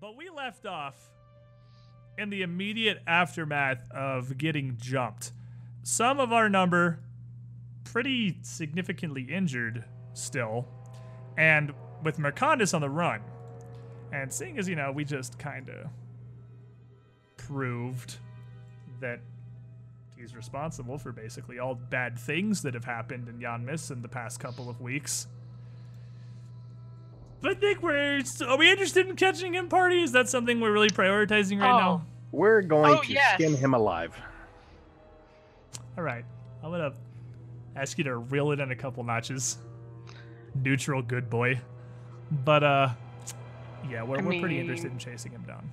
But we left off in the immediate aftermath of getting jumped. Some of our number pretty significantly injured still, and with Mercandus on the run. And seeing as, you know, we just kind of proved that he's responsible for basically all bad things that have happened in Yanmass in the past couple of weeks. I think we're. Are we interested in catching him, party? Is that something we're really prioritizing right Oh. now? We're going Oh, to yes. skin him alive. All right. I'm gonna ask you to reel it in a couple notches. Neutral, good boy. But uh, yeah, we're, I we're pretty interested in chasing him down.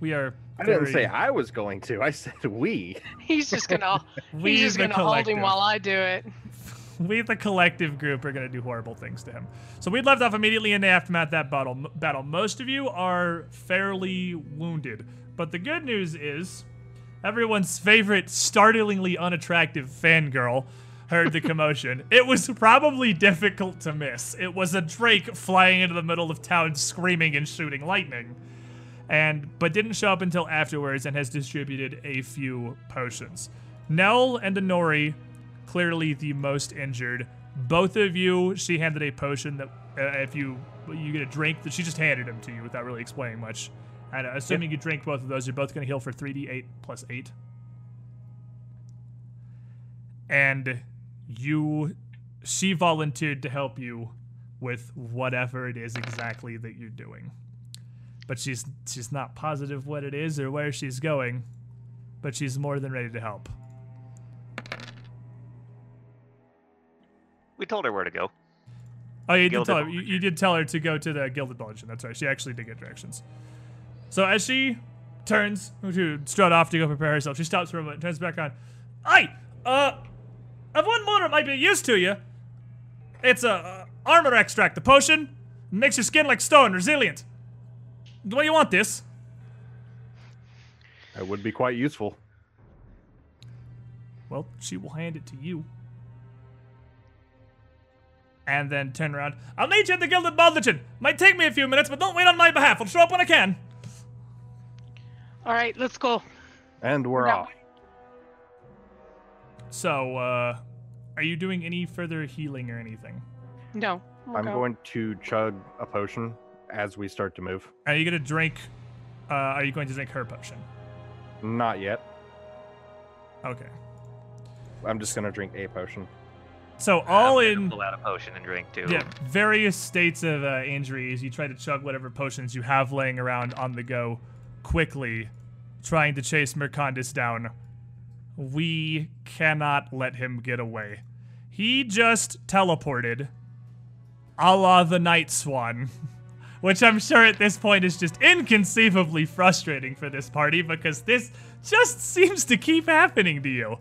We are. I didn't very- say I was going to. I said we. He's just gonna We, he's just gonna hold him while I do it. we the collective group are going to do horrible things to him. So we left off immediately in the aftermath of that battle. Battle. Most of you are fairly wounded, but the good news is, everyone's favorite, startlingly unattractive fangirl heard the commotion. it was probably difficult to miss. It was a drake flying into the middle of town, screaming and shooting lightning. And but didn't show up until afterwards and has distributed a few potions. Nell and Honori clearly the most injured. Both of you, she handed a potion that uh, if you you get a drink that she just handed him to you without really explaining much. And uh, assuming you drink both of those, you're both going to heal for 3d8 plus 8. And you she volunteered to help you with whatever it is exactly that you're doing. But she's she's not positive what it is or where she's going, but she's more than ready to help. We told her where to go. Oh, you did Gilded tell her. You, you did tell her to go to the Gilded Baldachin. That's right. She actually did get directions. So as she turns to strut off to go prepare herself, she stops for a moment, turns back on. Aye, uh, I've one more that might be of use to you. It's a uh, armor extract. The potion makes your skin like stone, resilient. Do you want this? That would be quite useful. Well, she will hand it to you. And then turn around. I'll meet you at the Gilded Baldachin. Might take me a few minutes, but don't wait on my behalf. I'll show up when I can. All right, let's go. And we're No. off. So, uh, are you doing any further healing or anything? No. we'll I'm go. going to chug a potion as we start to move. Are you gonna drink? Uh, are you going to drink her potion? Not yet. Okay. I'm just gonna drink a potion. So all in pull out a potion and drink too. yeah, various states of uh, injuries. You try to chug whatever potions you have laying around on the go, quickly, trying to chase Mercandus down. We cannot let him get away. He just teleported, a la the Night Swan, which I'm sure at this point is just inconceivably frustrating for this party because this just seems to keep happening to you.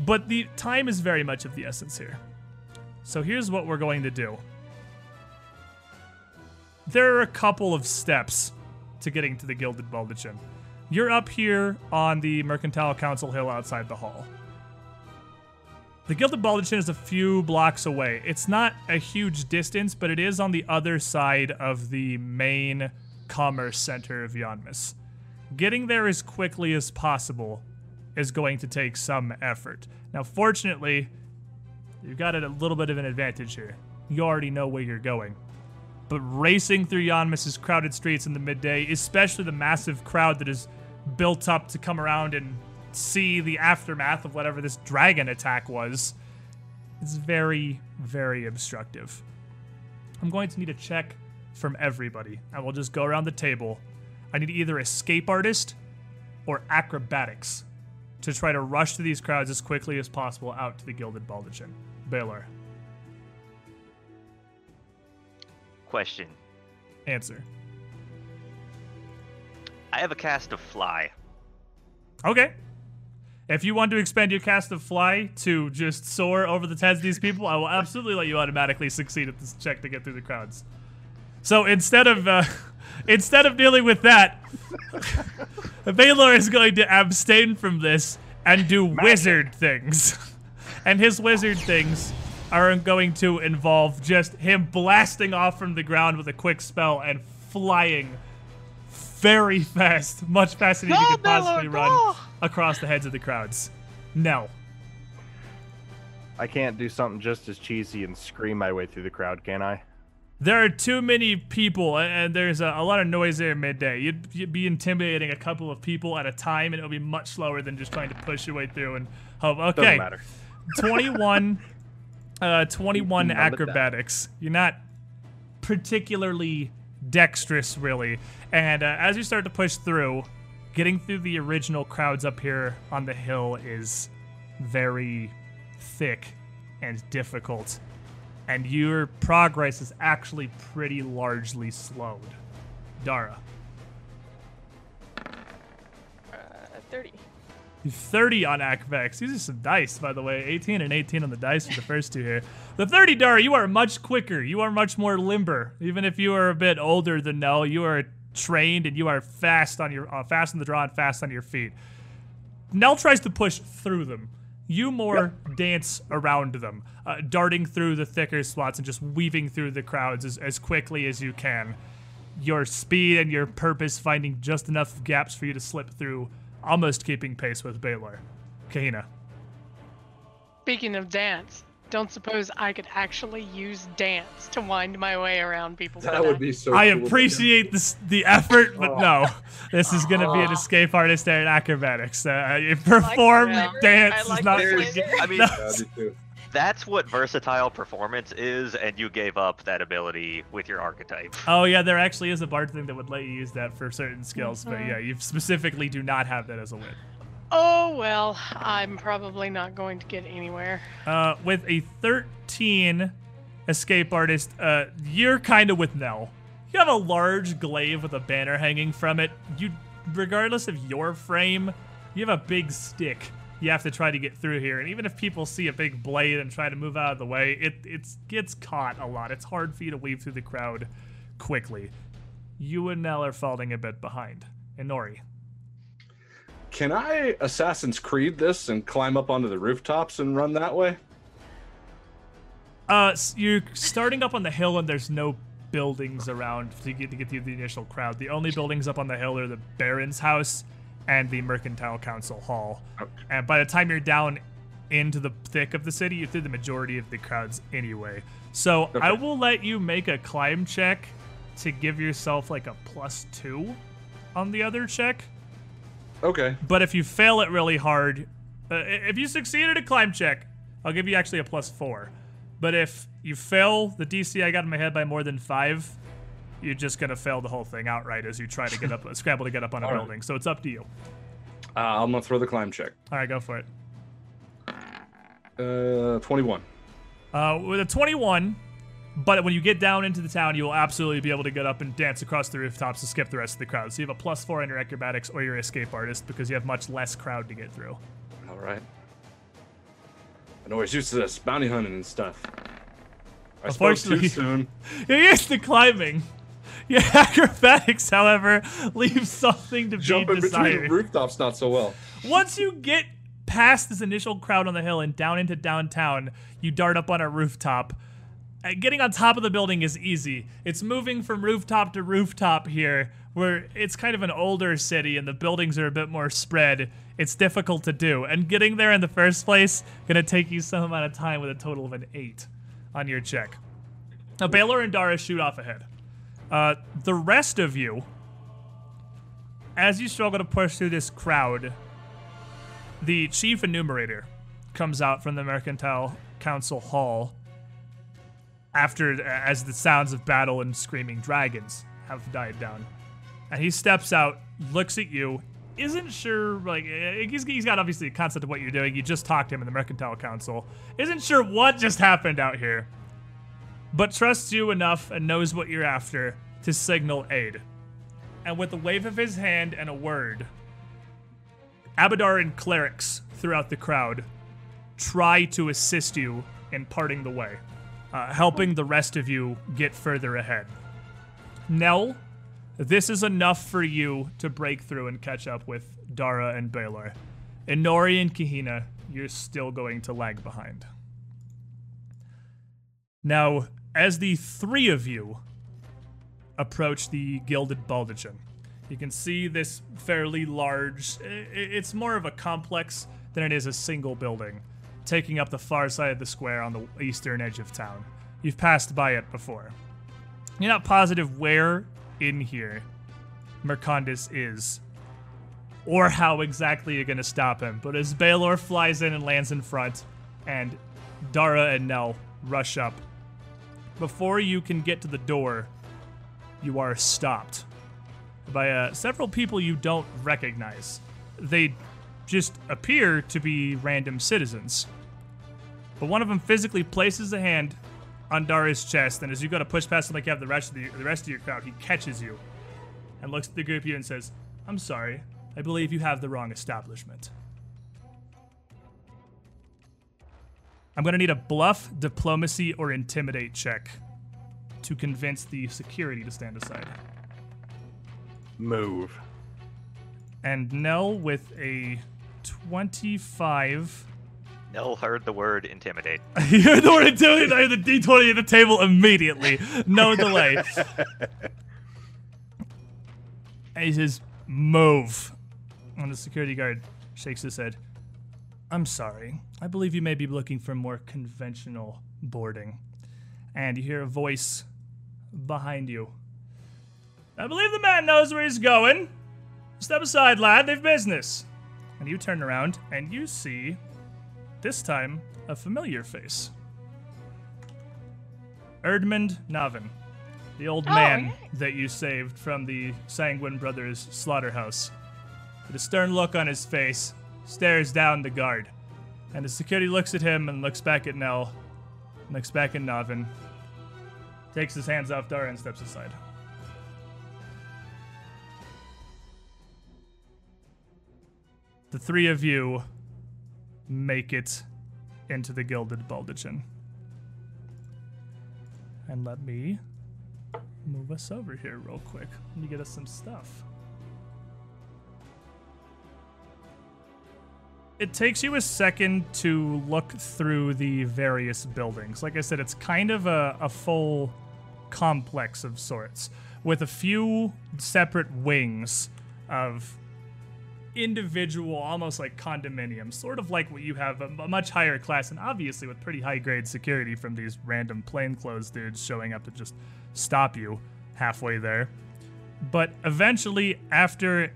But the time is very much of the essence here. So here's what we're going to do. There are a couple of steps to getting to the Gilded Baldachin. You're up here on the Mercantile Council Hill outside the hall. The Gilded Baldachin is a few blocks away. It's not a huge distance, but it is on the other side of the main commerce center of Yanmass. Getting there as quickly as possible is going to take some effort. Now, fortunately, you've got a little bit of an advantage here. You already know where you're going. But racing through Yanmass's crowded streets in the midday, especially the massive crowd that is built up to come around and see the aftermath of whatever this dragon attack was, it's very, very obstructive. I'm going to need a check from everybody. I will just go around the table. I need either escape artist or acrobatics to try to rush through these crowds as quickly as possible out to the Gilded Baldachin. Baylor, Question. answer. I have a cast of fly. Okay. If you want to expend your cast of fly to just soar over the heads of these people, I will absolutely let you automatically succeed at this check to get through the crowds. So instead of uh, instead of dealing with that, Baylor is going to abstain from this and do wizard things. and his wizard things are going to involve just him blasting off from the ground with a quick spell and flying very fast, much faster than you Go, could possibly Baylor, run go! across the heads of the crowds. No. I can't do something just as cheesy and scream my way through the crowd, can I? There are too many people, and there's a, a lot of noise there midday. You'd, you'd be intimidating a couple of people at a time, and it'll be much slower than just trying to push your way through and hope. Doesn't Okay, matter. 21, uh, 21 None acrobatics. You're not particularly dexterous, really. And uh, as you start to push through, getting through the original crowds up here on the hill is very thick and difficult. And your progress is actually pretty largely slowed. Dara. Uh, 30. 30 on Acvex. These are some dice, by the way. 18 and 18 on the dice for the first two here. The 30, Dara, you are much quicker. You are much more limber. Even if you are a bit older than Nell, you are trained and you are fast on your uh, fast on the draw and fast on your feet. Nell tries to push through them. You more dance around them, uh, darting through the thicker spots and just weaving through the crowds as, as quickly as you can. Your speed and your purpose finding just enough gaps for you to slip through, almost keeping pace with Baylor. Kahina. Speaking of dance, don't suppose I could actually use dance to wind my way around people. That would be so. I cool. appreciate this, the effort, but no. This is going to be an escape artist and acrobatics. Uh, you perform flavor. dance I is not. the I mean, No. Yeah, I too. that's what versatile performance is, and you gave up that ability with your archetype. Oh yeah, there actually is a bard thing that would let you use that for certain skills, but yeah, you specifically do not have that as a win. Oh well, I'm probably not going to get anywhere. Uh, with a 13 escape artist, uh, you're kind of with Nell. You have a large glaive with a banner hanging from it. You, regardless of your frame, you have a big stick. You have to try to get through here, and even if people see a big blade and try to move out of the way, it it's gets caught a lot. It's hard for you to weave through the crowd quickly. You and Nell are falling a bit behind. And Nori, Can I Assassin's Creed this and climb up onto the rooftops and run that way? Uh, s- you're starting up on the hill, and there's no buildings around to get to get through the initial crowd. The only buildings up on the hill are the Baron's house and the Mercantile Council Hall. Okay. And by the time you're down into the thick of the city, you're through the majority of the crowds anyway. So I will let you make a climb check to give yourself like a plus two on the other check. Okay. But if you fail it really hard, uh, if you succeed at a climb check, I'll give you actually a plus four. But if you fail the DC I got in my head by more than five, you're just gonna fail the whole thing outright as you try to get up, scramble to get up on a All right. building. So it's up to you. Uh, I'm gonna throw the climb check. All right, go for it. Uh, 21. Uh, with a 21, but when you get down into the town, you will absolutely be able to get up and dance across the rooftops to skip the rest of the crowd. So you have a plus four on your acrobatics or your escape artist because you have much less crowd to get through. All right. I know he's used to this bounty hunting and stuff. I spoke too Unfortunately- soon. You're used to climbing. Your acrobatics, however, leave something to Jumping be between desired. rooftops not so well. Once you get past this initial crowd on the hill and down into downtown, you dart up on a rooftop. Uh, Getting on top of the building is easy. It's moving from rooftop to rooftop here, where it's kind of an older city and the buildings are a bit more spread. It's difficult to do. And getting there in the first place gonna take you some amount of time with a total of an eight on your check. Now Baylor and Dara shoot off ahead. Uh, the rest of you, as you struggle to push through this crowd, the chief enumerator comes out from the Mercantile Council Hall after as the sounds of battle and screaming dragons have died down. And he steps out, looks at you, isn't sure like eh, he's, he's got obviously a concept of what you're doing. You just talked to him in the Mercantile Council. Isn't sure what just happened out here. But trusts you enough and knows what you're after to signal aid. And with a wave of his hand and a word, Abadar and clerics throughout the crowd try to assist you in parting the way, uh, helping the rest of you get further ahead. Nell, this is enough for you to break through and catch up with Dara and Baylor. Inori and Kahina, you're still going to lag behind. Now, as the three of you approach the Gilded Baldachin, you can see this fairly large, it's more of a complex than it is a single building, taking up the far side of the square on the eastern edge of town. You've passed by it before. You're not positive where in here Mercandus is, or how exactly you're going to stop him. But as Baylor flies in and lands in front, and Dara and Nell rush up, before you can get to the door, you are stopped by uh, several people you don't recognize. They just appear to be random citizens. But one of them physically places a hand on Dara's chest, and as you go to push past him like you have the rest of the, the rest of your crowd, he catches you and looks at the group of you and says, I'm sorry, I believe you have the wrong establishment. I'm going to need a bluff, diplomacy, or intimidate check to convince the security to stand aside. Move. And Nell with a 25. Nell heard the word intimidate. you heard the word intimidate, I heard the d20 at the table immediately. No delay. and he says, Move. And the security guard shakes his head. I'm sorry. I believe you may be looking for more conventional boarding. And you hear a voice behind you. I believe the man knows where he's going. Step aside, lad. They've business. And you turn around and you see, this time, a familiar face. Erdmund Navin, the old Oh, man that you saved from the Sanguine Brothers slaughterhouse. With a stern look on his face, stares down the guard. And the security looks at him and looks back at Nell, looks back at Navin, takes his hands off Dara and steps aside. The three of you make it into the Gilded Baldachin. And let me move us over here real quick. Let me get us some stuff. It takes you a second to look through the various buildings. Like I said, it's kind of a, a full complex of sorts with a few separate wings of individual, almost like condominiums, sort of like what you have a, a much higher class, and obviously with pretty high grade security from these random plainclothes dudes showing up to just stop you halfway there. But eventually, after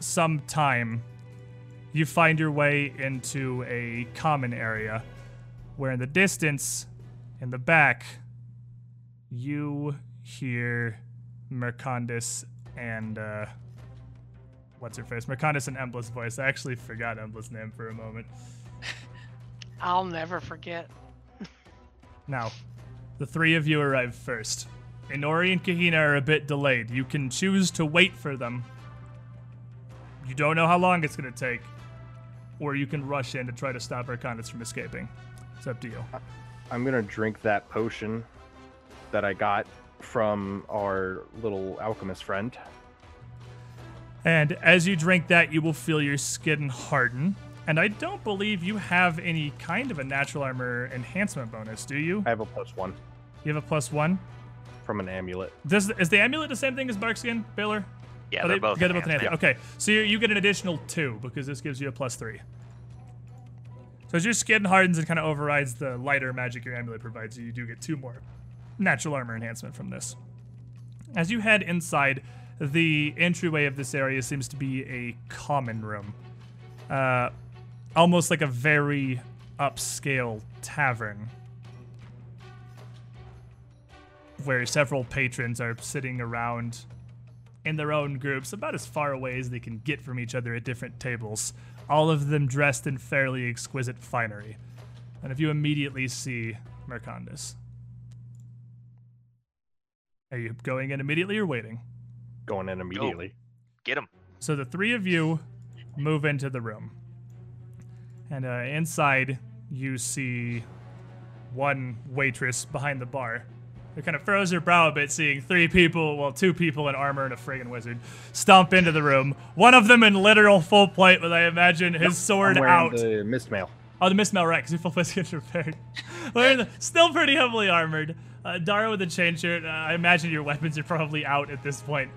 some time, you find your way into a common area where, in the distance, in the back, you hear Mercandus and uh, what's her face? Mercandus and Embla's voice. I actually forgot Embla's name for a moment. I'll never forget. Now, the three of you arrive first. Inori and Kahina are a bit delayed. You can choose to wait for them. You don't know how long it's going to take. Or you can rush in to try to stop Mercandus from escaping. It's up to you. I'm gonna drink that potion that I got from our little alchemist friend. And as you drink that, you will feel your skin harden. And I don't believe you have any kind of a natural armor enhancement bonus, do you? I have a plus one You have a plus one. from an amulet. Does is the amulet the same thing as Barkskin, Baylor? Yeah, Oh, they're they- both. get it both enhanced, enhanced. Okay, so you, you get an additional two because this gives you a plus three. So as your skin hardens and kind of overrides the lighter magic your amulet provides you, you do get two more natural armor enhancement from this. As you head inside, the entryway of this area seems to be a common room, uh, almost like a very upscale tavern where several patrons are sitting around in their own groups, about as far away as they can get from each other at different tables, all of them dressed in fairly exquisite finery. And if you immediately see Mercandus, are you going in immediately or waiting? Going in immediately. Get him. So the three of you move into the room. And uh, inside, you see one waitress behind the bar. It kind of furrows her brow a bit, seeing three people, well, two people in armor and a friggin' wizard, stomp into the room. One of them in literal full plate, with I imagine his sword I'm wearing out. the mist mail. Oh, the Miss Melrex. Your full face gets repaired. Wearing the, still pretty heavily armored. Uh, Dara with a chain shirt. Uh, I imagine your weapons are probably out at this point.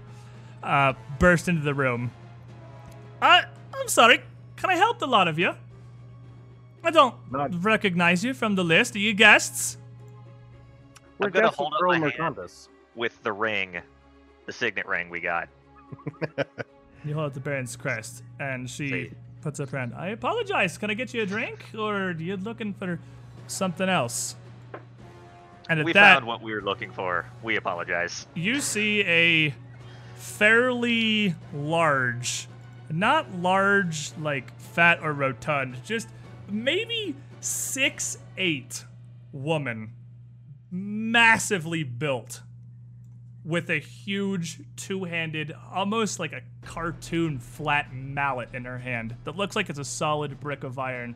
Uh, burst into the room. Uh, I'm sorry. Can I help the lot of you? I don't Not- recognize you from the list. Are you guests? We're I'm gonna guests of hold up Earl my hand. Mercandus. With the ring, the signet ring we got. You hold up the Baron's crest, and she See. puts up her hand. I apologize. Can I get you a drink, or are you looking for something else? And at We that, found what we were looking for. We apologize. you see a fairly large, not large like fat or rotund, just maybe six eight woman, massively built, with a huge two-handed, almost like a cartoon flat mallet in her hand that looks like it's a solid brick of iron.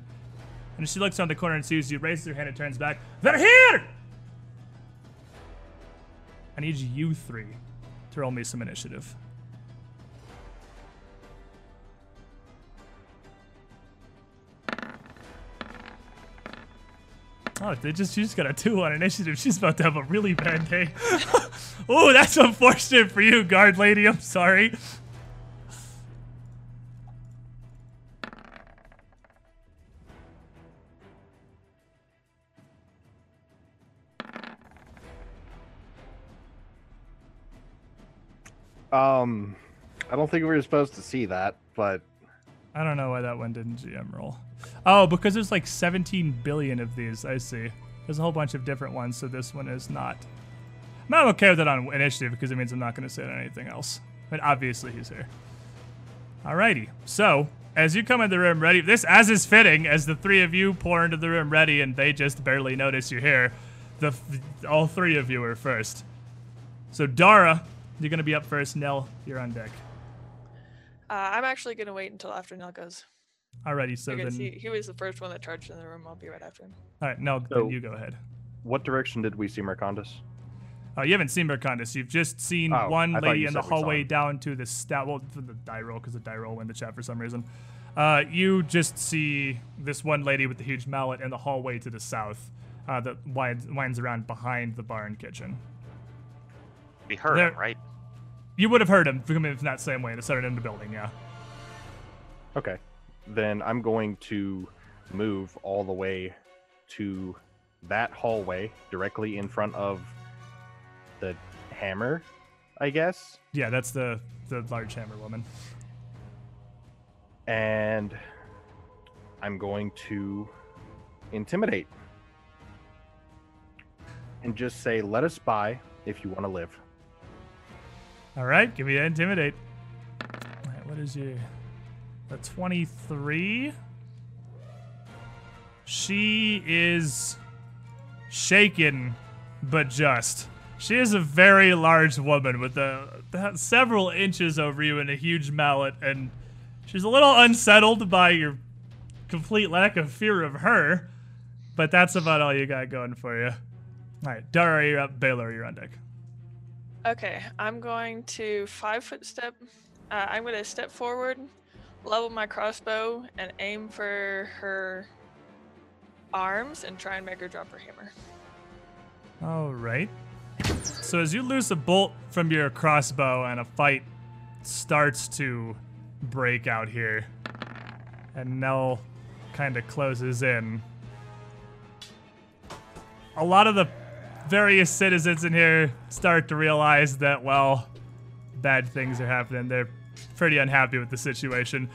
And she looks on the corner and sees you, raises her hand and turns back. They're here! I need you three to roll me some initiative. Oh, they just she just got a two on initiative. She's about to have a really bad day. oh, that's unfortunate for you, guard lady. I'm sorry. Um, I don't think we were supposed to see that, but I don't know why that one didn't GM roll. Oh, because there's like 17 billion of these. I see. There's a whole bunch of different ones, so this one is not. I'm okay with that on initiative because it means I'm not going to say anything else. But obviously he's here. Alrighty. So as you come in the room ready, this as is fitting, as the three of you pour into the room ready, and they just barely notice you're here. The all three of you are first. So Dara, you're going to be up first. Nell, you're on deck. Uh, I'm actually gonna wait until after Nell goes. Alrighty. So because then, he, he was the first one that charged in the room. I'll be right after him. all right, Nell, So- then you go ahead. what direction did we see Mercandus? Oh, you haven't seen Mercandus. You've just seen Oh, one I thought lady you in the said we saw hallway him. down to the stat. Well, for the die roll because the die roll went the chat for some reason. Uh, you just see this one lady with the huge mallet in the hallway to the south uh, that winds, winds around behind the bar and kitchen. We heard There- him, right? You would have heard him coming from that same way to start in the building, yeah. Okay, then I'm going to move all the way to that hallway directly in front of the hammer, I guess. Yeah, that's the the large hammer woman. and I'm going to intimidate and just say, "Let us by if you want to live." All right, give me an intimidate. All right, what is your a 23? She is shaken, but just. She is a very large woman with a, several inches over you and a huge mallet, and she's a little unsettled by your complete lack of fear of her. But that's about all you got going for you. All right, Dara, you're up. Baylor, you're on deck. Okay, I'm going to five foot step. Uh, I'm going to step forward, level my crossbow, and aim for her arms and try and make her drop her hammer. All right. So as you lose a bolt from your crossbow and a fight starts to break out here, and Nell kind of closes in, a lot of the various citizens in here start to realize that, well, bad things are happening. They're pretty unhappy with the situation,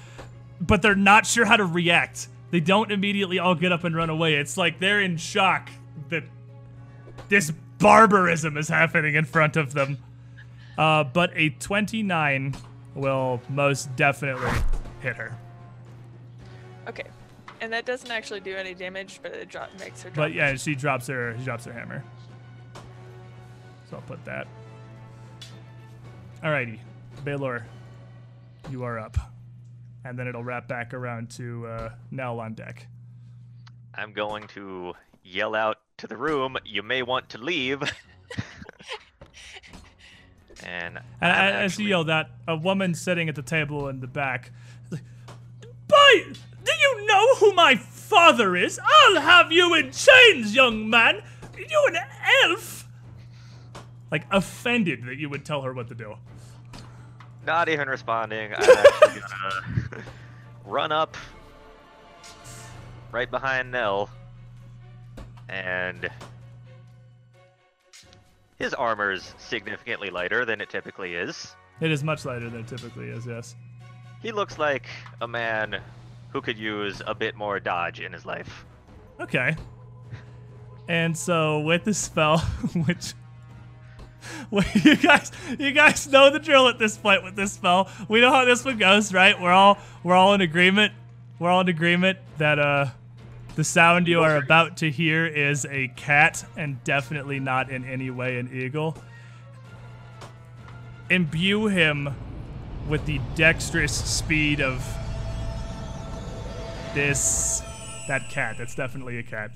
but they're not sure how to react. They don't immediately all get up and run away. It's like they're in shock that this barbarism is happening in front of them. Uh, but a 29 will most definitely hit her. Okay, and that doesn't actually do any damage, but it drop, makes her drop. But yeah, she drops her she drops her hammer. So I'll put that. Alrighty, Baylor, you are up, and then it'll wrap back around to uh, Nell on deck. I'm going to yell out to the room, you may want to leave. and And as actually- you yell that, a woman sitting at the table in the back, like, "Boy, do you know who my father is, I'll have you in chains, young man. You an elf? Like offended that you would tell her what to do. Not even responding. I'm actually gonna run up right behind Nell. And his armor's significantly lighter than it typically is. It is much lighter than it typically is, yes. He looks like a man who could use a bit more dodge in his life. Okay. And so with the spell, which you guys you guys know the drill at this point with this spell. We know how this one goes, right? We're all we're all in agreement. We're all in agreement that uh the sound you are about to hear is a cat and definitely not in any way an eagle. Imbue him with the dexterous speed of this that cat. That's definitely a cat.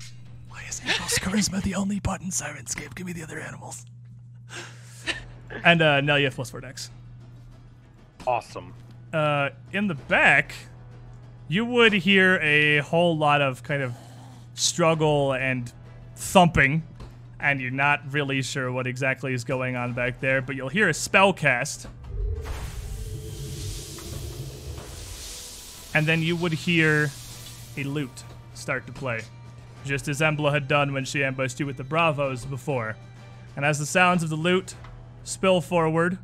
Why is Eagle's charisma the only button Syrinscape? Give me the other animals. And uh now you have plus four dex. Awesome. Uh in the back, you would hear a whole lot of kind of struggle and thumping, and you're not really sure what exactly is going on back there, but you'll hear a spell cast. And then you would hear a lute start to play, just as Embla had done when she ambushed you with the Bravos before. And as the sounds of the lute spill forward,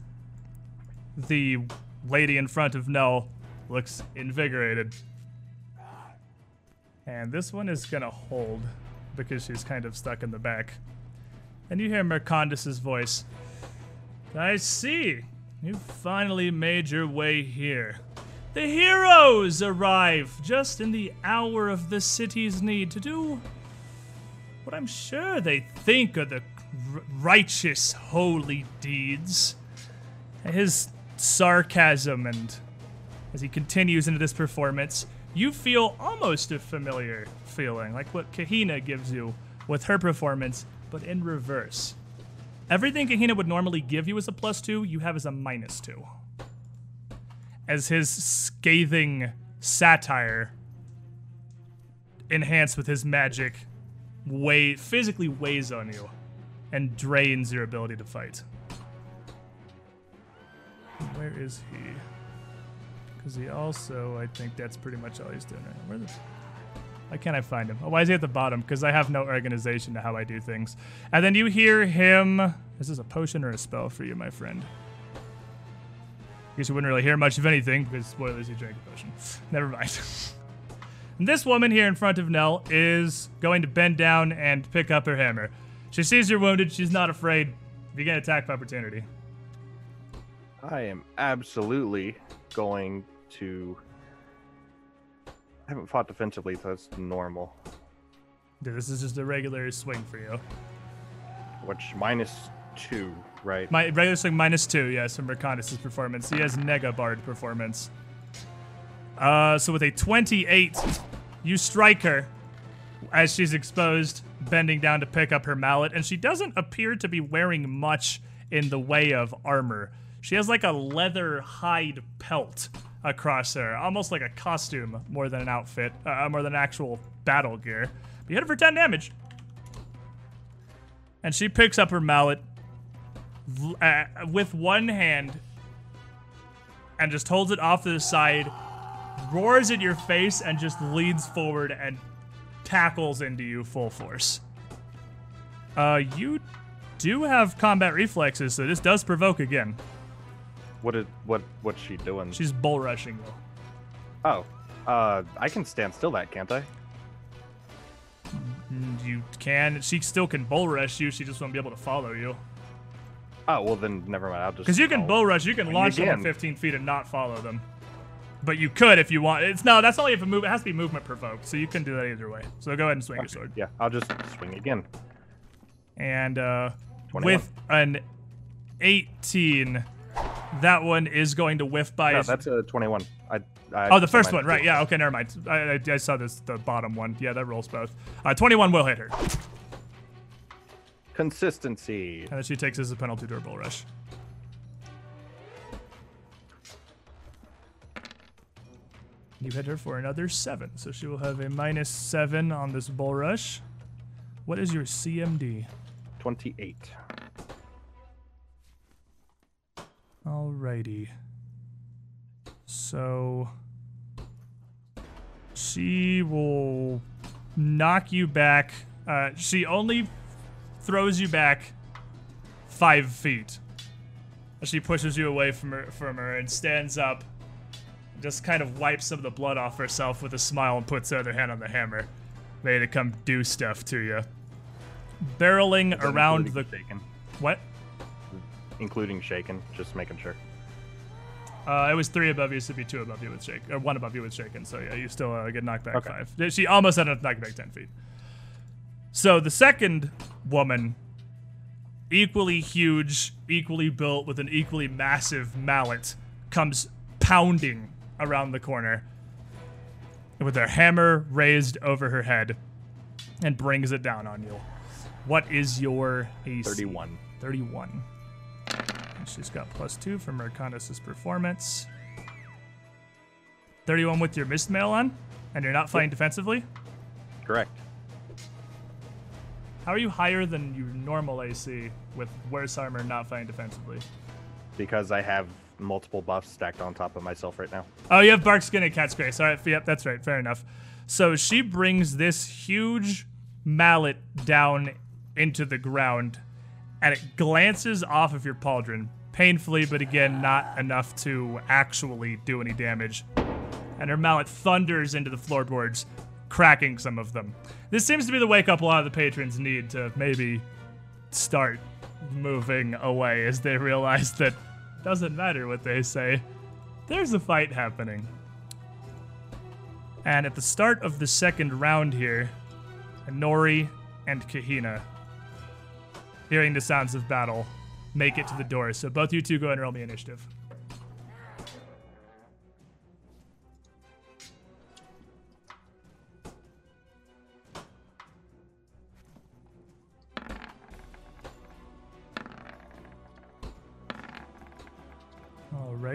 the lady in front of Nell looks invigorated. And this one is gonna hold because she's kind of stuck in the back. And you hear Mercandus's voice. I see. You finally made your way here. The heroes arrive just in the hour of the city's need to do what I'm sure they think are the righteous, holy deeds. His sarcasm and as he continues into this performance, you feel almost a familiar feeling, like what Kahina gives you with her performance, but in reverse. Everything Kahina would normally give you as a plus two, you have as a minus two. As his scathing satire, enhanced with his magic, weigh, physically weighs on you and drains your ability to fight. Where is he? Because he also, I think that's pretty much all he's doing right now. Where the. Why can't I find him? Oh, why is he at the bottom? Because I have no organization to how I do things. And then you hear him. Is this a potion or a spell for you, my friend? I guess you wouldn't really hear much of anything because spoilers, you drank a potion. Never mind. this woman here in front of Nell is going to bend down and pick up her hammer. She sees you're wounded. She's not afraid. You get attack of opportunity. I am absolutely going to. I haven't fought defensively, so that's normal. Dude, this is just a regular swing for you. Which minus two, right? My regular swing minus two, yes, from Mercandus' performance. He has Nega Bard performance. Uh, so with a 28, you strike her as she's exposed, bending down to pick up her mallet, and she doesn't appear to be wearing much in the way of armor. She has like a leather hide pelt across her, almost like a costume more than an outfit, uh, more than actual battle gear. But you hit her for 10 damage. And she picks up her mallet uh, with one hand and just holds it off to the side, roars at your face, and just leans forward and tackles into you full force. Uh, you do have combat reflexes, so this does provoke again. What did what what's she doing? She's bull rushing you. oh, uh, I can stand still that, can't I? You can. She still can bull rush you. She just won't be able to follow you. Oh well, then never mind. I'll just Because you can bull rush, you can launch them at 15 feet and not follow them. But you could if you want. It's no, that's only if a move. It has to be movement provoked, so you can do that either way. So go ahead and swing your sword. Yeah, I'll just swing again. And uh, 21. with an 18, that one is going to whiff by. No, that's a twenty-one. I. I oh, the first one, right? Yeah. Okay, never mind. I, I, I saw this, the bottom one. Yeah, that rolls both. Uh, 21 will hit her, Consistency. and then she takes as a penalty to her bull rush. You hit her for another seven, so she will have a minus seven on this bull rush. What is your CMD? 28. Alrighty. So she will knock you back. Uh, she only throws you back five feet. She pushes you away from her, from her and stands up. Just kind of wipes some of the blood off herself with a smile and puts her other hand on the hammer, ready to come do stuff to you. Barreling around the shaken. what? Including shaken, just making sure. Uh, it was three above you, so it'd be two above you with shake, or one above you with shaken. So yeah, you still uh, get knocked back Okay. five. She almost ended up knocking back ten feet. So the second woman, equally huge, equally built, with an equally massive mallet, comes pounding around the corner with her hammer raised over her head and brings it down on you. What is your AC? 31. 31. And she's got plus two from Mercandus' performance. 31 with your mist mail on, and you're not fighting defensively? Correct. How are you higher than your normal AC with worse armor not fighting defensively? Because I have multiple buffs stacked on top of myself right now. Oh, you have Bark Skin and Cat's Grace. All right, yep, that's right. Fair enough. So she brings this huge mallet down into the ground, and it glances off of your pauldron painfully, but again, not enough to actually do any damage. And her mallet thunders into the floorboards, cracking some of them. This seems to be the wake up a lot of the patrons need to maybe start moving away as they realize that doesn't matter what they say. There's a fight happening. And at the start of the second round here, Nori and Kahina, hearing the sounds of battle, make it to the door. So both you two go and roll me initiative.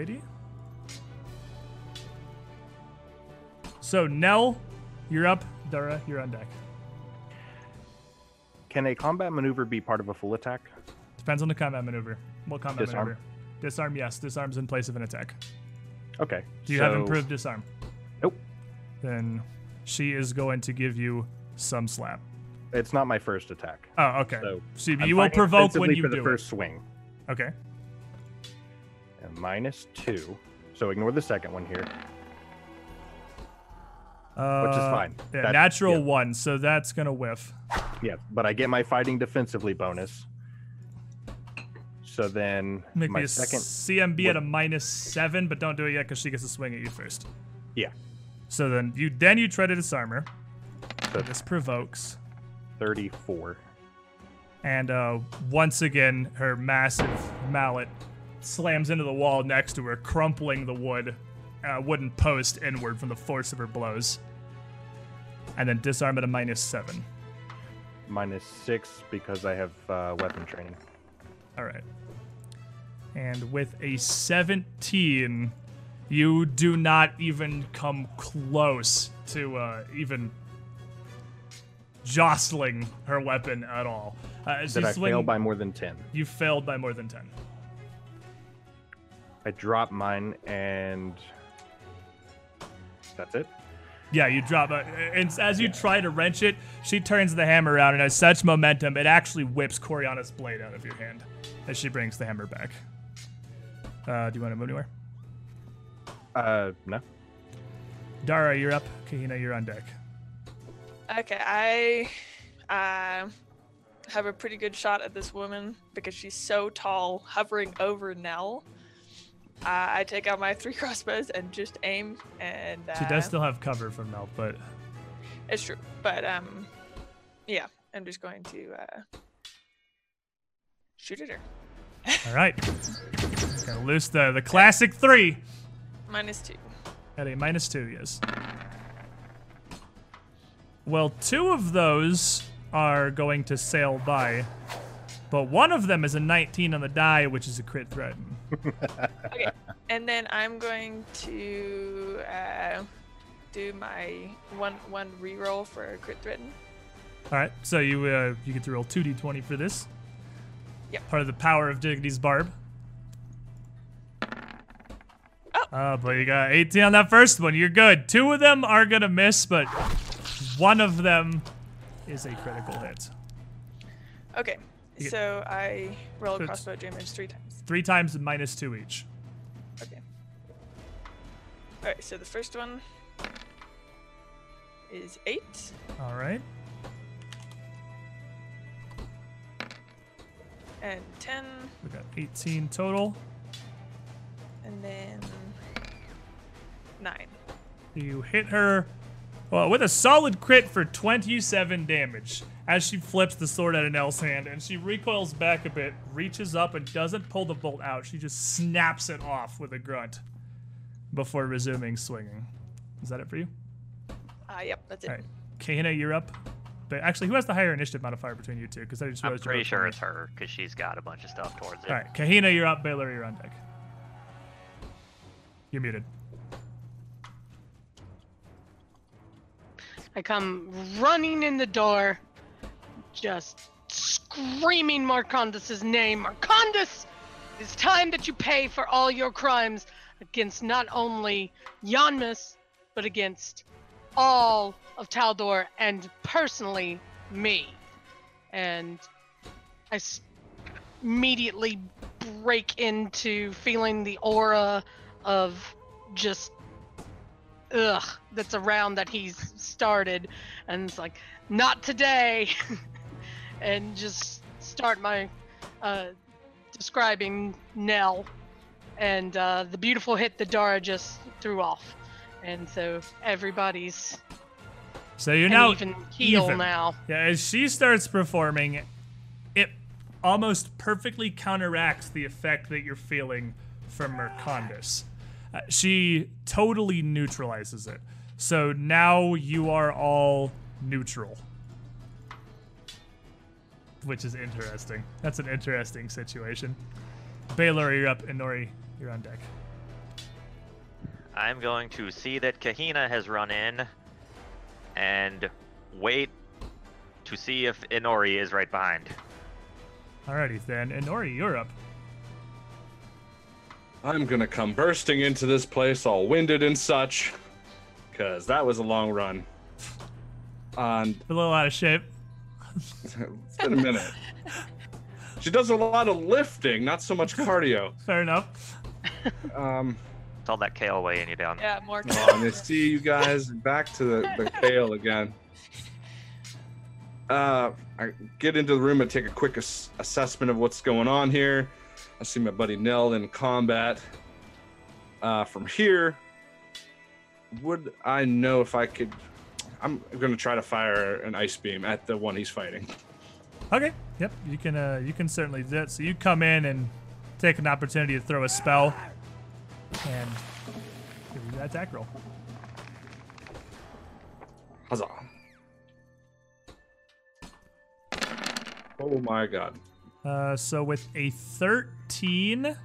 Alrighty. So Nell, you're up. Dara, you're on deck. Can a combat maneuver be part of a full attack? Depends on the combat maneuver. What combat Disarm. maneuver? Disarm, yes. Disarm's in place of an attack. Okay. Do you have improved disarm? Nope. Then she is going to give you some slap. It's not my first attack. Oh, okay. So So I'm you will provoke when you for the do first swing. Okay. And minus two. So ignore the second one here. Uh, Which is fine. Yeah, That- natural yeah. one, so that's gonna whiff. Yeah, but I get my fighting defensively bonus. So then Make my me a second. CMB at a minus seven, but don't do it yet because she gets to swing at you first. Yeah. So then you then you try to disarm her. So This provokes. 34. And uh, once again, her massive mallet slams into the wall next to her, crumpling the wood, uh, wooden post inward from the force of her blows. And then disarm at a minus seven. Minus six because I have uh, weapon training. All right. And with a 17, you do not even come close to uh, even jostling her weapon at all. Uh, Did you I swing, fail by more than 10? you failed by more than 10. I drop mine and that's it. Yeah, you drop it. And as you try to wrench it, she turns the hammer around, and has such momentum, it actually whips Coriana's blade out of your hand as she brings the hammer back. Uh, do you want to move anywhere? Uh, no. Dara, you're up. Kahina, you're on deck. Okay, I uh, have a pretty good shot at this woman because she's so tall, hovering over Nell. Uh, I take out my three crossbows and just aim, and uh, She does still have cover from Mel, but it's true. But um, yeah, I'm just going to uh, shoot at her. all right. Gonna loose the, the classic three Minus two. at a minus two, yes. Well, two of those are going to sail by, but one of them is a 19 on the die, which is a crit threat. Okay, and then I'm going to uh, do my one one reroll for crit threaten. All right, so you uh, you get to roll two d20 for this. Yep. Part of the power of Dignity's barb. Oh. Uh, but you got 18 on that first one. You're good. Two of them are gonna miss, but one of them is a critical hit. Okay, so I roll a crossbow damage three times. Three times minus two each. Okay. All right, so the first one is eight. All right. and 10, We got 18 total. and then 9. You hit her well, with a solid crit for 27 damage as she flips the sword out of Nell's hand and she recoils back a bit, reaches up and doesn't pull the bolt out. She just snaps it off with a grunt before resuming swinging. Is that it for you? Ah, yep, that's it. All right. Kahina, you're up. But actually, who has the higher initiative modifier between you two? Because I just I'm realized pretty sure told it's her because she's got a bunch of stuff towards it. All right, Kahina, you're up. Baylor, you're on deck. You're muted. I come running in the door, just screaming Mercandus' name. Mercandus! It's time that you pay for all your crimes against not only Yanmass, but against all of Taldor and personally me. And I immediately break into feeling the aura of just ugh that's around that he's started and it's like not today and just start my uh describing nell and uh the beautiful hit that dara just threw off and so everybody's So you're now even keel even. now Yeah, as she starts performing, it almost perfectly counteracts the effect that you're feeling from Mercandus. Uh, she totally neutralizes it. So now you are all neutral. Which is interesting. That's an interesting situation. Baylor, you're up, and Nori, you're on deck. I'm going to see that Kahina has run in and wait to see if Inori is right behind. Alrighty then, and Nori, you're up. I'm gonna come bursting into this place all winded and such, because that was a long run. And A little out of shape. it's been a minute. She does a lot of lifting, not so much cardio. Fair enough. Um, It's all that kale weighing you down. Yeah, more. oh, and I see you guys back to the, the kale again. Uh, I get into the room and take a quick ass- assessment of what's going on here. I see my buddy Nell in combat. Uh, from here, would I know if I could? I'm going to try to fire an ice beam at the one he's fighting. Okay. Yep. You can. Uh, you can certainly do that. So you come in and take an opportunity to throw a spell, and give you that attack roll. Huzzah! Oh my god! Uh, so with a 13,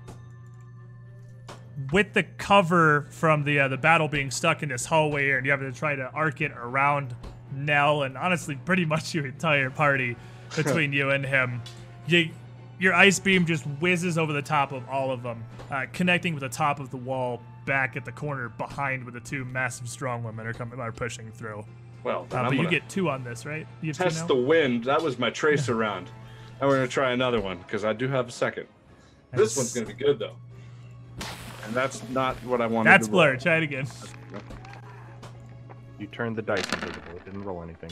with the cover from the uh, the battle being stuck in this hallway here, and you have to try to arc it around Nell and honestly pretty much your entire party between you and him. You, your ice beam just whizzes over the top of all of them, uh, connecting with the top of the wall back at the corner behind where the two massive strong women are coming are pushing through. Well, Uh, but you get two on this, right? You have test the wind. That was my tracer round. And we're gonna try another one because I do have a second. This one's gonna be good though. And that's not what I wanted. That's to roll. blurred. Try it again. You turned the dice invisible. It didn't roll anything.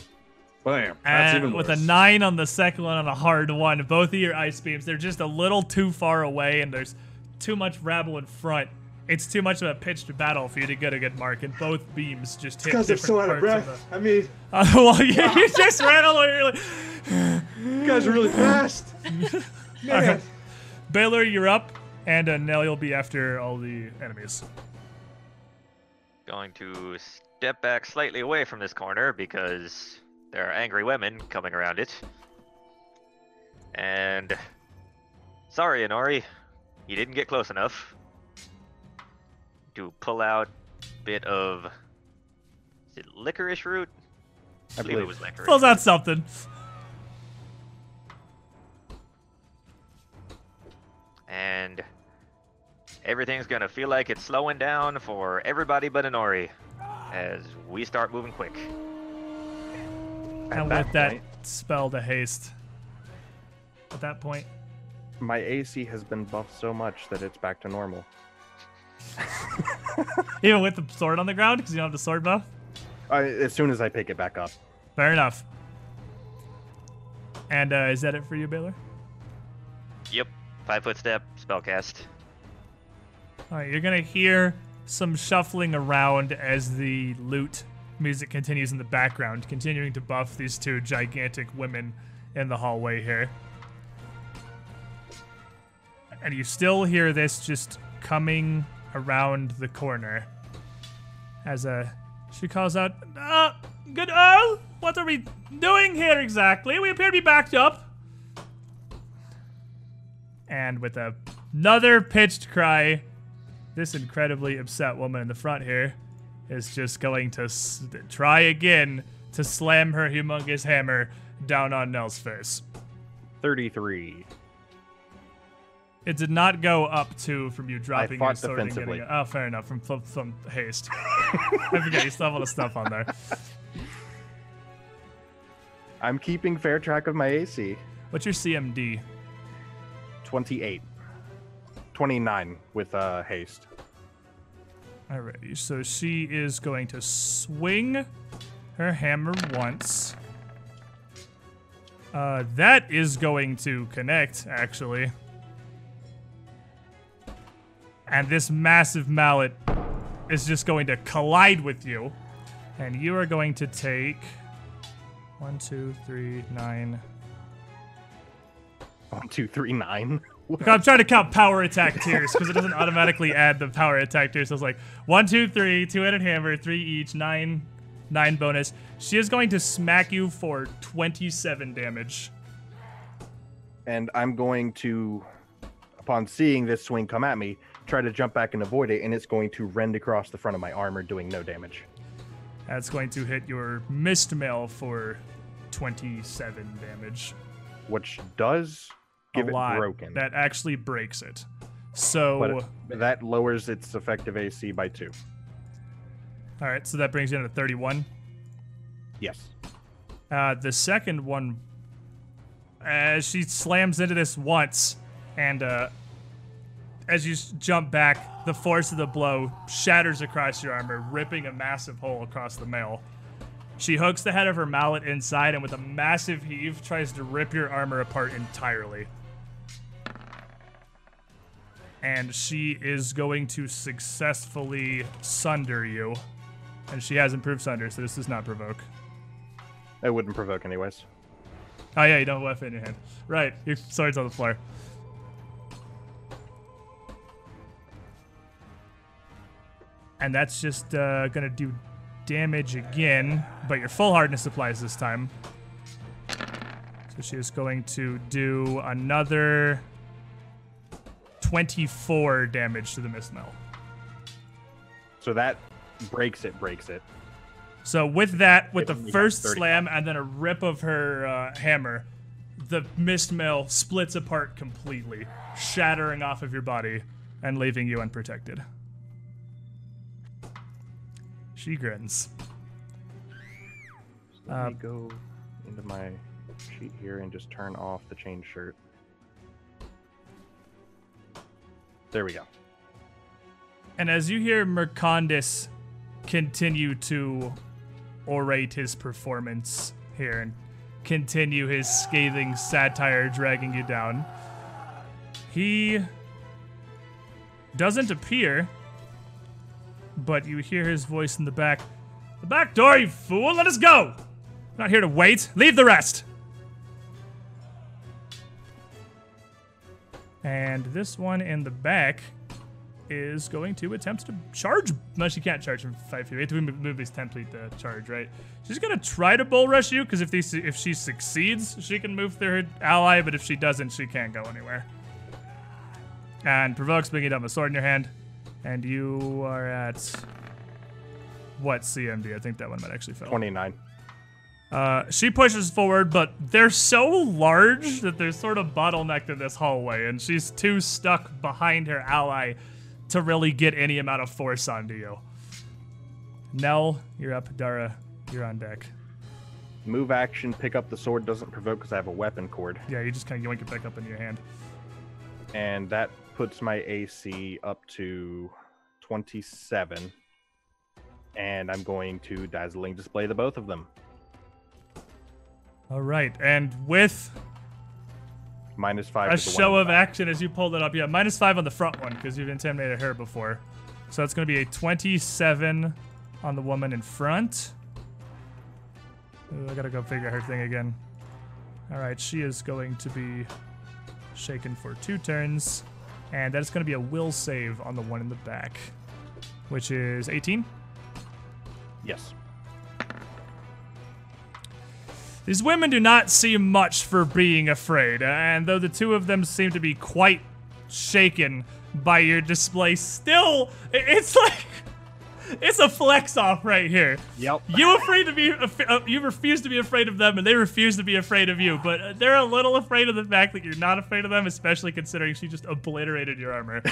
Bam. That's And even with a nine on the second one on a hard one, both of your ice beams, they're just a little too far away and there's too much rabble in front. It's too much of a pitched battle for you to get a good mark, and both beams just hit Because I'm different so out of parts breath. I mean, the- Uh, well, you, you just ran all the way. You're like, you guys are really fast. Man. right. Baylor, you're up, and uh, Nell, you'll be after all the enemies. Going to step back slightly away from this corner because there are angry women coming around it. And sorry, Inori, you didn't get close enough. To pull out a bit of Is it licorice root? I believe it believe. was licorice. Pulls out something. and everything's gonna feel like it's slowing down for everybody but Inori as we start moving quick. At and that with that point, spell to haste. At that point, my AC has been buffed so much that it's back to normal. even with the sword on the ground, because you don't have the sword buff. Uh, as soon as I pick it back up. Fair enough. And uh, is that it for you, Baylor? Yep, five foot step, spell cast. All right, you're gonna hear some shuffling around as the lute music continues in the background, continuing to buff these two gigantic women in the hallway here. And you still hear this just coming around the corner as uh, she calls out, uh, Good Earl, what are we doing here exactly? We appear to be backed up. And with a, another pitched cry, this incredibly upset woman in the front here is just going to s- try again to slam her humongous hammer down on Nell's face. 33. It did not go up two from you dropping your sword and getting it. Oh, fair enough. From from, from haste. I forget you still have all the stuff on there. I'm keeping fair track of my AC. What's your CMD? 28. 29 with uh, haste. Alrighty, so she is going to swing her hammer once. Uh, that is going to connect, actually. And this massive mallet is just going to collide with you. And you are going to take one, two, three, nine. One, two, three, nine. Look, I'm trying to count power attack tiers because it doesn't automatically add the power attack tiers. So it's like one, two, three, two-headed hammer, three each, nine, nine bonus. She is going to smack you for 27 damage. and I'm going to, upon seeing this swing come at me, try to jump back and avoid it, and it's going to rend across the front of my armor, doing no damage. That's going to hit your mist mail for 27 damage. Which does give a lot. broken, That actually breaks it. So, that lowers its effective AC by two. all right, so that brings you down to 31. Yes. Uh, the second one, as she slams into this once, and uh, as you jump back, the force of the blow shatters across your armor, ripping a massive hole across the mail. She hooks the head of her mallet inside and, with a massive heave, tries to rip your armor apart entirely. And she is going to successfully sunder you. And she has improved sunder, so this does not provoke. It wouldn't provoke, anyways. Oh yeah, you don't have a weapon in your hand. Right, your sword's on the floor. And that's just uh, gonna do damage again, but your full hardness applies this time. So she is going to do another 24 damage to the mist mail. So that breaks it, breaks it. So with that, with the we have first slam and then a rip of her uh, hammer, the mist mail splits apart completely, shattering off of your body and leaving you unprotected. She grins. Let Uh, me go into my sheet here and just turn off the chain shirt. There we go. And as you hear Mercandus continue to orate his performance here and continue his scathing satire dragging you down, he doesn't appear, but you hear his voice in the back. The back door, you fool! Let us go! Not here to wait. Leave the rest! And this one in the back is going to attempt to charge. No, she can't charge from five feet. We have to move- these ten feet to charge, right? She's gonna try to bull rush you because if these if she succeeds, she can move through her ally. But if she doesn't, she can't go anywhere. And provokes bringing down the sword in your hand, and you are at what CMD? I think that one might actually fail. 29. Uh, she pushes forward, but they're so large that they're sort of bottlenecked in this hallway, and she's too stuck behind her ally to really get any amount of force onto you. Nell, you're up. Dara, you're on deck. Move action, pick up the sword doesn't provoke because I have a weapon cord. Yeah, you just kind of yoink it back up in your hand. And that puts my AC up to 27. And I'm going to dazzling display the both of them. All right, and with Minus five. a to the one show of back. action as you pulled it up, yeah, minus five on the front one because you've intimidated her before. So that's going to be a 27 on the woman in front. Ooh, I gotta go figure her thing again. All right, she is going to be shaken for two turns, and that is going to be a will save on the one in the back, which is 18. Yes. These women do not seem much for being afraid, and though the two of them seem to be quite shaken by your display, still, it's like. It's a flex off right here. Yep. You afraid to be, uh, you refuse to be afraid of them, and they refuse to be afraid of you. But they're a little afraid of the fact that you're not afraid of them, especially considering she just obliterated your armor.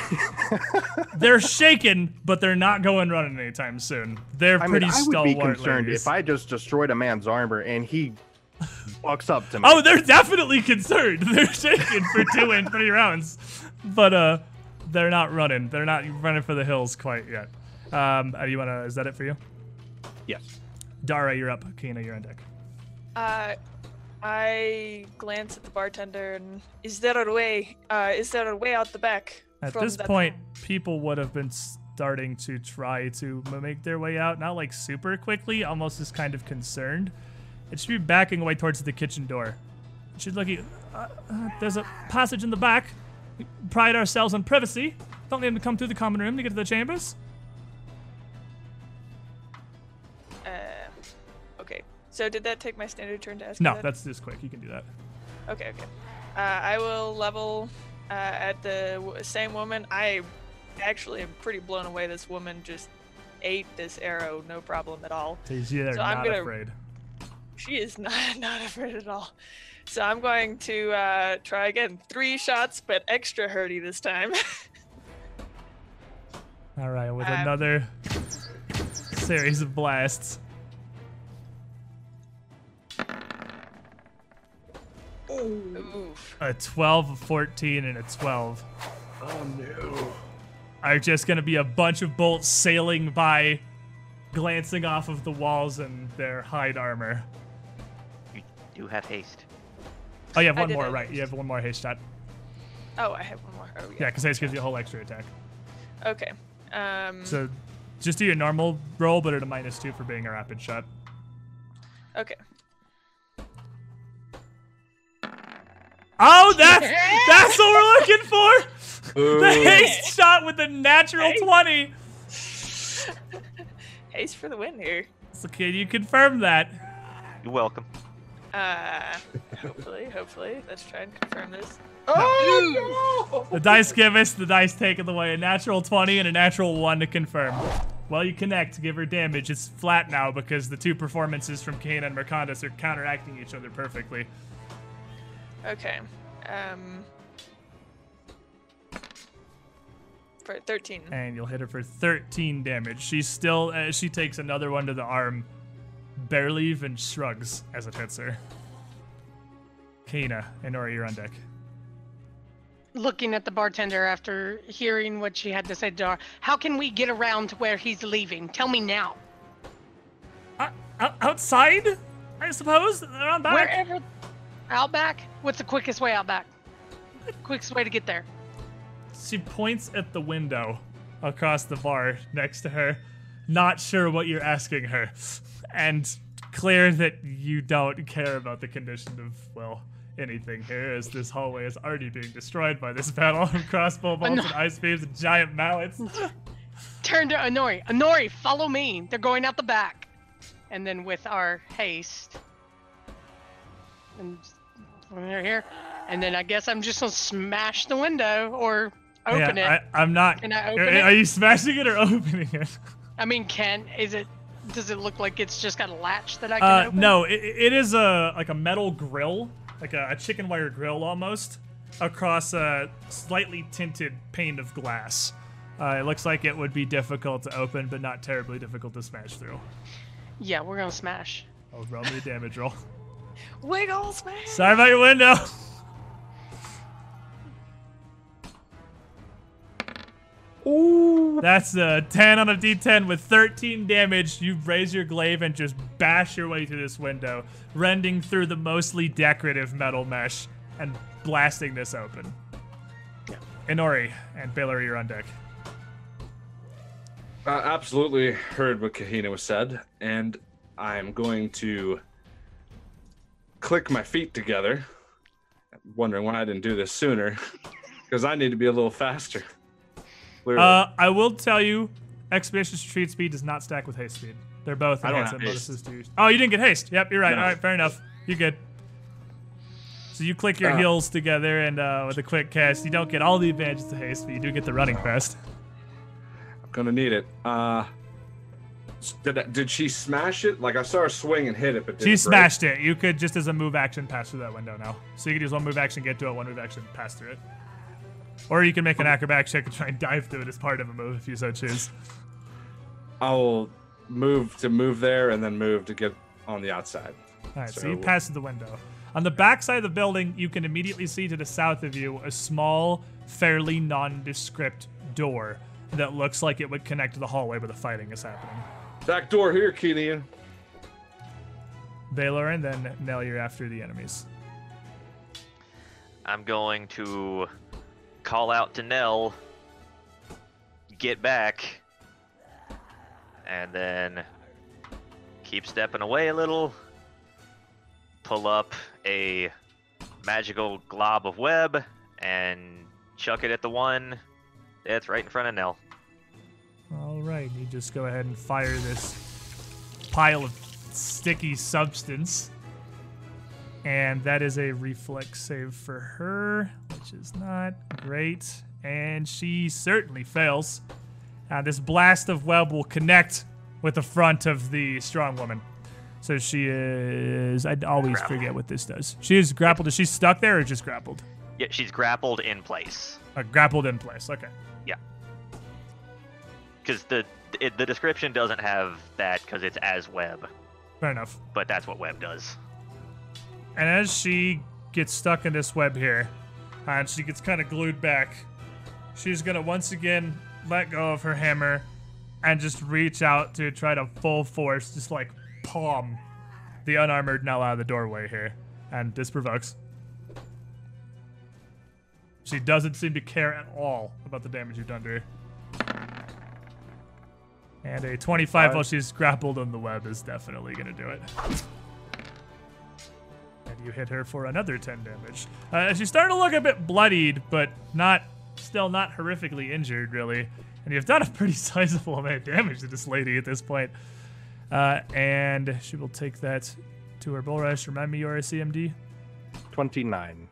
they're shaken, but they're not going running anytime soon. They're I pretty mean, I would be concerned ladies. if I just destroyed a man's armor and he walks up to me. Oh, they're definitely concerned. They're shaking for two and three rounds, but uh, they're not running. They're not running for the hills quite yet. Um, uh, you wanna? Is that it for you? yes. Dara, you're up. Kina, you're on deck. Uh, I glance at the bartender and is there a way? Uh, is there a way out the back? At this point, room? people would have been starting to try to make their way out, not like super quickly, almost as kind of concerned. It should be backing away towards the kitchen door. It should look. Uh, uh, there's a passage in the back. We pride ourselves on privacy. Don't need them to come through the common room to get to the chambers. Uh, okay. So did that take my standard turn to ask? No, that? that's just quick. You can do that. Okay, okay. Uh, I will level uh, at the w- same woman. I actually am pretty blown away. This woman just ate this arrow, no problem at all. So you see they're So I'm not gonna- afraid. She is not not afraid at all. So I'm going to uh, try again. Three shots, but extra hurty this time. All right, with Um, another series of blasts. Oof. A 12, a 14, and a 12. Oh no. are just going to be a bunch of bolts sailing by, glancing off of the walls and their hide armor. You do have haste. Oh, you have one more, have right? You have one more haste shot. Oh, I have one more. Oh, Yeah, because haste gives you a whole extra attack. Okay. Um. So just do your normal roll, but at a minus two for being a rapid shot. Okay. Oh, that's that's what we're looking for. The haste shot with the natural twenty. Haste for the win here. So can you confirm that? You're welcome. Uh. hopefully, hopefully. Let's try and confirm this. Oh no! The dice give us, the dice take it away. A natural 20 and a natural 1 to confirm. Well, you connect, give her damage. It's flat now because the two performances from Kane and Mercandus are counteracting each other perfectly. Okay. Um. For 13. And you'll hit her for 13 damage. She's still, uh, she takes another one to the arm, barely even shrugs as it hits her. Kana, Inori, you're on deck. Looking at the bartender after hearing what she had to say to Dar, how can we get around to where he's leaving? Tell me now. Uh, out- outside, I suppose? Around back? Wherever. Out back? What's the quickest way out back? Quickest way to get there. She points at the window across the bar next to her, not sure what you're asking her, and clear that you don't care about the condition of, well, anything here, as this hallway is already being destroyed by this battle of crossbow bolts and ice beams and giant mallets. Turn to Inori. Inori, follow me. They're going out the back. And then with our haste. And we're here. And then I guess I'm just gonna smash the window or open yeah, it. I, I'm not. Can I are, open it? are you smashing it or opening it? I mean, can is it Does it look like it's just got a latch that I can Uh, open? no, it, it is a like a metal grill, like a, a chicken wire grill almost, across a slightly tinted pane of glass. Uh, it looks like it would be difficult to open, but not terribly difficult to smash through. Yeah, we're gonna smash. Oh, roll me a damage roll. Wiggle smash. Sorry about your window. Ooh. That's a 10 on a d10 with 13 damage. You raise your glaive and just bash your way through this window, rending through the mostly decorative metal mesh and blasting this open. Inori and Baylor, you're on deck. I absolutely heard what Kahina was said, and I'm going to click my feet together. Wondering why I didn't do this sooner, because I need to be a little faster. Uh, I will tell you, Expeditious Retreat Speed does not stack with Haste Speed. They're both I don't enhancement have bonuses to use. Oh, you didn't get Haste. Yep, you're right. No. All right, fair enough. You're good. So you click your Uh. heels together, and uh, with a quick cast, you don't get all the advantages of Haste, but you do get the running fast. I'm gonna need it. Uh, did did she smash it? Like I saw her swing and hit it, but She it smashed it. You could just as a move action pass through that window now. So you could use one move action, get to it, one move action, pass through it. Or you can make an acrobatic check and try and dive through it as part of a move if you so choose. I'll move to move there and then move to get on the outside. All right, so, you pass through the window. On the back side of the building, you can immediately see to the south of you a small, fairly nondescript door that looks like it would connect to the hallway where the fighting is happening. Back door here, Keenian. Baylor, and then Nell, you're after the enemies. I'm going to call out to Nell, get back, and then keep stepping away a little, pull up a magical glob of web, and chuck it at the one that's right in front of Nell. All right, you just go ahead and fire this pile of sticky substance. And that is a reflex save for her, which is not great. And she certainly fails. Uh, this blast of web will connect with the front of the strong woman. So she is. I always Grapple. forget what this does. She is grappled. Is she stuck there or just grappled? Yeah, she's grappled in place. Uh, grappled in place. Okay. Yeah. Because the it, the description doesn't have that because it's as web, Fair enough. but that's what web does. And as she gets stuck in this web here, and she gets kind of glued back, she's gonna once again let go of her hammer and just reach out to try to full force, just like palm the unarmored Nell out of the doorway here. And this provokes. She doesn't seem to care at all about the damage you've done to her. And a 25 while she's grappled on the web is definitely gonna do it. You hit her for another 10 damage. Uh, she's starting to look a bit bloodied, but not, still not horrifically injured, really. And you've done a pretty sizable amount of damage to this lady at this point. Uh, and she will take that to her bull rush. Remind me your CMD. 29.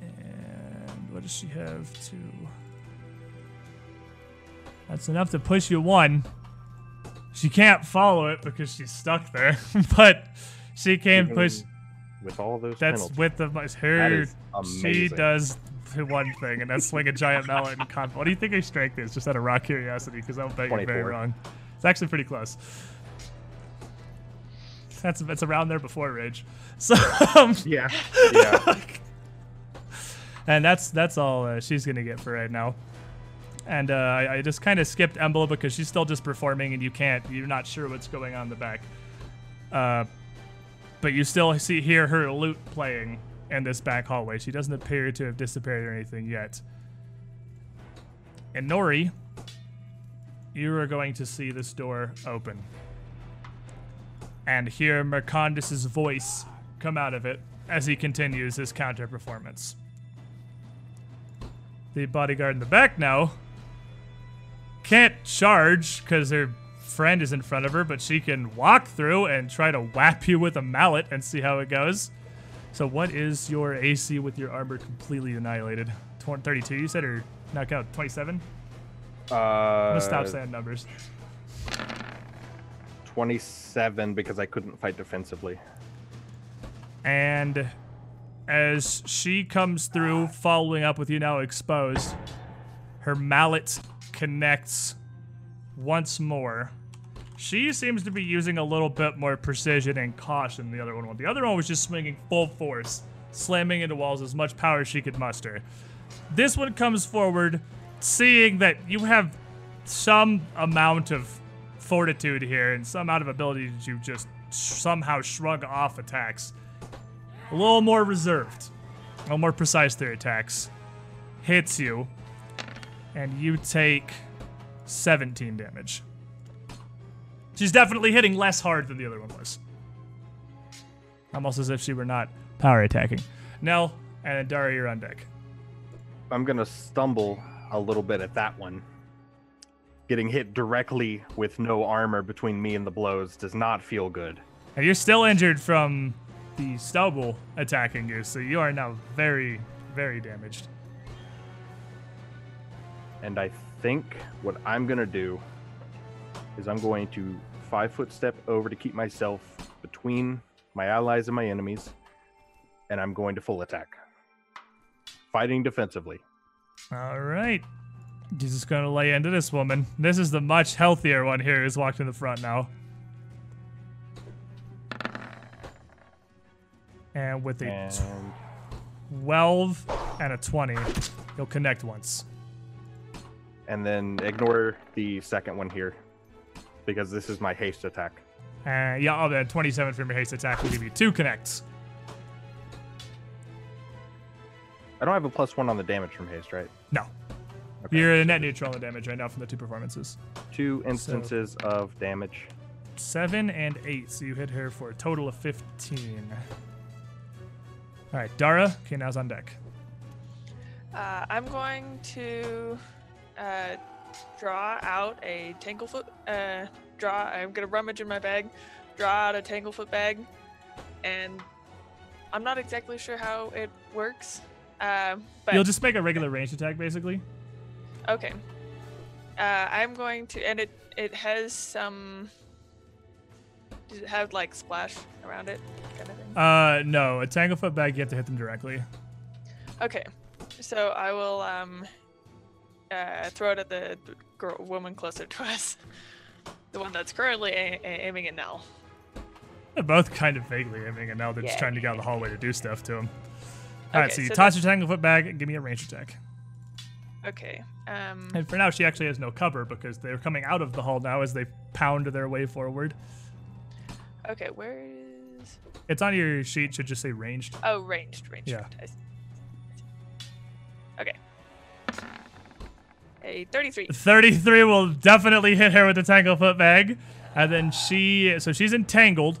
And what does she have to? That's enough to push you one. She can't follow it because she's stuck there, but she can Even push. with all those That's penalties. with the her. She does one thing, and that's swing a giant mallet and con. What do you think her strength is? Just out of raw curiosity, because I'll bet you're very wrong. It's actually pretty close. That's it's around there before rage. So, um, Yeah. Yeah. and that's that's all uh, she's gonna get for right now. And uh, I, just kind of skipped Embla because she's still just performing, and you can't, you're not sure what's going on in the back. Uh, but you still see hear her lute playing in this back hallway. She doesn't appear to have disappeared or anything yet. And Nori, you are going to see this door open and hear Mercandus's voice come out of it as he continues his counter performance. The bodyguard in the back now can't charge because her friend is in front of her, but she can walk through and try to whap you with a mallet and see how it goes. So, what is your AC with your armor completely annihilated? tw- 32, you said, or knock out 27? Uh, I'm gonna stop saying numbers. 27 because I couldn't fight defensively. And as she comes through, following up with you now exposed, her mallet connects once more. She seems to be using a little bit more precision and caution than the other one. The other one was just swinging full force, slamming into walls as much power as she could muster. This one comes forward, seeing that you have some amount of fortitude here and some amount of ability to just somehow shrug off attacks. A little more reserved, a little more precise their attacks. Hits you, and you take 17 damage. She's definitely hitting less hard than the other one was. Almost as if she were not power attacking. Nell and Dara, you're on deck. I'm gonna stumble a little bit at that one. Getting hit directly with no armor between me and the blows does not feel good. And you're still injured from the stubble attacking you, so you are now very, very damaged. And I think what I'm gonna do is I'm going to five foot step over to keep myself between my allies and my enemies, and I'm going to full attack. Fighting defensively. All right. He's just going to lay into this woman. This is the much healthier one here who's walked in the front now. And with a And 12 and a 20, he'll connect once. And then ignore the second one here. Because this is my haste attack. Uh, yeah, oh, then 27 from your haste attack will give you two connects. I don't have a plus one on the damage from haste, right? No. Okay. You're a net neutral on the damage right now from the two performances. Two instances of damage. Seven and eight, so you hit her for a total of 15. All right, Dara, okay, now's on deck. Uh, I'm going to uh, draw out a Tanglefoot. Uh, draw. I'm gonna rummage in my bag, draw out a Tanglefoot bag, and I'm not exactly sure how it works. Uh, but You'll just make a regular range attack, basically. okay. Uh, I'm going to, and it it has some. Does it have like splash around it, kind of thing? Uh, no, a Tanglefoot bag, you have to hit them directly. Okay, so I will um uh, throw it at the girl, woman closer to us, the one that's currently a- a- aiming at Nell. They're both kind of vaguely aiming, and now they're just Yeah. trying to get out of the hallway to do stuff to him. All right, Okay, so you so toss your Tanglefoot bag and give me a range attack. Okay. Um. And for now, she actually has no cover because they're coming out of the hall now as they pound their way forward. Okay. Where is? It's on your sheet, should just say ranged. Oh, ranged. Ranged. Yeah. I see. Okay. A 33. 33 will definitely hit her with the Tanglefoot bag. And then she, so she's entangled.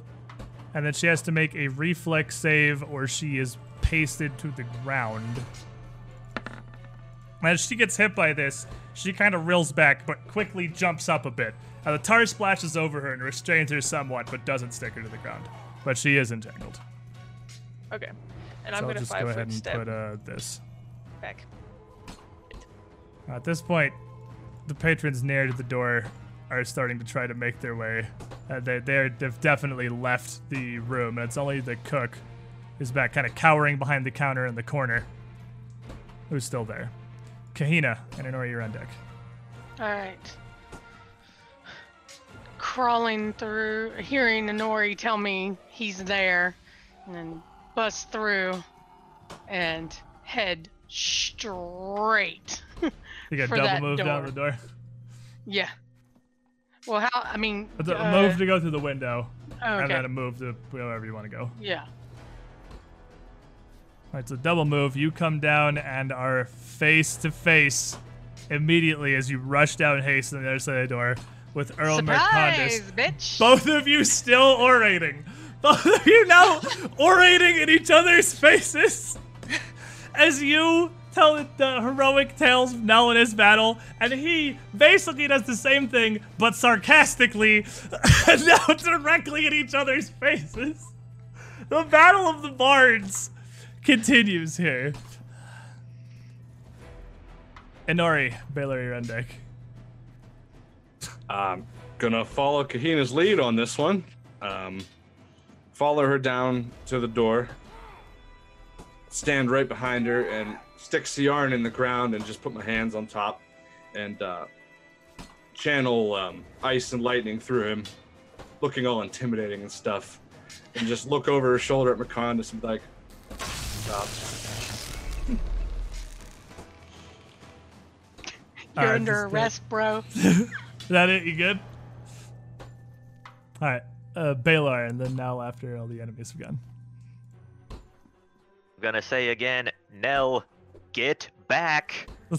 And then she has to make a reflex save or she is pasted to the ground. As she gets hit by this, she kind of reels back, but quickly jumps up a bit. And the tar splashes over her and restrains her somewhat, but doesn't stick her to the ground. But she is entangled. Okay. And so I'm I'll gonna just five go ahead and step put uh, this. back. At this point, the patrons near to the door are starting to try to make their way. Uh, they, they've definitely left the room, and it's only the cook who's back, kind of cowering behind the counter in the corner, who's still there. Kahina and Honora, you're on deck. All right. Crawling through, hearing Nori tell me he's there, and then bust through and head straight. You got double move down the door. yeah. Well, how? I mean, It's a uh, move to go through the window, oh, and then a move to wherever you want to go. Yeah. All right, so double move. You come down and are face to face immediately as you rush down haste on the other side of the door with Earl Surprise, bitch! Both of you still orating. Both of you now orating in each other's faces as you tell the heroic tales of Nell in his battle, and he basically does the same thing, but sarcastically, now directly in each other's faces. The battle of the bards continues here. Inori, Baylor, deck. I'm gonna follow Kahina's lead on this one. Um, follow her down to the door, stand right behind her, and stick Siarn in the ground, and just put my hands on top, and uh, channel um, ice and lightning through him, looking all intimidating and stuff, and just look over her shoulder at Mercandus and be like, "Stop." You're Alright, under just, uh, arrest, bro. Is that it? You good? All right, uh, Baylor, and then now after all the enemies have gone. I'm gonna say again, Nell, get back.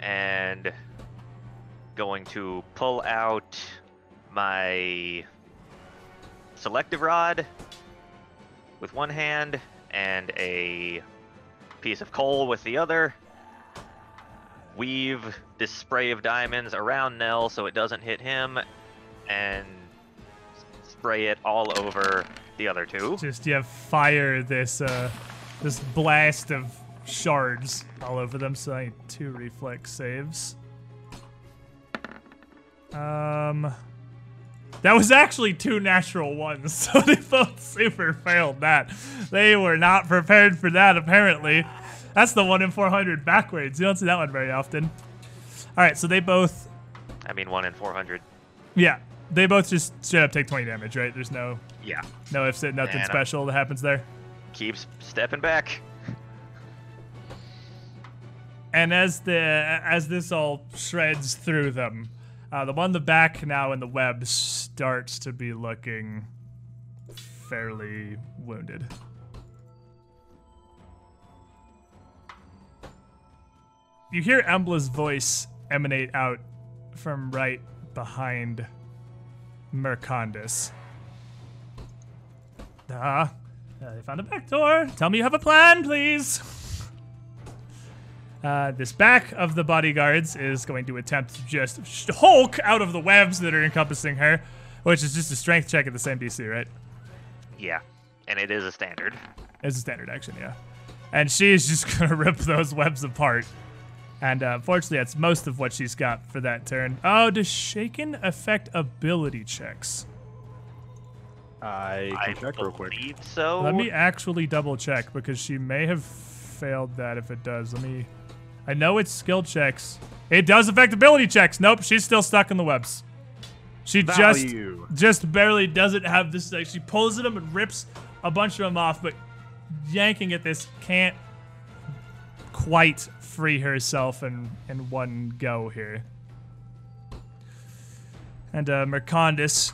and going to pull out my selective rod with one hand and a piece of coal with the other. Weave this spray of diamonds around Nell so it doesn't hit him, and spray it all over the other two. Just yeah, fire this uh, this blast of shards all over them. So I need two reflex saves. Um, that was actually two natural ones, so they both super failed that. They were not prepared for that, apparently. That's the one in 400 backwards. You don't see that one very often. All right, so they both, I mean, one in 400. yeah, they both just straight up take 20 damage, right? There's no, Yeah. no ifs, nothing Man, special that happens there. Keeps stepping back. And as the as this all shreds through them, uh, the one in the back now in the web starts to be looking fairly wounded. You hear Embla's voice emanate out from right behind Mercandus. Ah, uh, they found a back door. Tell me you have a plan, please. Uh, this back of the bodyguards is going to attempt to just Hulk out of the webs that are encompassing her, which is just a strength check at the same DC, right? Yeah. And it is a standard. It's a standard action, yeah. And she's just gonna rip those webs apart. And uh, unfortunately, that's most of what she's got for that turn. Oh, does Shaken affect ability checks? I I can check real quick. believe so. Let me actually double check because she may have failed that if it does. Let me. I know it's skill checks. It does affect ability checks. Nope, she's still stuck in the webs. She Value. just just barely doesn't have this. Like, she pulls at them and rips a bunch of them off, but yanking at this can't quite free herself in in one go here. And uh, Mercandus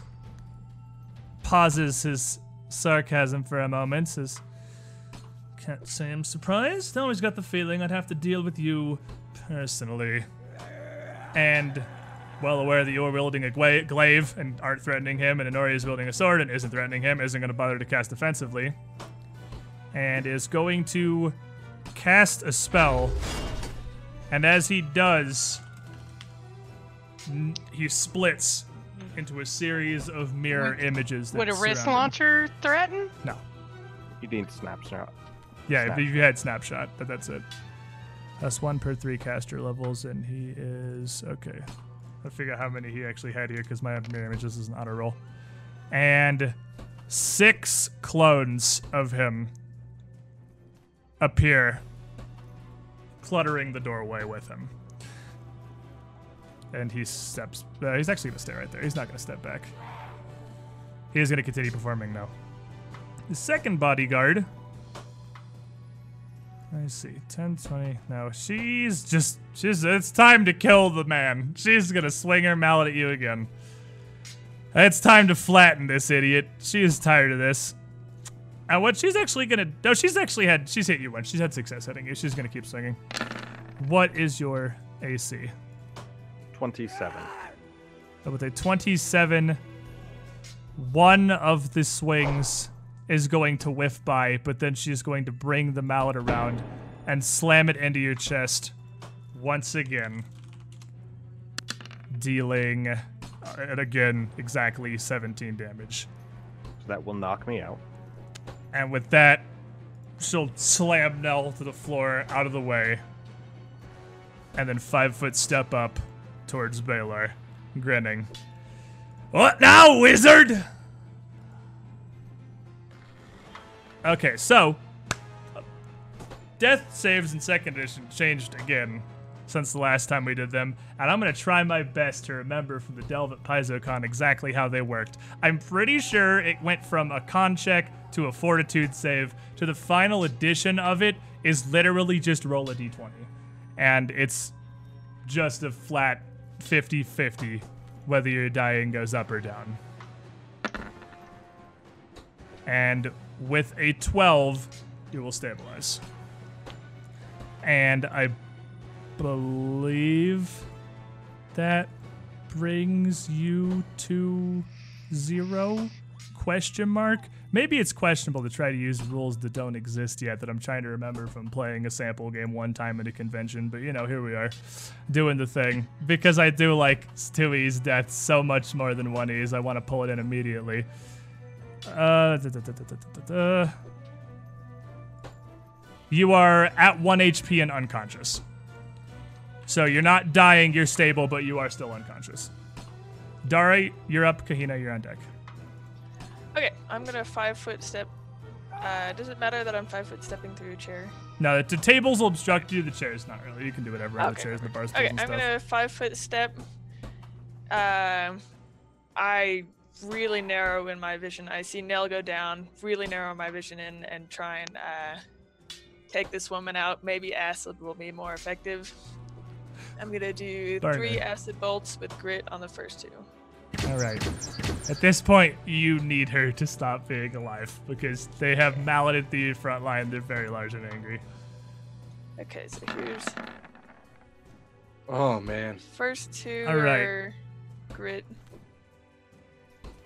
pauses his sarcasm for a moment, says, Can't say I'm surprised. Always got the feeling I'd have to deal with you personally. And well aware that you're wielding a gla- glaive and aren't threatening him, and Inori is wielding a sword and isn't threatening him, isn't going to bother to cast defensively. And is going to cast a spell. And as he does, he splits into a series of mirror Would- images. That Would a wrist surround him. launcher threaten? No. You need snapshot. Yeah, Snap. if you had snapshot, but that's it. That's one per three caster levels, and he is okay. I figure out how many he actually had here because my mirror images is an auto roll, and six clones of him appear, cluttering the doorway with him. And he steps. Uh, he's actually gonna stay right there. He's not gonna step back. He is gonna continue performing now. The second bodyguard I see. 10, 20. No, she's just. She's. It's time to kill the man. She's gonna swing her mallet at you again. It's time to flatten this idiot. She is tired of this. And what she's actually gonna. No, she's actually had. She's hit you once. She's had success hitting you. She's gonna keep swinging. What is your AC? 27. So with a 27, one of the swings is going to whiff by, but then she's going to bring the mallet around and slam it into your chest once again, dealing, uh, and again, exactly 17 damage. So that will knock me out. And with that, she'll slam Nell to the floor out of the way and then five foot step up towards Baylor, grinning. What now, wizard? Okay, so death saves in second edition changed again since the last time we did them, and I'm gonna try my best to remember from the Delve at PaizoCon exactly how they worked. I'm pretty sure it went from a con check to a fortitude save to the final edition of it is literally just roll a d20, and it's just a flat 50-50 whether your dying goes up or down. And with a 12, you will stabilize. And I believe that brings you to zero question mark maybe it's questionable to try to use rules that don't exist yet that i'm trying to remember from playing a sample game one time at a convention but you know here we are doing the thing because i do like two e's death so much more than one e's i want to pull it in immediately uh, da, da, da. you are at 1 hp and unconscious so you're not dying, you're stable, but you are still unconscious. Dari, you're up. Kahina, you're on deck. Okay, I'm gonna five foot step. Uh, does it matter that I'm five foot stepping through a chair? No, the tables will obstruct you. The chairs, not really. You can do whatever. on The chairs the bar stools Okay, I'm stuff. gonna five foot step. Um, I really narrow in my vision. I see Nell go down. Really narrow my vision in and try and uh, take this woman out. Maybe acid will be more effective. I'm gonna do Darn three it. acid bolts with grit on the first two. All right. At this point, you need her to stop being alive because they have malleted the front line. They're very large and angry. Okay, so here's Oh man. first two All right. are grit.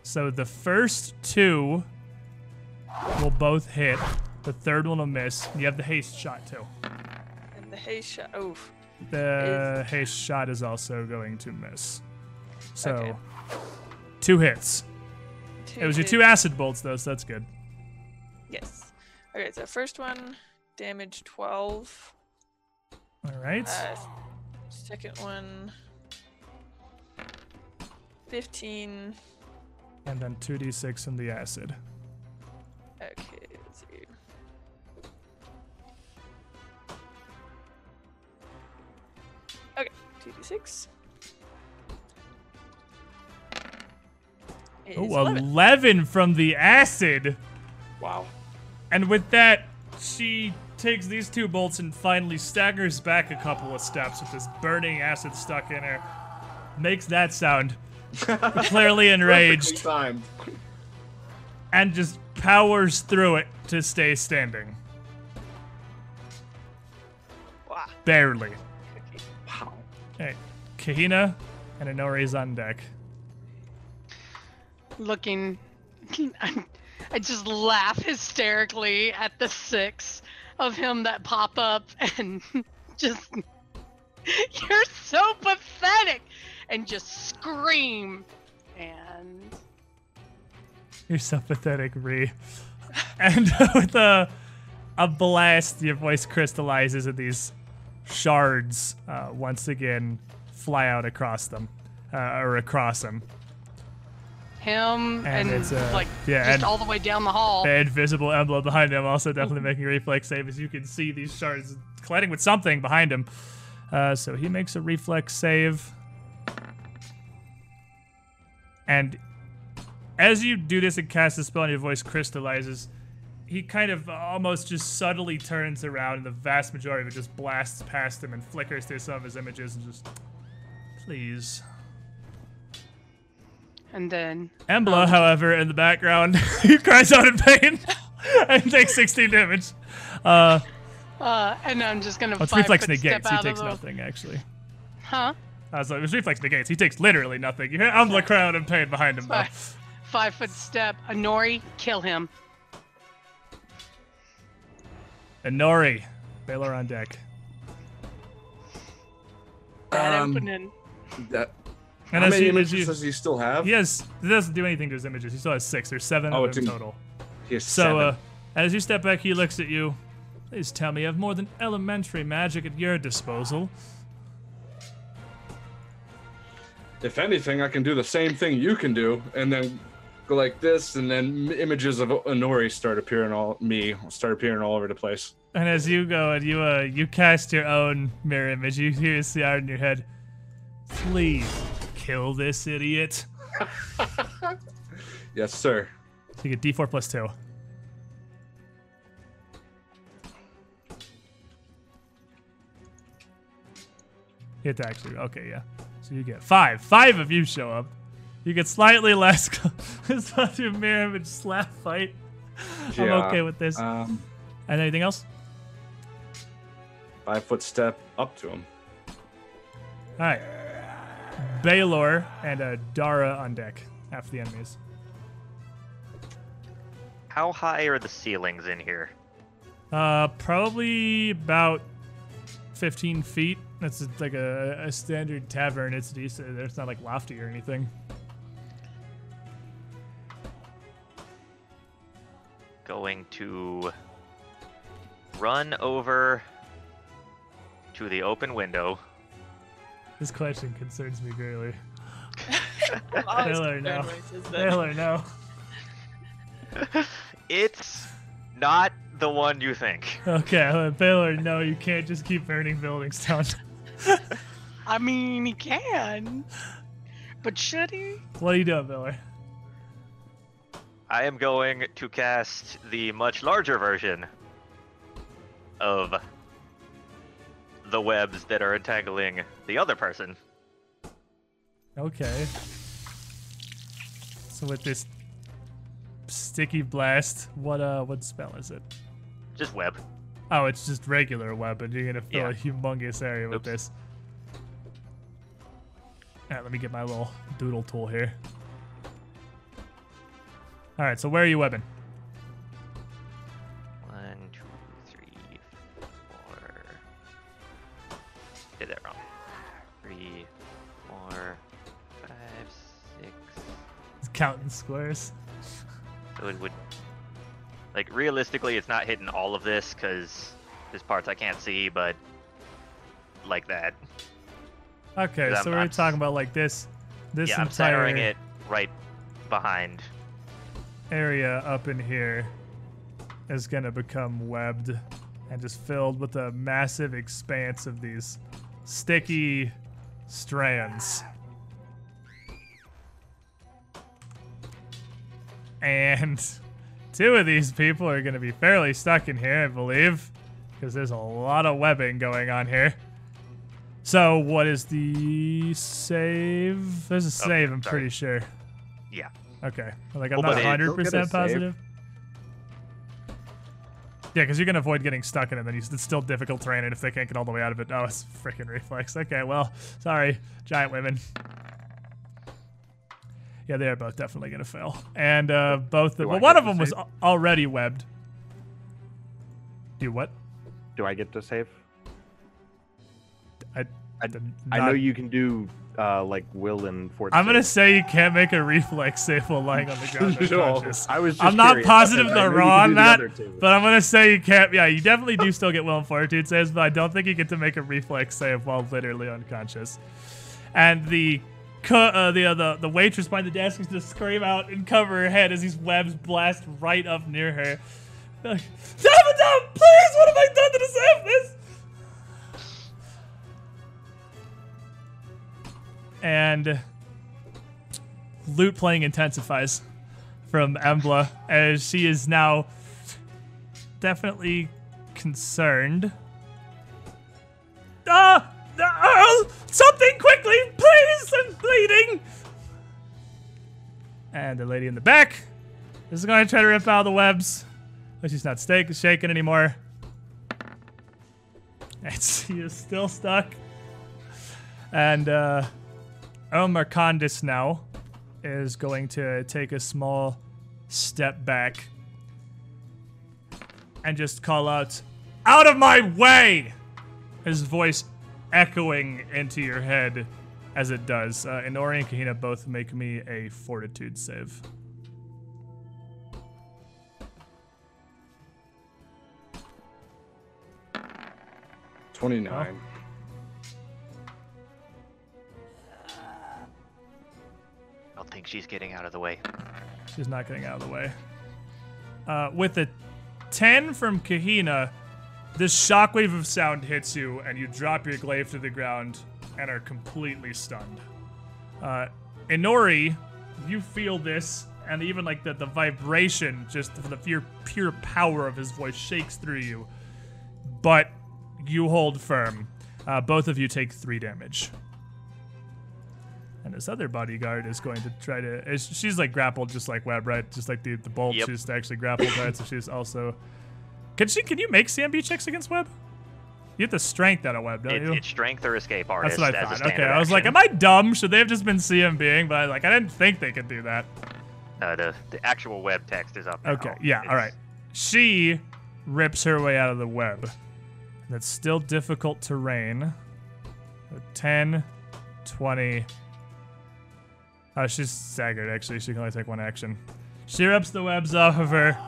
So the first two will both hit. The third one will miss. You have the haste shot too. And the haste shot. Oof. The haste shot is also going to miss. So Okay. Two hits. Two It was your two acid bolts though, so that's good. Yes. Okay, so first one, damage 12. All right. Uh, second one, 15. and then 2d6 in the acid. Okay, let's see. Okay, 2d6. Is Oh, 11. 11 from the acid. Wow. And with that, she takes these two bolts and finally staggers back a couple of steps with this burning acid stuck in her. Makes that sound. Clearly enraged. Perfectly and just powers through it to stay standing. Wow. Barely. Wow. Okay. Kahina and Inori's on deck. Looking. I just laugh hysterically at the six of him that pop up and just. You're so pathetic! And just scream. And. You're so pathetic, Ree. And with a, a blast, your voice crystallizes and these shards uh, once again fly out across them, uh, or across them. Him And and, it's, uh, like yeah, just and- all the way down the hall. The invisible emblem behind him also definitely making a reflex save as you can see these shards colliding with something behind him. Uh, so he makes a reflex save. And as you do this and cast the spell and your voice crystallizes, he kind of almost just subtly turns around and the vast majority of it just blasts past him and flickers through some of his images and just, please. And then Embla, however, in the background, he cries out in pain and takes 16 damage. Uh, Uh, and I'm just gonna. well, it's reflex negates. He takes of the, nothing, actually. Huh? Uh, so it was reflex negates. He takes literally nothing. You hear Embla cry out in pain behind him, though. Five, five foot step. Inori, kill him. Inori, Baylor on deck. That Um, opening. That, And how as many images you, does he still have? he has, he doesn't do anything to his images. He still has six. There's seven Oh, of them in- total. He has So, seven. uh, as you step back, he looks at you. Please tell me you have more than elementary magic at your disposal. if anything, I can do the same thing you can do, and then go like this, and then images of Inori start appearing all me start appearing all over the place. And as you go and you uh you cast your own mirror image, you hear Ciara in your head. Please kill this idiot. Yes, sir. So you get D4 plus two. To actually okay, yeah. So you get five. Five of you show up. You get slightly less. it's not your mirror image slap fight. I'm okay with this. Um, and anything else? five foot step up to him. All right. Baylor and a Dara on deck after the enemies. How high are the ceilings in here? Uh, probably about 15 feet. That's like a, a standard tavern. It's decent. It's not like lofty or anything. Going to run over to the open window. This question concerns me greatly. I'm Taylor, no. concerned when he says that. Taylor, no. It's not the one you think. Okay, Baylor, no. You can't just keep burning buildings down. I mean, he can. But should he? what are you doing, Baylor? I am going to cast the much larger version of the webs that are entangling the other person. Okay. So with this sticky blast, what uh, what spell is it? Just web. Oh, it's just regular web, and You're gonna fill Yeah. a humongous area with Oops. this. Alright, let me get my little doodle tool here. Alright, so where are you webbing? Counting squares. So it would. Like, realistically, it's not hitting all of this because there's parts I can't see, but like that. Okay, I'm- so we're I'm talking about like this this yeah, I'm entire centering it right behind. area up in here is gonna become webbed and just filled with a massive expanse of these sticky strands. And two of these people are gonna be fairly stuck in here, I believe, because there's a lot of webbing going on here. So, what is the save? There's a oh, save, I'm sorry. pretty sure. Yeah. Okay. Like I'm Well, not hundred You'll get a percent positive. Yeah, because you're gonna avoid getting stuck in it. Then you, it's still difficult terrain, and if they can't get all the way out of it, oh, it's freaking reflex. Okay, well, sorry, giant women. Yeah, they are both definitely gonna fail, and uh, both. The, well, one of them was save? al- already webbed. Do what? Do I get to save? I. I- did I know you can do uh, like will and fort. I'm gonna say you can't make a reflex save while lying on the ground No. I was. Just I'm not curious. positive they're know you can raw do on that, but I'm gonna say you can't. Yeah, you definitely do still get will and fortitude saves, but I don't think you get to make a reflex save while literally unconscious. And the uh, the, uh, the the waitress behind the desk is to scream out and cover her head as these webs blast right up near her. Like, Saboteur, please! What have I done to deserve this? And lute playing intensifies from Embla as she is now definitely concerned. Ah! Ah, something quickly, please! I'm bleeding! And the lady in the back is going to try to rip out the webs, but she's not stake- shaking anymore. And she is still stuck. And, uh, Mercandus now is going to take a small step back and just call out, Out of my way! His voice echoing into your head as it does. Uh, Inori and Kahina both make me a fortitude save. Twenty nine. I don't think she's getting out of the way. She's not getting out of the way. Uh, with a 10 from Kahina, this shockwave of sound hits you, and you drop your glaive to the ground and are completely stunned. Uh, Inori, you feel this, and even like the, the vibration, just for the pure, pure power of his voice, shakes through you. But you hold firm. Uh, both of you take three damage. And this other bodyguard is going to try to. She's like grappled, just like Web, right? Just like the the bolt. Yep. She's actually grappled, right? So she's also. Can she? Can you make CMB checks against Web? You have the strength out of Web, don't It, you? it's strength or escape artist That's what I thought. Okay, I was like, am I dumb? Should they have just been CMBing? But I, like, I didn't think they could do that. Uh, the the actual web text is up. Now. Okay, yeah, all right. She rips her way out of the web. That's still difficult terrain. A 10, 20. Oh, she's staggered, actually. She can only take one action. She rips the webs off of her.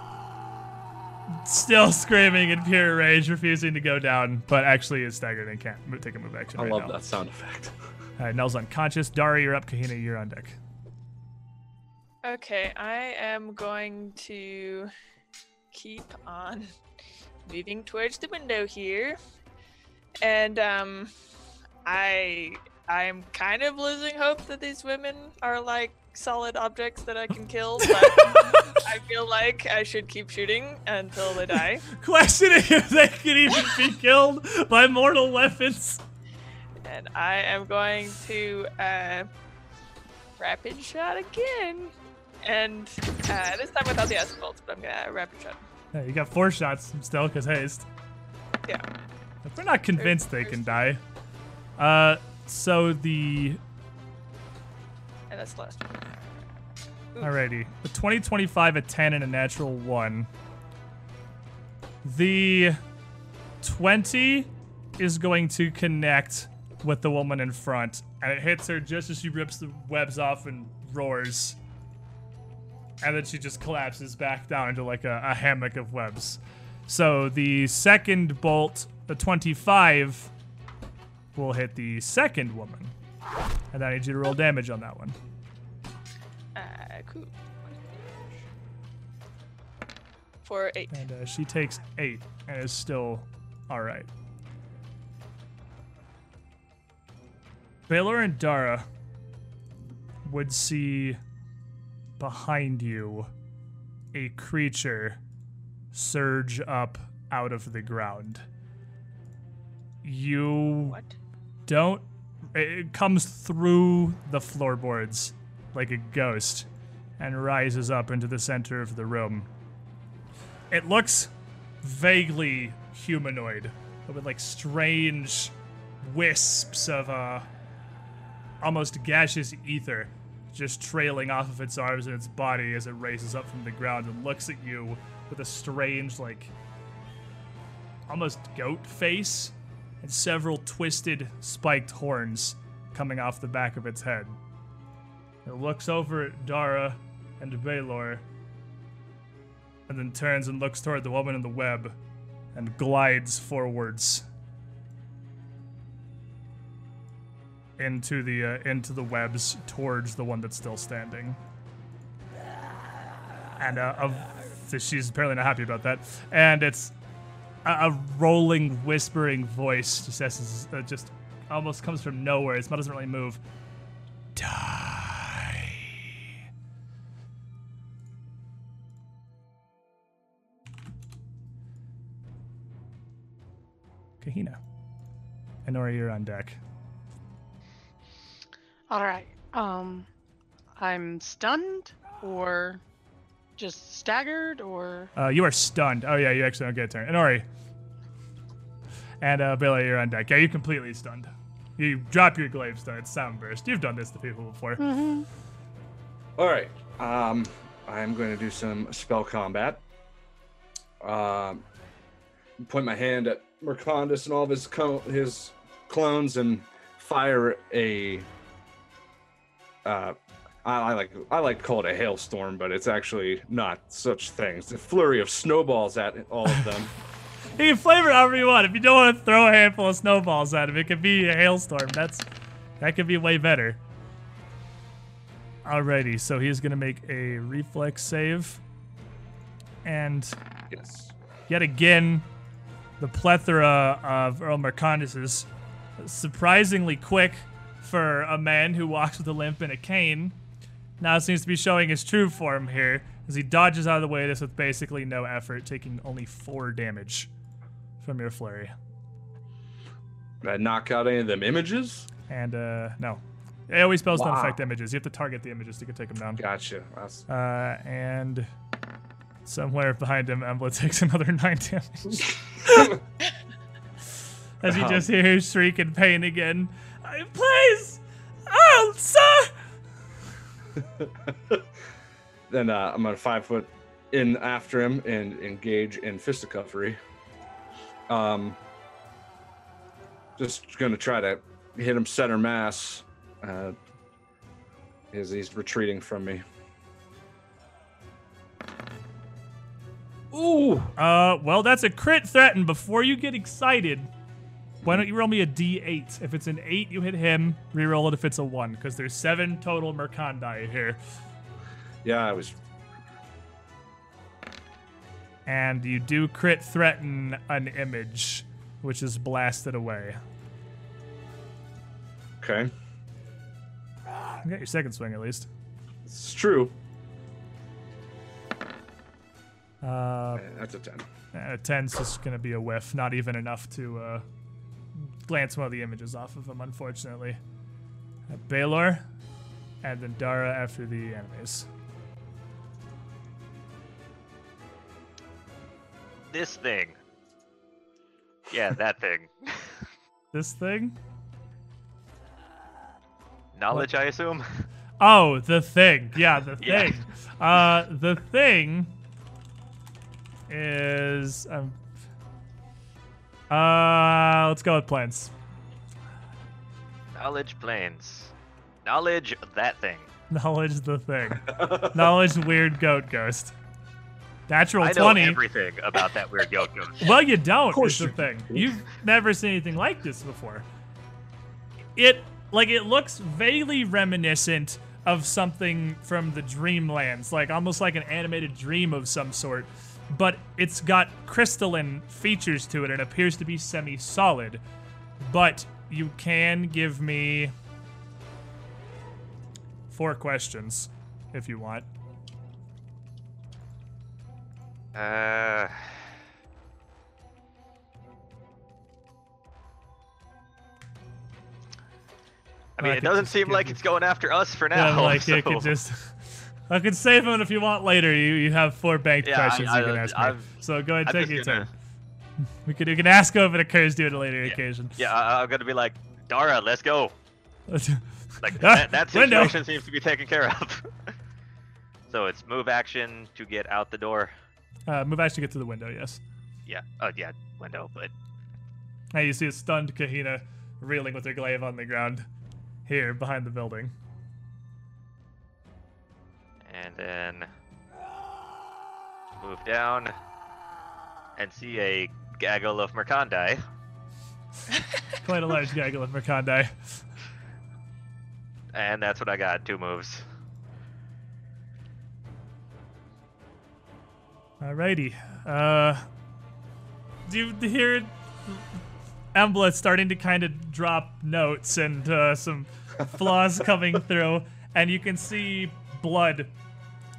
Still screaming in pure rage, refusing to go down, but actually is staggered and can't mo- take a move action I right love now. that sound effect. All right, Nell's unconscious. Dari, you're up. Kahina, you're on deck. Okay, I am going to keep on moving towards the window here. And um I I'm kind of losing hope that these women are like solid objects that I can kill, but I feel like I should keep shooting until they die. Questioning if they can even be killed by mortal weapons. And I am going to uh rapid shot again. And uh, this time without the asphalt, but I'm gonna rapid shot. Yeah, you got four shots still, because haste. Yeah. If we're not convinced they can die. Uh, so the. And that's the last one. Alrighty. The 2025, a 10, and a natural 1. The 20 is going to connect with the woman in front, and it hits her just as she rips the webs off and roars. And then she just collapses back down into like a, a hammock of webs. So the second bolt, the 25, will hit the second woman. And I need you to roll damage on that one. Uh, cool. For eight. And uh, she takes eight and is still all right. Baylor and Dara would see behind you a creature surge up out of the ground. You What? don't. It comes through the floorboards like a ghost and rises up into the center of the room. It looks vaguely humanoid, but with like strange wisps of uh, almost gaseous ether just trailing off of its arms and its body as it raises up from the ground and looks at you with a strange, like, almost goat face and several twisted, spiked horns coming off the back of its head. It looks over at Dara and Baylor and then turns and looks toward the woman in the web and glides forwards into the uh, into the webs towards the one that's still standing. And uh, she's apparently not happy about that. And it's a, rolling, whispering voice just says, uh, just almost comes from nowhere. Its mouth doesn't really move. Die. Kahina. Inori, you're on deck. All right. Um, I'm stunned or just staggered or Uh, you are stunned. Oh yeah, you actually don't get a turn. Inori. And uh, Billy, you're on deck. Yeah, you're completely stunned. You drop your glaive stun. It's sound burst. You've done this to people before. All right. Um, I'm going to do some spell combat. Um, point my hand at Mercandus and all of his co- his clones and fire a. Uh, I, I like I like to call it a hailstorm, but it's actually not such things. A flurry of snowballs at all of them. You can flavor it however you want. If you don't want to throw a handful of snowballs at him, it could be a hailstorm. That's that could be way better. Alrighty, so he's gonna make a reflex save. And Yes. yet again, the plethora of Earl Mercandus is surprisingly quick for a man who walks with a limp and a cane. Now seems to be showing his true form here as he dodges out of the way of this with basically no effort, taking only four damage from your flurry. Did I knock out any of them images? And uh no. AoE spells don't affect images. You have to target the images to take them down. Gotcha. Uh, and somewhere behind him, Embla takes another nine damage. As you Um. just hear her shriek in pain again. "Uh, Please! Oh, sir! then uh, I'm gonna five foot in after him and engage in fisticuffery. Um, just gonna try to hit him center mass, uh, as he's retreating from me. Ooh, Uh, well, that's a crit threat, and before you get excited, why don't you roll me a d8? If it's an 8, you hit him. Reroll it if it's a 1, because there's 7 total Mercandi here. yeah, I was And you do crit threaten an image, which is blasted away. okay. You got your second swing at least. It's true. Uh, That's a ten. a 10's just going to be a whiff, not even enough to uh, glance one of the images off of him, unfortunately. Uh, Baylor, and then Dara after the enemies. This thing. Yeah, that thing. This thing? Knowledge, I assume. Oh, the thing. Yeah, the thing. Yeah. Uh, the thing is. Um, uh, let's go with plans. Knowledge planes. Knowledge that thing. Knowledge the thing. Knowledge weird goat ghost. Natural I know 20. everything about that weird goat ghost. Well, you don't. Of course is the you thing. You've never seen anything like this before. It like it looks vaguely reminiscent of something from the Dreamlands, like almost like an animated dream of some sort. But it's got crystalline features to it It appears to be semi-solid. But you can give me four questions if you want. Uh. I mean, I it doesn't seem like it's going after us for Yeah, now. like you so- could just. I can save them if you want later. You you have four banked Yeah, questions I- you can ask me. So go ahead, I'm take your gonna- turn. We could we can ask if it occurs to you at a later Yeah. occasion. Yeah, I, I'm gonna be like, Dara, let's go. Like Ah, that, that situation seems to be taken care of. so it's move action to get out the door. uh, move to get to the window. Yes. Yeah. Oh yeah, window. But Now you see a stunned Kahina reeling with her glaive on the ground here behind the building. And then move down and see a gaggle of mercandi. Quite a large gaggle of Mercandi. And that's what I got. Two moves. Alrighty. Uh, do you hear Embla starting to kind of drop notes and uh, some flaws coming through, and you can see blood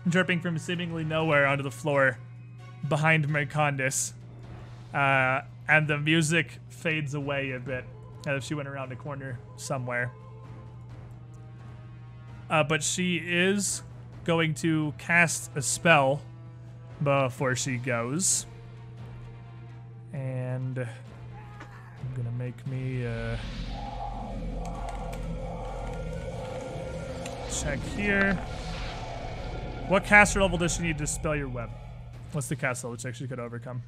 dripping from seemingly nowhere onto the floor behind Mercandus. Uh, and the music fades away a bit as if she went around a corner somewhere. Uh, but she is going to cast a spell before she goes. And I'm gonna make me uh, check here. What caster level does she need to spell your web? What's the caster level check she could overcome?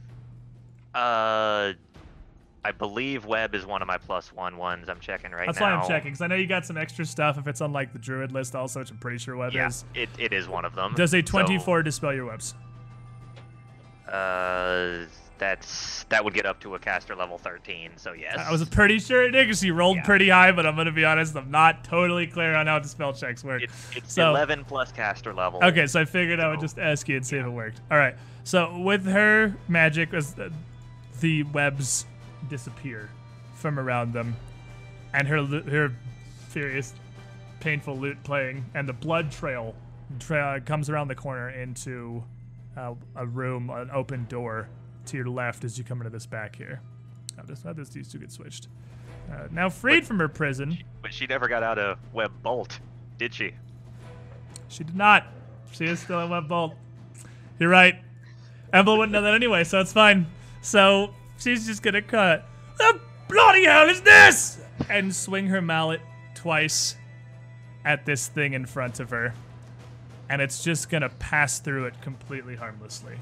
Uh, I believe web is one of my plus one ones. I'm checking right That's now. That's why I'm checking, because I know you got some extra stuff if it's on like the druid list also, which I'm pretty sure web Yeah, is. it, it is one of them. Does a So, 24 dispel your webs? uh, That's that would get up to a caster level 13. So yes. I was pretty sure it did because he rolled Yeah. pretty high, but I'm gonna be honest, I'm not totally clear on how the spell checks work. It's, it's So- 11 plus caster level. Okay, so I figured I would just ask you and see if it worked. All right. So with her magic, as the, the webs disappear from around them, and her her furious, painful lute playing, and the blood trail tra- comes around the corner into uh, a room, an open door to your left as you come into this back here. Now this, how does these two get switched? Uh, now freed from her prison, But she never got out of web bolt, did she? She did not. She is still in web bolt. You're right. Embla wouldn't know that anyway, so it's fine. So she's just gonna cut. The bloody hell is this? And swing her mallet twice at this thing in front of her. And it's just gonna pass through it completely harmlessly.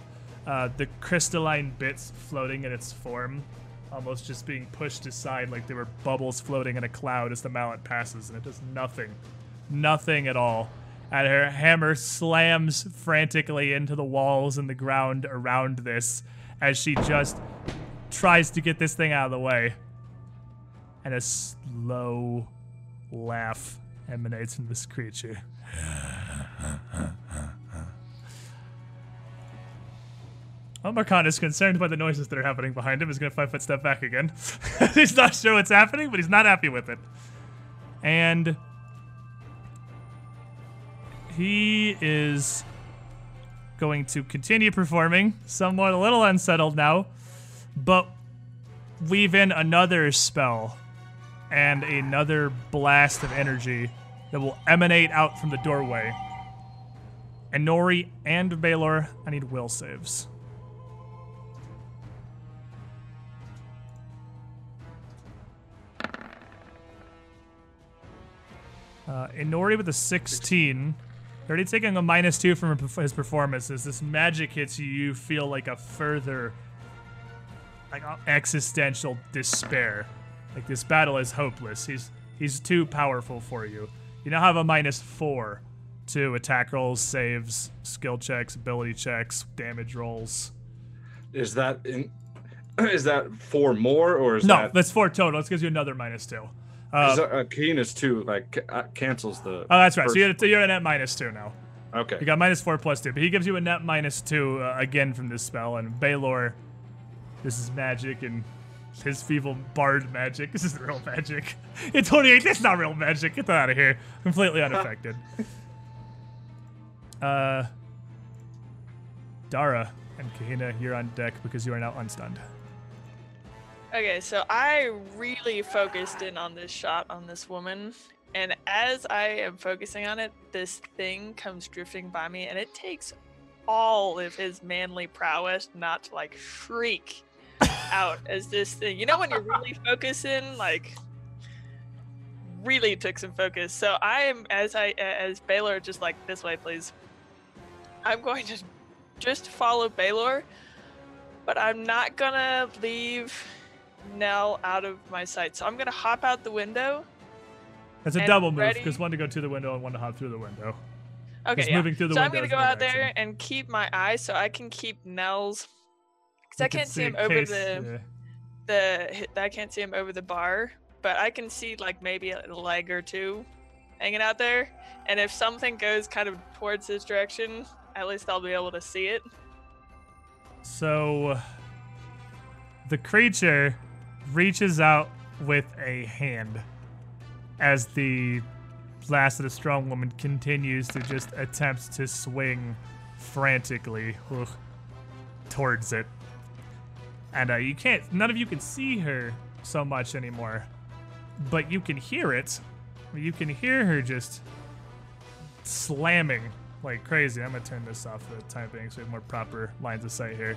Uh, the crystalline bits floating in its form, almost just being pushed aside like they were bubbles floating in a cloud as the mallet passes, and it does nothing nothing at all. And her hammer slams frantically into the walls and the ground around this as she just tries to get this thing out of the way. And a slow laugh emanates from this creature. Marcon is concerned by the noises that are happening behind him. He's going to five foot step back again. he's not sure what's happening, but he's not happy with it. And he is going to continue performing, somewhat a little unsettled now, but weave in another spell and another blast of energy that will emanate out from the doorway. Inori and Baylor, I need will saves. Uh, Inori with a 16. Already taking a minus two from his performance. As this magic hits you, you feel like a further, like uh, existential despair. Like this battle is hopeless. He's he's too powerful for you. You now have a minus four to attack rolls, saves, skill checks, ability checks, damage rolls. Is that in? Is that four more or is No, that? that's four total. This gives you another minus two. Uh, is uh, keen is two, like ca- uh, cancels the. oh, that's right. So you're, you're a net minus two now. okay. You got minus four plus two, but he gives you a net minus two uh, again from this spell. And Baylor, this is magic, and his feeble bard magic. This is real magic. It's 28. That's not real magic. Get that out of here. Completely unaffected. uh, Dara and Kahina, you're on deck because you are now unstunned. Okay, so I really focused in on this shot on this woman, and as I am focusing on it, this thing comes drifting by me, and it takes all of his manly prowess not to like shriek out as this thing. You know when you're really focusing, like really took some focus. So I am as I as Baylor just like this way, please. I'm going to just follow Baylor, but I'm not gonna leave Nell out of my sight. So I'm gonna hop out the window. That's a double move because one to go to the window and one to hop through the window. Okay, yeah. moving through the so I'm gonna go one out there and keep my eye so I can keep Nell's. Because I can can't see him over case, the yeah. the. I can't see him over the bar, but I can see like maybe a leg or two hanging out there. And if something goes kind of towards this direction, at least I'll be able to see it. So the creature reaches out with a hand as the blast of the strong woman continues to just attempt to swing frantically ugh, towards it. And uh, you can't, none of you can see her so much anymore, but you can hear it. You can hear her just slamming like crazy. I'm gonna turn this off for the time being so we have more proper lines of sight here.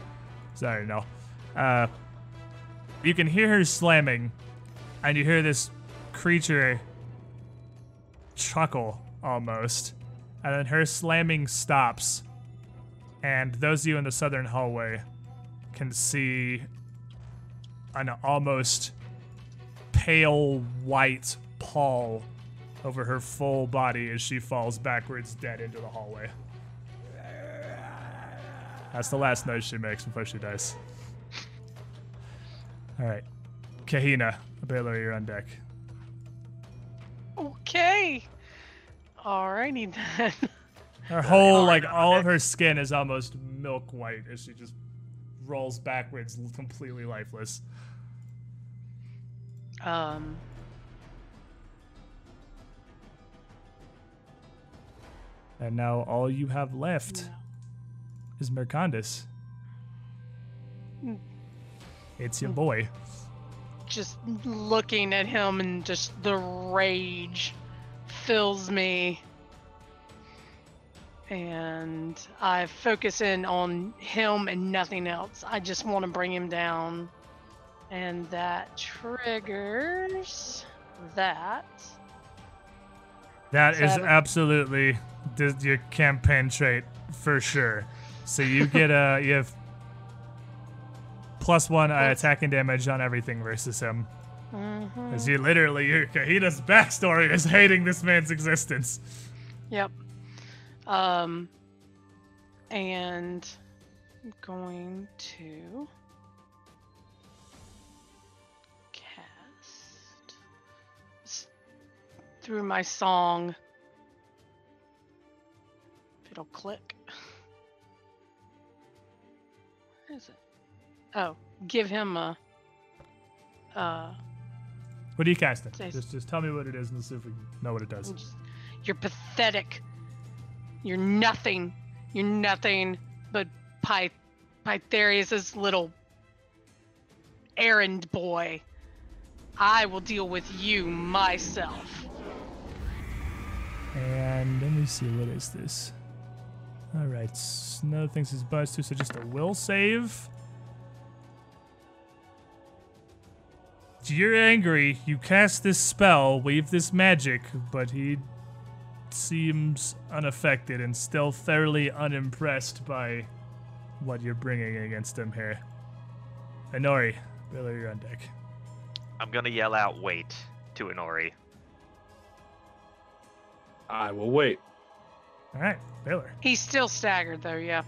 Sorry, no. Uh, you can hear her slamming, and you hear this creature chuckle almost, and then her slamming stops, and those of you in the southern hallway can see an almost pale white pall over her full body as she falls backwards dead into the hallway. That's the last noise she makes before she dies. All right. Kahina, Baylor, you're on deck. Okay. Alrighty then. Her whole, like, all of her skin is almost milk white as she just rolls backwards, completely lifeless. Um. And now all you have left is Mercandus. It's your hmm. boy. just looking at him and just the rage fills me. And I focus in on him and nothing else. I just want to bring him down. And that triggers that. That is absolutely your campaign trait for sure. So you get a you have plus one uh, attack and damage on everything versus him. Mhm. As you literally, your Kahina's backstory is hating this man's existence. Yep. Um, and I'm going to cast through my song. If it'll click. What is it? Oh, give him a. Uh, What are you casting? Says- Just, just tell me what it is and see if we know what it does. just- You're pathetic. You're nothing. You're nothing but Py- Pytherius's little errand boy. I will deal with you myself. And let me see, what is this? All right, another thing's his buzz too, so just a will save. You're angry. You cast this spell, wave this magic, but he seems unaffected and still fairly unimpressed by what you're bringing against him here. Inori, Baylor, you're on deck. I'm gonna yell out "Wait" to Inori. I will wait. All right, Baylor. He's still staggered though, yeah.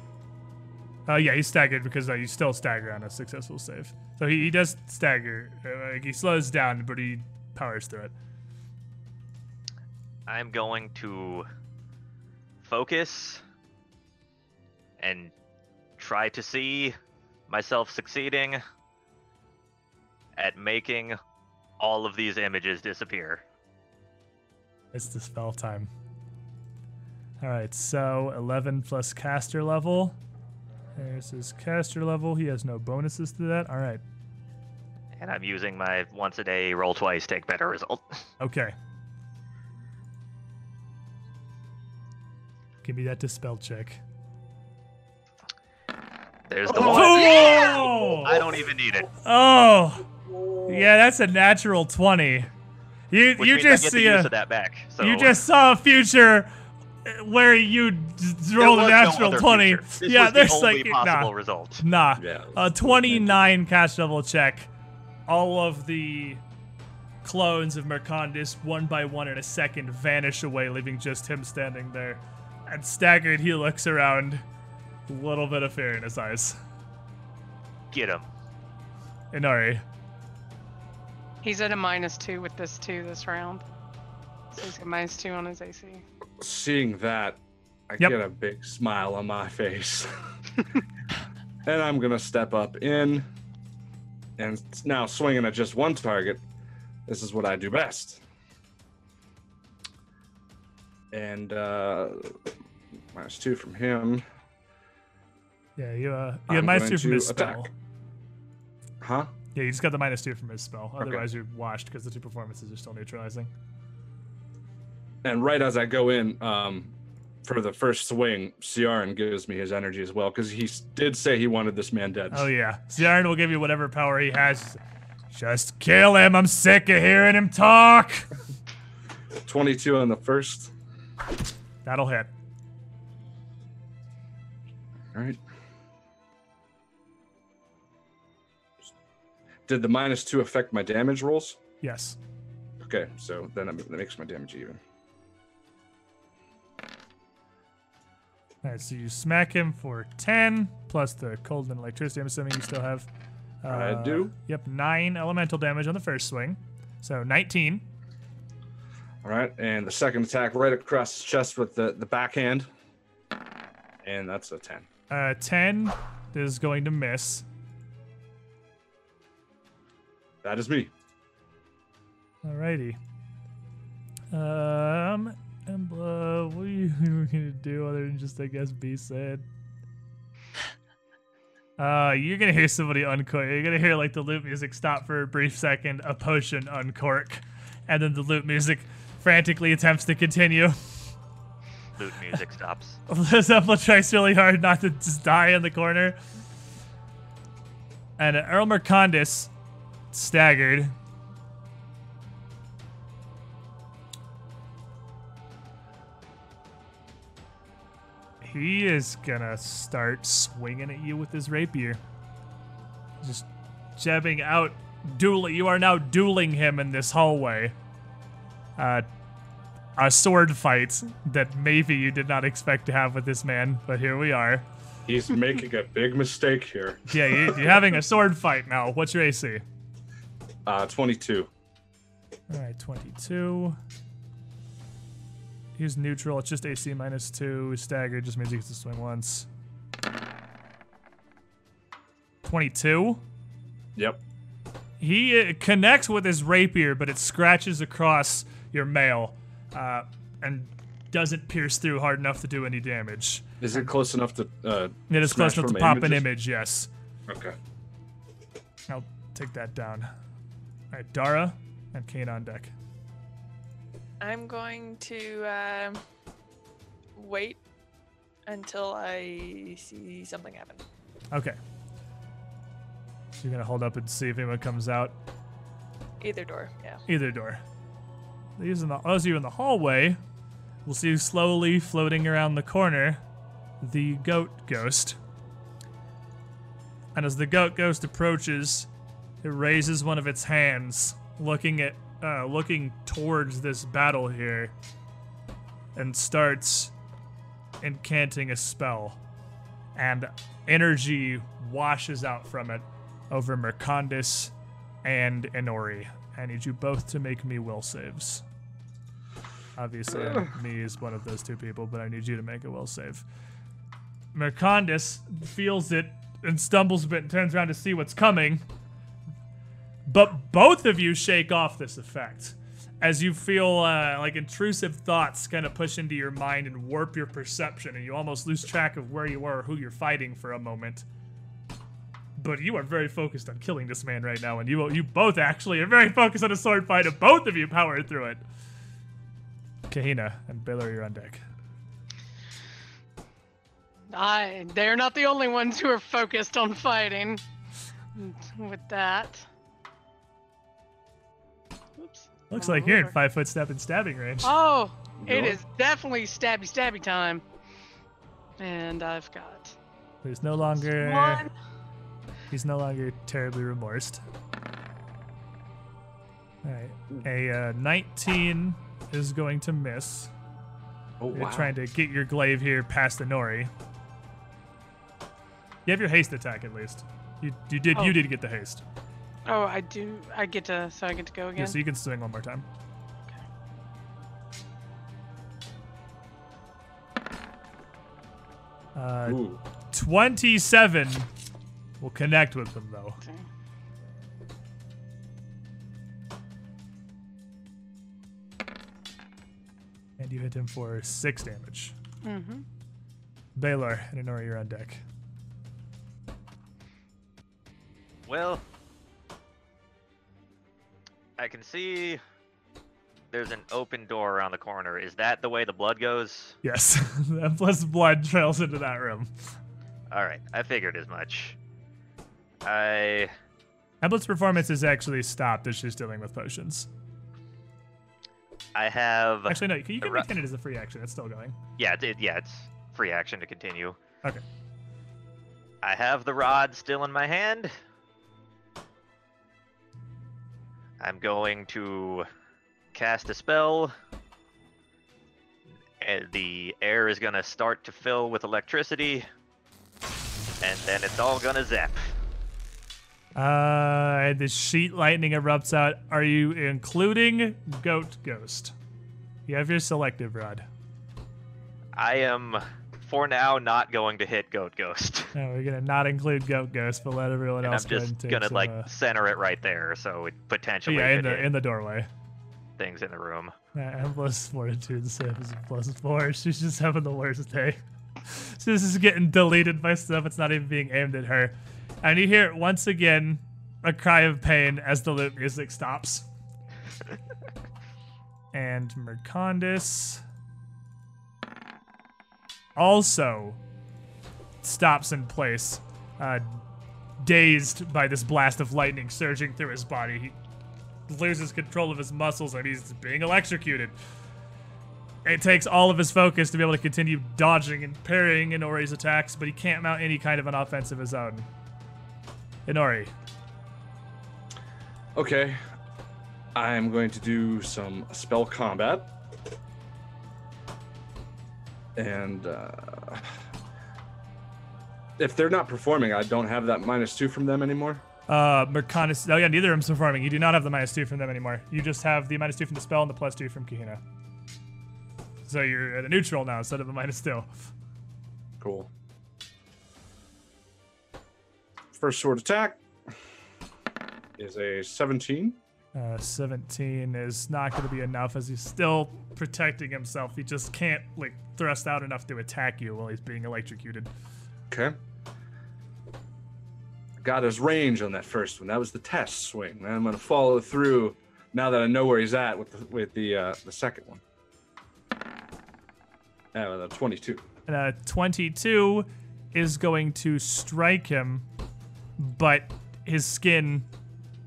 Oh yeah, he's staggered because uh, you still stagger on a successful save. So he, he does stagger. Uh, like he slows down, but he powers through it. I'm going to focus and try to see myself succeeding at making all of these images disappear. It's the spell time. All right, so 11 plus caster level. There's his caster level. He has no bonuses to that. All right. And I'm using my once a day roll twice, take better result. Okay. Give me that dispel check. There's the oh, one. Oh! I don't even need it. Oh! Yeah, that's a natural 20. You Which you just see a that back. So you just saw a future where you d- There rolled a was no natural 20. This yeah, was the there's only like possible nah, result. nah. Yeah. A 29 cast level check. All of the clones of Mercandus, one by one in a second, vanish away, leaving just him standing there. And staggered, he looks around, a little bit of fear in his eyes. Get him. Inori. He's at a minus two with this two this round. So he's got minus two on his AC. Seeing that, I Yep. get a big smile on my face. and I'm going to step up in. And now swinging at just one target. This is what I do best. And uh, minus two from him. Yeah, you uh, you have I'm minus going two from to his attack. spell. Huh? Yeah, you just got the minus two from his spell. Okay. Otherwise, you're washed because the two performances are still neutralizing. And right as I go in um, for the first swing, Ciaran gives me his energy as well because he did say he wanted this man dead. Oh yeah, Zion will give you whatever power he has. Just kill him. I'm sick of hearing him talk. 22 on the first. That'll hit. All right. Did the minus two affect my damage rolls? Yes. Okay, so then that makes my damage even. All right, so you smack him for 10 plus the cold and electricity. I'm assuming you still have. I Uh, do. Yep, nine elemental damage on the first swing. So 19. All right, and the second attack right across his chest with the, the backhand. And that's a 10. Uh, 10 is going to miss. That is me. Alrighty. Um, Embla, what are you gonna do other than just, I guess, be sad? Uh, you're gonna hear somebody uncork. You're gonna hear like the loop music stop for a brief second, a potion uncork, and then the loop music frantically attempts to continue. Loot music stops. Zephyr tries really hard not to just die in the corner. And Earl Mercandus, staggered. He is gonna start swinging at you with his rapier. Just jabbing out, dueling. You are now dueling him in this hallway. Uh, a sword fight that maybe you did not expect to have with this man, but here we are. He's making a big mistake here. Yeah, you, you're having a sword fight now. What's your AC? Uh, 22. All right, 22. He's neutral. It's just AC minus two. Staggered just means he gets to swing once. 22. Yep. He uh, connects with his rapier, but it scratches across your mail uh, and doesn't pierce through hard enough to do any damage. Is it close enough to. Uh, It is close enough to pop an image, yes. Okay. I'll take that down. All right, Dara and Kane on deck. I'm going to um, wait until I see something happen. Okay. So you're gonna hold up and see if anyone comes out Either door, yeah. either door. These in the those of you in the hallway we'll see slowly floating around the corner the goat ghost. And as the goat ghost approaches, it raises one of its hands, looking at uh, looking towards this battle here, and starts incanting a spell. And energy washes out from it over Mercandus and Inori. I need you both to make me will saves. Obviously, me is one of those two people, but I need you to make a will save. Mercandus feels it and stumbles a bit and turns around to see what's coming. But both of you shake off this effect as you feel uh, like intrusive thoughts kind of push into your mind and warp your perception, and you almost lose track of where you are or who you're fighting for a moment. But you are very focused on killing this man right now, and you you both actually are very focused on a sword fight, and both of you power through it. Kahina and Baylor, you're on deck. I, they're not the only ones who are focused on fighting. With that. Looks like you're in five foot step and stabbing range. Oh, it is definitely stabby stabby time. And I've got There's no longer one. he's no longer terribly remorsed. All right, a uh, 19 is going to miss. Oh, You're wow. trying to get your glaive here past the Nori. You have your haste attack at least. You you did Oh. you did get the haste. Oh, I do. I get to. So I get to go again. Yeah, so you can swing one more time. Uh, Ooh. 27 will connect with them though. Okay. And you hit him for six damage. Mm-hmm. Baylor and Inori, you're on deck. Well, I can see there's an open door around the corner. Is that the way the blood goes? Yes, plus blood trails into that room. All right, I figured as much. I Embla's performance is actually stopped as she's dealing with potions. I have Actually, no, you can, you can ru- it as a free action. It's still going. yeah it, yeah it's free action to continue. Okay. I have the rod still in my hand. I'm going to cast a spell. And the air is going to start to fill with electricity. And then it's all going to zap. Uh, the sheet lightning erupts out. Are you including Goat Ghost? You have your selective rod. I am, for now, not going to hit Goat Ghost. No, we're gonna not include Goat Ghost, but let everyone And I'm else go just gonna some, like uh, center it right there, so it potentially yeah, in the in the doorway. things in the room. Uh, and plus fortitude save is plus four. She's just having the worst day. So this is getting deleted by stuff. It's not even being aimed at her. And you hear once again a cry of pain as the loop music stops. and Mercandus also stops in place, uh, dazed by this blast of lightning surging through his body. He loses control of his muscles and he's being electrocuted. It takes all of his focus to be able to continue dodging and parrying Inori's attacks, but he can't mount any kind of an offense of his own. Inori, Okay. I am going to do some spell combat. And uh, if they're not performing, I don't have that minus two from them anymore. uh, Mercandus. Oh yeah, neither of them's performing. You do not have the minus two from them anymore. You just have the minus two from the spell and the plus two from Kahina. So you're at a neutral now instead of a minus two. Cool. First sword attack is a 17. Uh, 17 is not going to be enough as he's still protecting himself. He just can't like thrust out enough to attack you while he's being electrocuted. Okay. Got his range on that first one. That was the test swing. I'm going to follow through now that I know where he's at with the, with the uh, the second one. Uh, the 22. And a 22 is going to strike him, but his skin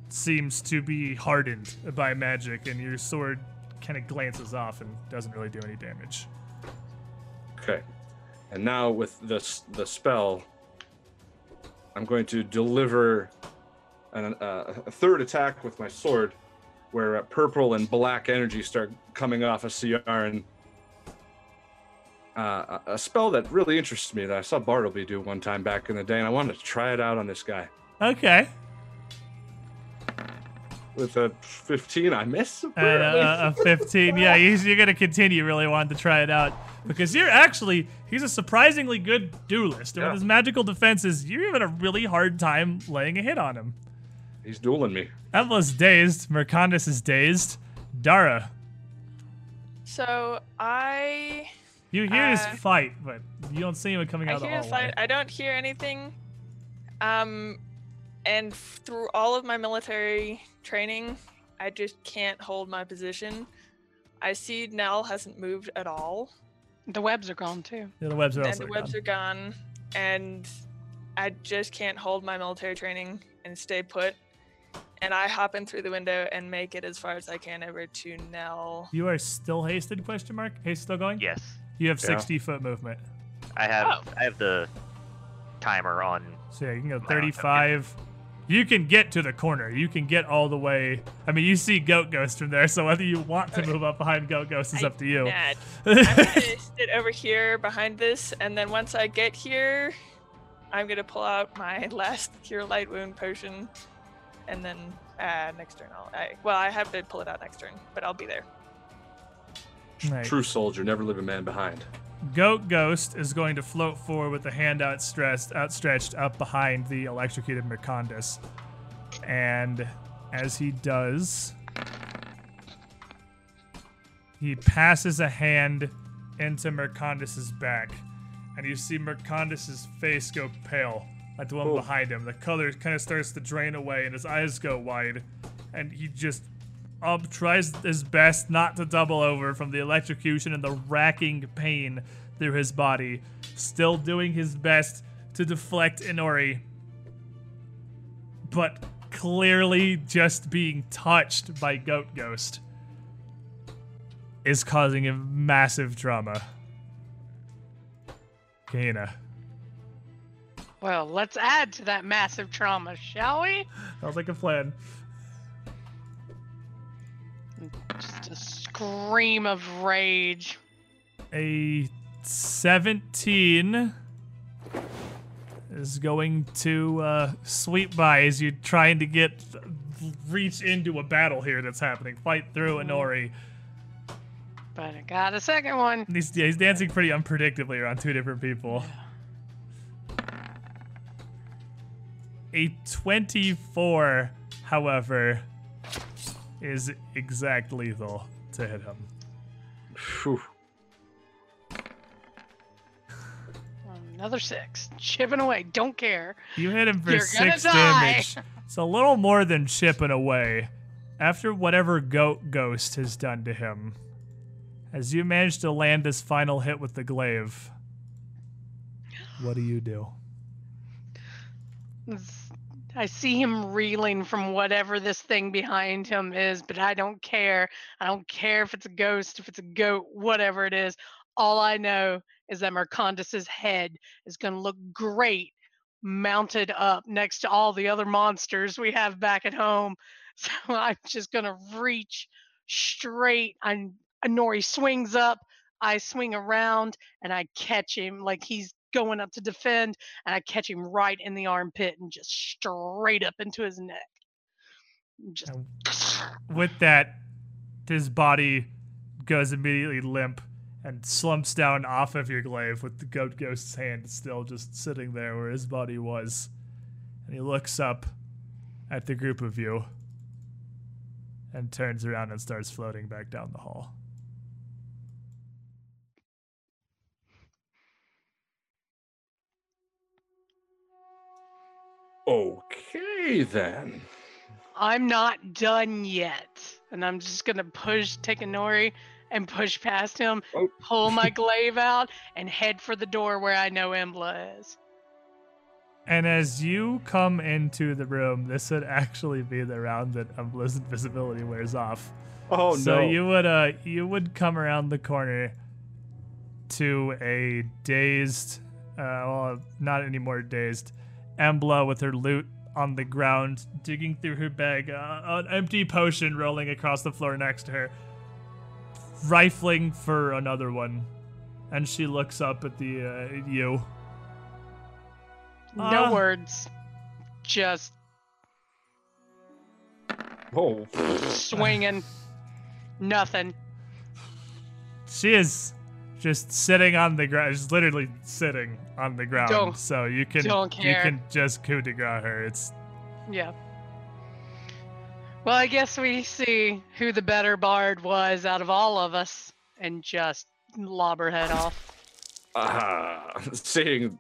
seems to be hardened by magic, and your sword kind of glances off and doesn't really do any damage. Okay. And now with the the spell, I'm going to deliver an, uh, a third attack with my sword, where uh, purple and black energy start coming off of CR and. Uh, a a spell that really interests me that I saw Bartleby do one time back in the day, and I wanted to try it out on this guy. Okay. With a 15, I miss. And apparently. uh, a 15. Yeah, he's, you're going to continue really wanting to try it out. Because you're actually, he's a surprisingly good duelist. And Yeah. with his magical defenses, you're having a really hard time laying a hit on him. He's dueling me. Evelyn's dazed. Mercandus is dazed. Dara, So I you hear his Uh, fight, but you don't see him coming I out of the hear the hallway. fight. I don't hear anything. Um, and through all of my military training, I just can't hold my position. I see Nell hasn't moved at all, The webs are gone too. Yeah, the webs are and also the webs gone. are gone, and I just can't hold my military training and stay put. And I hop in through the window and make it as far as I can over to Nell. You are still hasted? Question mark. Haste still going? Yes, You have Yeah. 60 foot movement. I have Oh. I have the timer on. So yeah, you can go okay. 35. You can get to the corner. You can get all the way. I mean, you see Goat Ghost from there, so whether you want to Okay. move up behind Goat Ghost is I- up to you. Nah, I'm gonna sit over here behind this, and then once I get here, I'm gonna pull out my last cure light wound potion, and then uh, next turn I'll. I, well, I have to pull it out next turn, but I'll be there. Right. True soldier, never leave a man behind. Goat Ghost is going to float forward with the hand outstretched, outstretched up behind the electrocuted Mercandus. And as he does, he passes a hand into Mercandus's back. And you see Mercandus's face go pale, like the one Oh. behind him. The color kind of starts to drain away, and his eyes go wide. And he just up tries his best not to double over from the electrocution and the racking pain through his body, still doing his best to deflect Inori, but clearly just being touched by Goat Ghost is causing him massive trauma. Kana. Well, let's add to that massive trauma, shall we? Sounds like a plan. Just a scream of rage. A 17 is going to uh, sweep by as you're trying to get reach into a battle here that's happening. Fight through Inori. But I got a second one. He's, yeah, he's dancing pretty unpredictably around two different people. A 24, however, is exact lethal to hit him. Phew. Another six. Chipping away. Don't care. You hit him for You're gonna six die. damage. It's a little more than chipping away. After whatever goat ghost has done to him, as you manage to land this final hit with the glaive, what do you do? I see him reeling from whatever this thing behind him is, but I don't care. I don't care if it's a ghost, if it's a goat, whatever it is. All I know is that Mercandus's head is going to look great mounted up next to all the other monsters we have back at home. So I'm just going to reach straight. I'm, Nori swings up. I swing around and I catch him like he's going up to defend, and I catch him right in the armpit and just straight up into his neck. Just with that, his body goes immediately limp and slumps down off of your glaive with the goat ghost's hand still just sitting there where his body was. And he looks up at the group of you and turns around and starts floating back down the hall. Okay then. I'm not done yet. And I'm just gonna push take a Nori and push past him, Oh. pull my glaive out, and head for the door where I know Embla is. And as you come into the room, this would actually be the round that Embla's invisibility wears off. Oh so no! So you would uh you would come around the corner to a dazed uh well not anymore dazed Embla with her loot on the ground digging through her bag uh, an empty potion rolling across the floor next to her rifling for another one and she looks up at the uh, you No Uh. words. Just Oh, swinging. Nothing. She is just sitting on the ground. She's literally sitting on the ground. Don't- so you can don't you can just coup de grace her. It's Yeah. Well, I guess we see who the better bard was out of all of us and just lob her head off. uh, seeing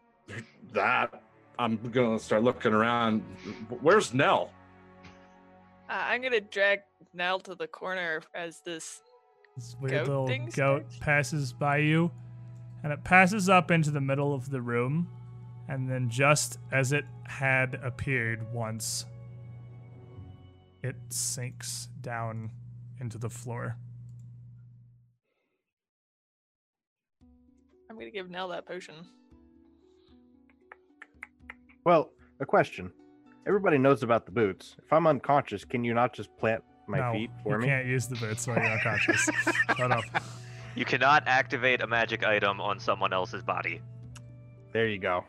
that, I'm gonna start looking around. Where's Nell? Uh, I'm gonna drag Nell to the corner as this. This weird Goat little thing goat starts? passes by you, and it passes up into the middle of the room, and then just as it had appeared once, it sinks down into the floor. I'm gonna give Nell that potion. Well, a question. Everybody knows about the boots. If I'm unconscious, can you not just plant my no, feet for you me? can't use the boots while you're unconscious. Shut up. You cannot activate a magic item on someone else's body. There you go.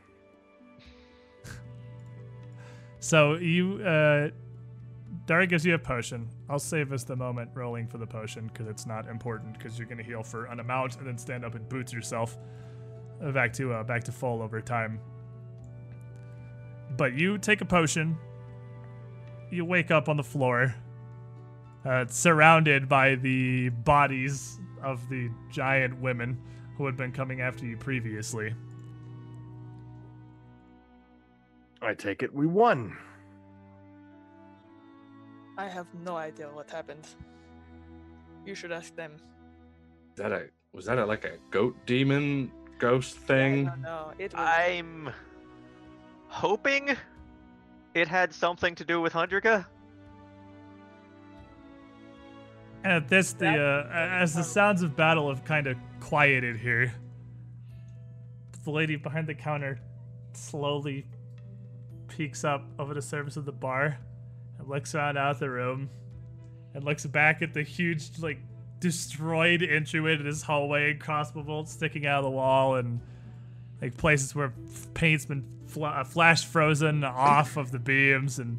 So you, uh, Dara gives you a potion. I'll save us the moment rolling for the potion because it's not important because you're gonna heal for an amount and then stand up and boots yourself uh, back to uh, back to full over time. But you take a potion. You wake up on the floor, uh, surrounded by the bodies of the giant women who had been coming after you previously. I take it we won. I have no idea what happened. You should ask them. Is that a was that a, like a goat demon ghost I thing? don't know. It was. I'm hoping it had something to do with Hundrika. And at this, the uh, as the sounds of battle have kind of quieted here, the lady behind the counter slowly peeks up over the surface of the bar and looks around out the room and looks back at the huge, like, destroyed entryway to this hallway and crossbow bolt sticking out of the wall and like places where paint's been fl- uh, flash frozen off of the beams and.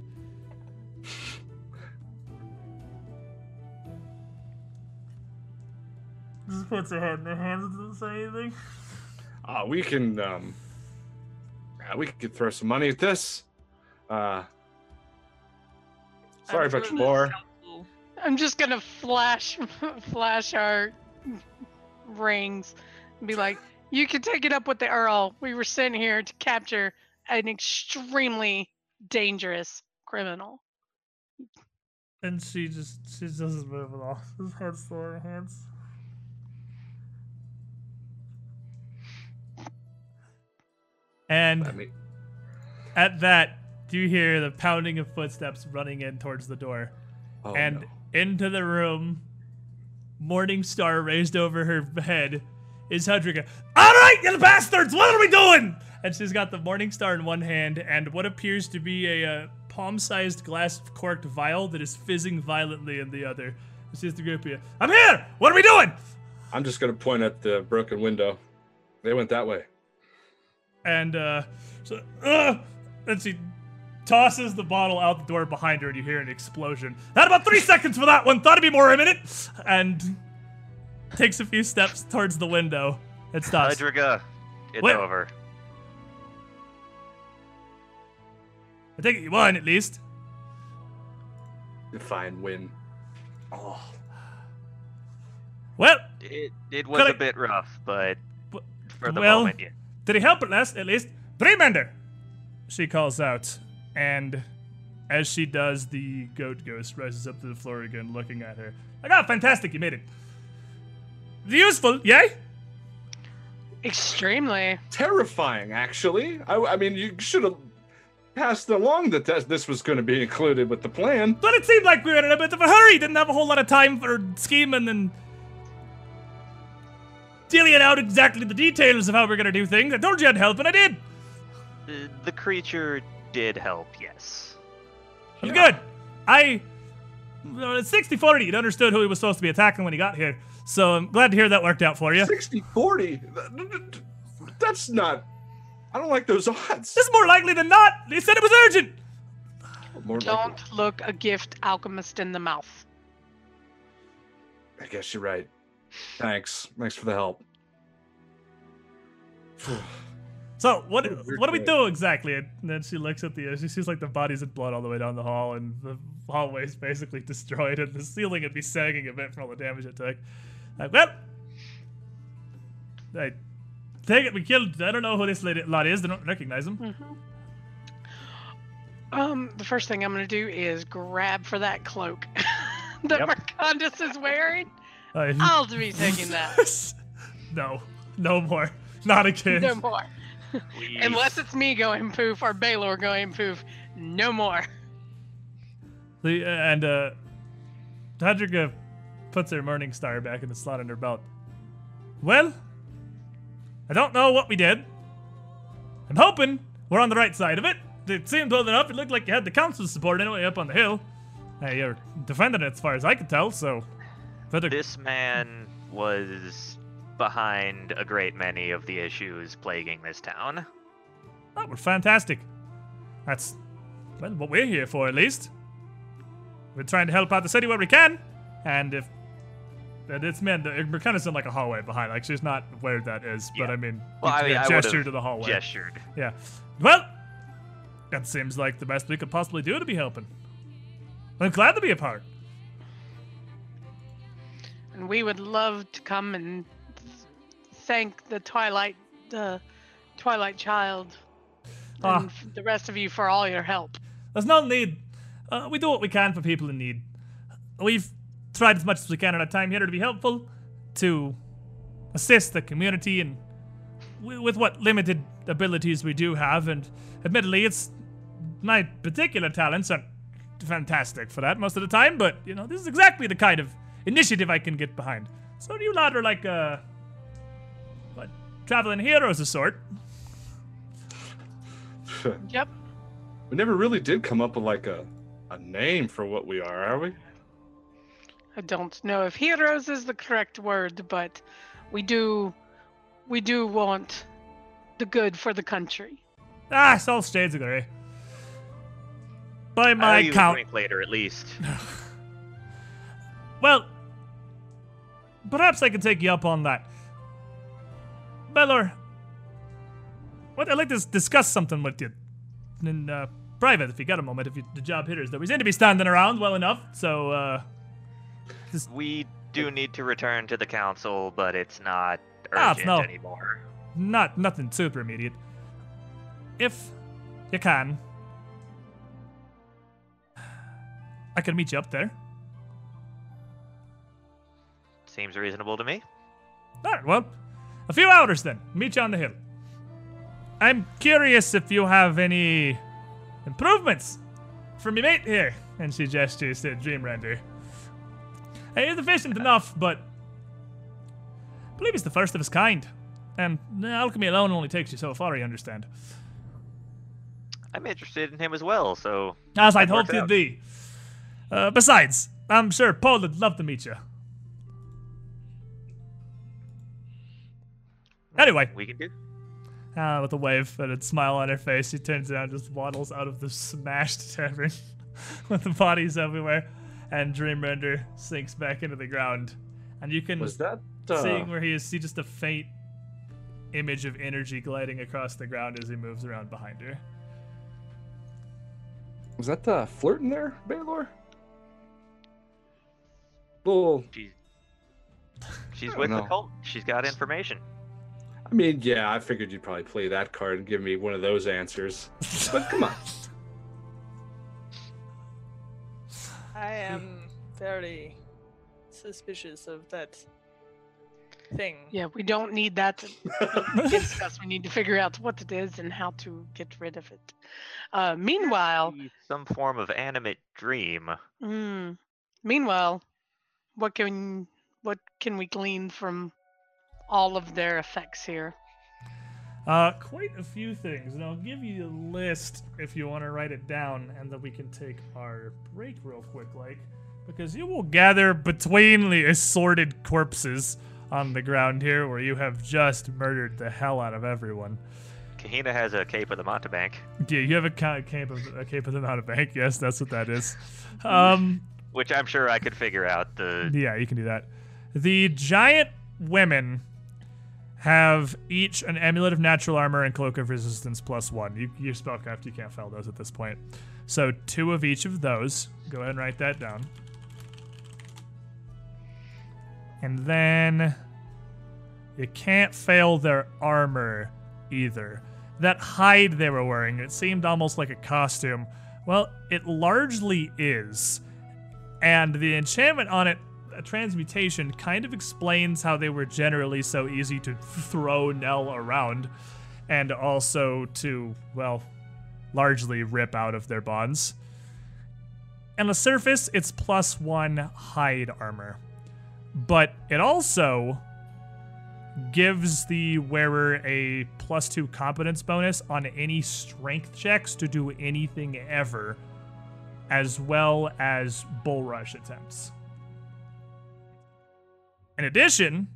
Just puts her head in her hands and doesn't say anything. Uh, we can um, we could throw some money at this. Uh, sorry I'm about sure your the bar. I'm just gonna flash flash our rings and be like, you can take it up with the Earl. We were sent here to capture an extremely dangerous criminal. And she just she just doesn't move at all. His head's still in her hands. And I mean, at that, do you hear the pounding of footsteps running in towards the door. oh, and no. into the room, Morning Star raised over her head, is Hudrica. All right, you bastards, what are we doing? And she's got the Morning Star in one hand and what appears to be a uh, palm-sized glass corked vial that is fizzing violently in the other. She says to the group here, I'm here! What are we doing? I'm just gonna point at the broken window. They went that way. And uh, so, uh, and she tosses the bottle out the door behind her, and you hear an explosion. Had about three seconds for that one. Thought it'd be more a minute. And takes a few steps towards the window. It stops. Hydriga, it's Wait. over. I think you won at least. Fine win. Oh, Well, It it was Could a I- bit rough, but But- for the well- moment, yeah. Did he help at last? At least Dreamrender. She calls out, and as she does, the goat ghost rises up to the floor again, looking at her. Like, ah, fantastic, you made it. Useful, yay? Extremely. terrifying, actually. I, I mean, you should have passed along that this- this was going to be included with the plan. But it seemed like we were in a bit of a hurry. Didn't have a whole lot of time for scheming and dealing out exactly the details of how we're gonna do things. I told you I'd help, and I did. Uh, The creature did help, yes. It was good. I, uh, 60-40, you'd understood who he was supposed to be attacking when he got here. So I'm glad to hear that worked out for you. 60 40. That's not. I don't like those odds. This is more likely than not. They said it was urgent. More Don't look a gift alchemist in the mouth. I guess you're right. Thanks. Thanks for the help. So what what do we do exactly? And then she looks at the she sees like the bodies and blood all the way down the hall, and the hallway's basically destroyed, and the ceiling would be sagging a bit from all the damage it took. Like, well, I take it we killed. I don't know who this lady, lot is. They don't recognize him. Mm-hmm. Um, the first thing I'm gonna do is grab for that cloak that Yep. Mercandus is wearing. Uh, I'll be taking that. no, no more, not again. No more. Please. Unless it's me going poof or Baylor going poof. No more. The, and uh, Tadriga puts her Morning Star back in the slot on her belt. Well, I don't know what we did. I'm hoping we're on the right side of it. It seemed well enough. It looked like you had the council's support anyway up on the hill. Hey, you're defending it as far as I could tell, so. Better, This man was behind a great many of the issues plaguing this town. oh, we're fantastic. That's, well, what we're here for at least. We're trying to help out the city where we can, and if and it's meant we're kind of in like a hallway behind. Like she's not where that is, but I mean, Well, I mean, I gesture to the hallway. Gestured. Yeah. Well, that seems like the best we could possibly do to be helping. I'm glad to be a part. And we would love to come and thank the Twilight, the Twilight Child, Ah. and the rest of you for all your help. There's no need. Uh, we do what we can for people in need. We've tried as much as we can in our time here to be helpful, to assist the community and wi- with what limited abilities we do have. And admittedly, it's my particular talents aren't fantastic for that most of the time. But you know, this is exactly the kind of initiative I can get behind. So you lot are like uh, what traveling heroes of sort. Yep. we never really did come up with like a, a name for what we are, are we? I don't know if heroes is the correct word, but we do we do want the good for the country. Ah, it's all shades of grey. By my you count, later, at least. well, perhaps I can take you up on that. Belor, what I'd like to discuss something with you in uh, private, if you got a moment. If you, the job hitters, though, we seem to be standing around well enough. So, uh, We do need to return to the council, but it's not Ah, urgent no- anymore. not nothing super immediate. If you can, I can meet you up there. Seems reasonable to me. All right, well, a few hours then. Meet you on the hill. I'm curious if you have any improvements for me mate here. And she gestures to Dreamrender. He is efficient enough, but I believe he's the first of his kind. And alchemy alone only takes you so far, you understand. I'm interested in him as well, so As I'd hoped you'd be. Uh, besides, I'm sure Paul would love to meet you. Anyway, we can do. Ah, with a wave and a smile on her face, she turns around, and just waddles out of the smashed tavern with the bodies everywhere, and Dreamrender sinks back into the ground. And you can Was that uh, seeing where he is, see just a faint image of energy gliding across the ground as he moves around behind her. was that the uh, flirting there, Baylor? Well, She's she's don't with the cult. She's got information. I mean, yeah, I figured you'd probably play that card and give me one of those answers. But come on. I am very suspicious of that thing. Yeah, we don't need that to discuss. We need to figure out what it is and how to get rid of it. Uh, meanwhile, Some form of animate dream. mm, meanwhile, what can what can we glean from all of their effects here? Uh, quite a few things, and I'll give you a list if you want to write it down, and then we can take our break real quick, like, because you will gather between the assorted corpses on the ground here, where you have just murdered the hell out of everyone. Kahina has a cape of the Mountebank, Yeah, you have a cape of a cape of the Mountebank. Yes, that's what that is. Um, which I'm sure I could figure out the yeah, you can do that. The giant women have each an amulet of natural armor and cloak of resistance plus one. You, your spellcraft, you can't fail those at this point. So two of each of those. Go ahead and write that down. And then you can't fail their armor either. That hide they were wearing, it seemed almost like a costume. Well, it largely is. And the enchantment on it, transmutation, kind of explains how they were generally so easy to throw Nell around and also to, well, largely rip out of their bonds. On the surface, it's plus one hide armor. But it also gives the wearer a plus two competence bonus on any strength checks to do anything ever, as well as bull rush attempts. In addition,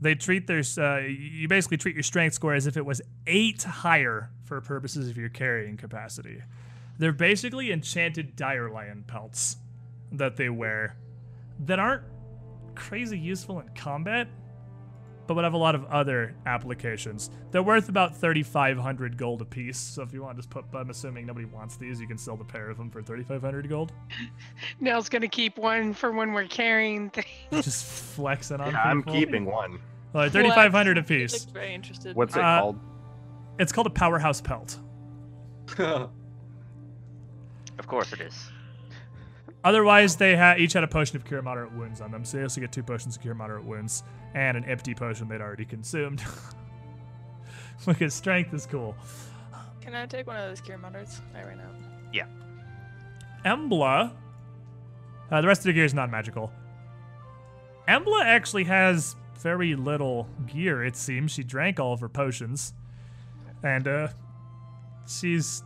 they treat their uh, you basically treat your strength score as if it was eight higher for purposes of your carrying capacity. They're basically enchanted dire lion pelts that they wear that aren't crazy useful in combat, but would have a lot of other applications. They're worth about 3,500 gold apiece. So if you want to just put, I'm assuming nobody wants these, you can sell the pair of them for 3,500 gold. Nell's gonna keep one for when we're carrying things. just flexing on Yeah, I'm people. keeping one. Well, 3,500 He apiece. looks very interested. What's it Uh, called? It's called a powerhouse pelt. Of course it is. Otherwise, they ha- each had a potion of cure moderate wounds on them, so they also get two potions of cure moderate wounds and an empty potion they'd already consumed. because strength is cool. Can I take one of those cure moderate right now? Embla, uh, the rest of the gear is not magical. Embla actually has very little gear, it seems. She drank all of her potions. And, uh, she's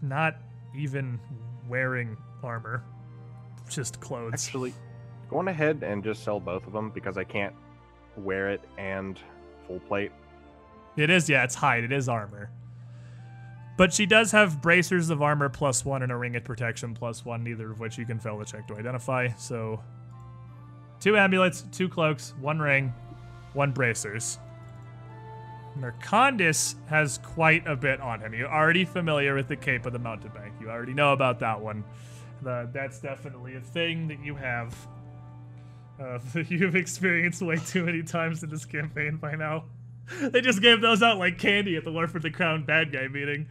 not even wearing armor, just clothes. Actually, going ahead and just sell both of them because I can't wear it and full plate. It is, yeah, it's hide. It is armor. But she does have bracers of armor plus one and a ring of protection plus one, neither of which you can fail the check to identify. So, two amulets, two cloaks, one ring, one bracers. Mercandus has quite a bit on him. You're already familiar with the Cape of the Mountebank. You already know about that one. The, that's definitely a thing that you have. Uh, that you've experienced way too many times in this campaign by now. They just gave those out like candy at the War for the Crown bad guy meeting.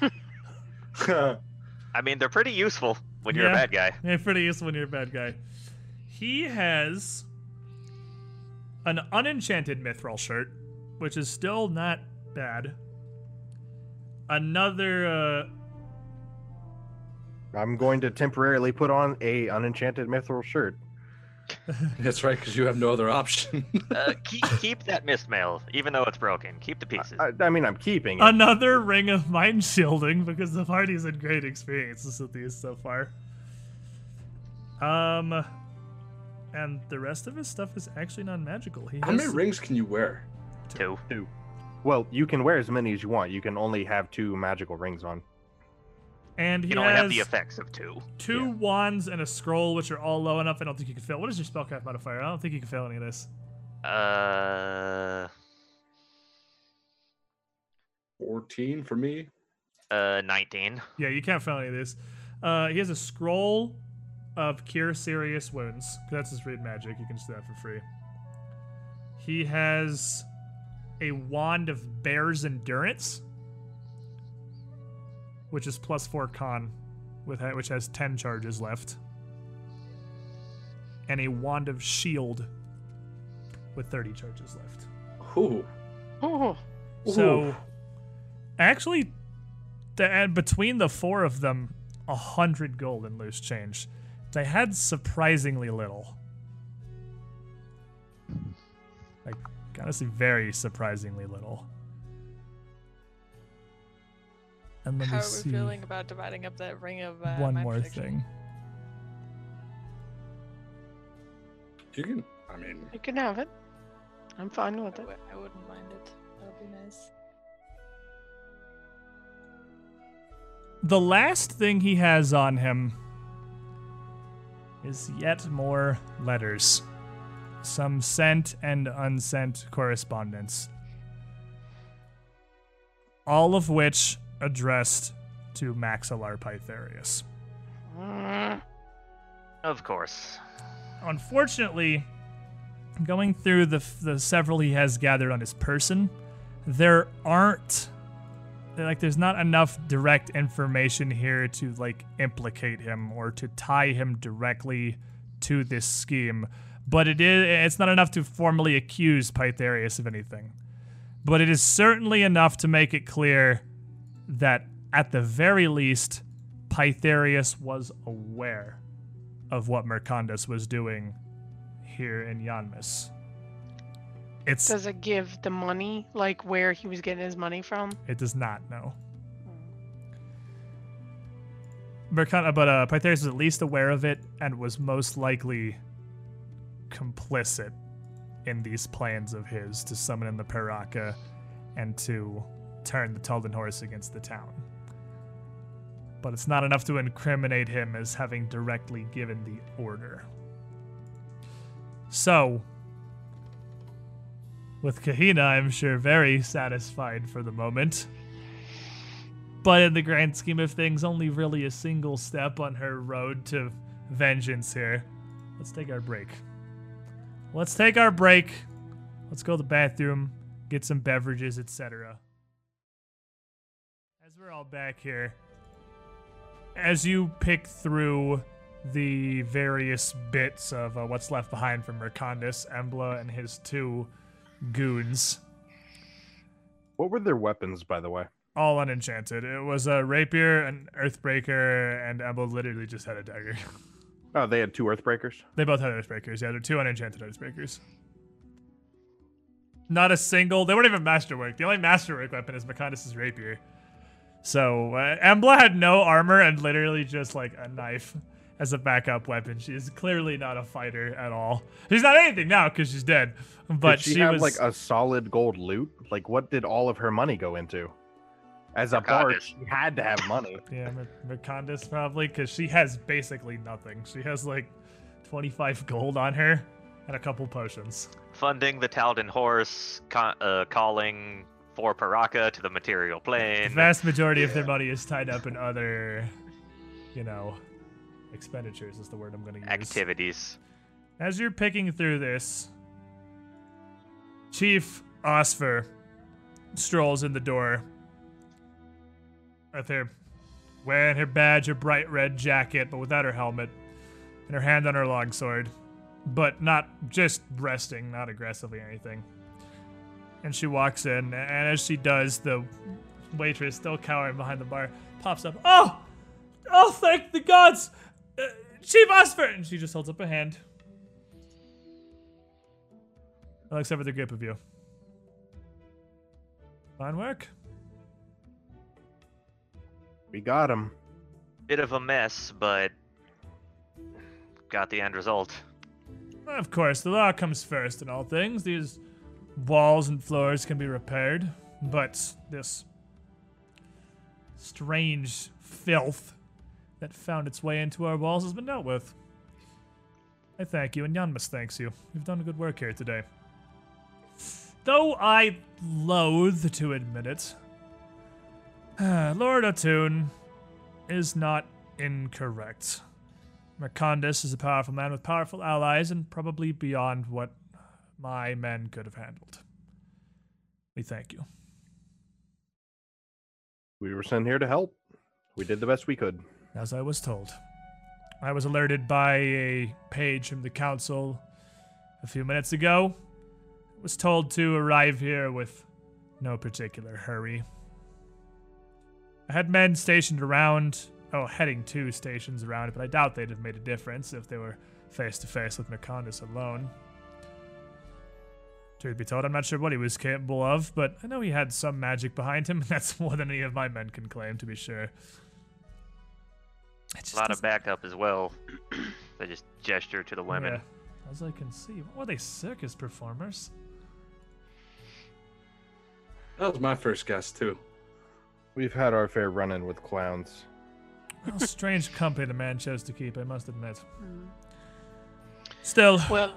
I mean, they're pretty useful when you're Yeah. a bad guy. They're pretty useful when you're a bad guy. He has an unenchanted mithril shirt, which is still not bad. Another uh, I'm going to temporarily put on a unenchanted mithril shirt. That's right, because you have no other option. Uh, keep, keep that mist mail, even though it's broken. Keep the pieces. I, I mean, I'm keeping it. another ring of mind shielding because the party's had great experiences with these so far. Um, and the rest of his stuff is actually non-magical. He How many rings can you wear? Two. Two. well, you can wear as many as you want. You can only have two magical rings on. and he You can only has have the effects of two. two Yeah. wands and a scroll, which are all low enough. I don't think you can fail. What is your spellcraft modifier? I don't think you can fail any of this. Uh, 14 for me. uh, 19. Yeah, you can't fail any of this. Uh, he has a scroll of cure serious wounds. That's his read magic. You can just do that for free. He has a wand of bear's endurance, which is plus four con, with which has ten charges left, and a wand of shield with thirty charges left. Ooh. Oh, So, actually, the, and between the four of them, a hundred gold in loose change. They had surprisingly little. Honestly, very surprisingly little. And let How me are we see feeling about dividing up that ring of uh, one mind more protection? thing. You can, I mean, you can have it. I'm fine with I it. w- I wouldn't mind it. That would be nice. The last thing he has on him is yet more letters. Some sent and unsent correspondence. All of which addressed to Maxilar Pytharius. Mm, Of course. Unfortunately, going through the, the several he has gathered on his person, there aren't like there's not enough direct information here to like implicate him or to tie him directly to this scheme. But it is it's not enough to formally accuse Pytharius of anything. But it is certainly enough to make it clear that at the very least Pytharius was aware of what Mercandus was doing here in Yanmass. It's Does it give the money, like where he was getting his money from? it does not know. Mercand- but uh, Pytharius was at least aware of it and was most likely complicit in these plans of his to summon in the Paraka and to turn the Taldan horse against the town. But it's not enough to incriminate him as having directly given the order. So, with Kahina, I'm sure very satisfied for the moment. But in the grand scheme of things, only really a single step on her road to vengeance here. Let's take our break. Let's take our break. Let's go to the bathroom, get some beverages, etc. As we're all back here, as you pick through the various bits of uh, what's left behind from Mercandus, Embla, and his two goons, What were their weapons, by the way? all unenchanted. It was a rapier, an earthbreaker, and Embla literally just had a dagger. Oh, they had two Earthbreakers. they both had earthbreakers. Yeah, they're two unenchanted earthbreakers. Not a single. They weren't even masterwork. The only masterwork weapon is Mercandus' rapier. So uh, Embla had no armor and literally just like a knife. as a backup weapon. She is clearly not a fighter at all. She's not anything now because she's dead. But Did she, she have was like a solid gold loot? Like, what did all of her money go into? As a bard, she had to have money. yeah, Mer- probably because she has basically nothing. She has like 25 gold on her and a couple potions. Funding the Taldan horse, ca- uh, calling for Paraka to the material plane. The plane. vast majority of their money is tied up in other, you know, expenditures is the word I'm going to use. activities. As you're picking through this, Chief Osfer strolls in the door with her wearing her badge, her bright red jacket, but without her helmet, and her hand on her longsword, but not just resting, not aggressively or anything. And she walks in, and as she does, the waitress, still cowering behind the bar, pops up. Oh! Oh, thank the gods! Uh, Chief Osfer! And she just holds up a hand. Except for the group of you. Fine work. We got him. Bit of a mess, but got the end result. Of course, the law comes first in all things. These walls and floors can be repaired, but this strange filth that found its way into our walls has been dealt with. I thank you, and Yanmass thanks you. You've done good work here today. Though I loathe to admit it, Lord Atun is not incorrect. Mercandus is a powerful man with powerful allies and probably beyond what my men could have handled. We thank you. We were sent here to help. We did the best we could. As I was told, I was alerted by a page from the council a few minutes ago. I Was told to arrive here with no particular hurry. I had men stationed around, oh, heading to stations around it, but I doubt they'd have made a difference if they were face to face with Mercandus alone. Truth be told, I'm not sure what he was capable of, but I know he had some magic behind him, and that's more than any of my men can claim, to be sure. It A lot of doesn't- backup as well. they just gesture to the women. yeah, as I can see. What were they, circus performers? That was my first guess too. We've had our fair run in with clowns. Well, strange company the man chose to keep, I must admit. Still, Well,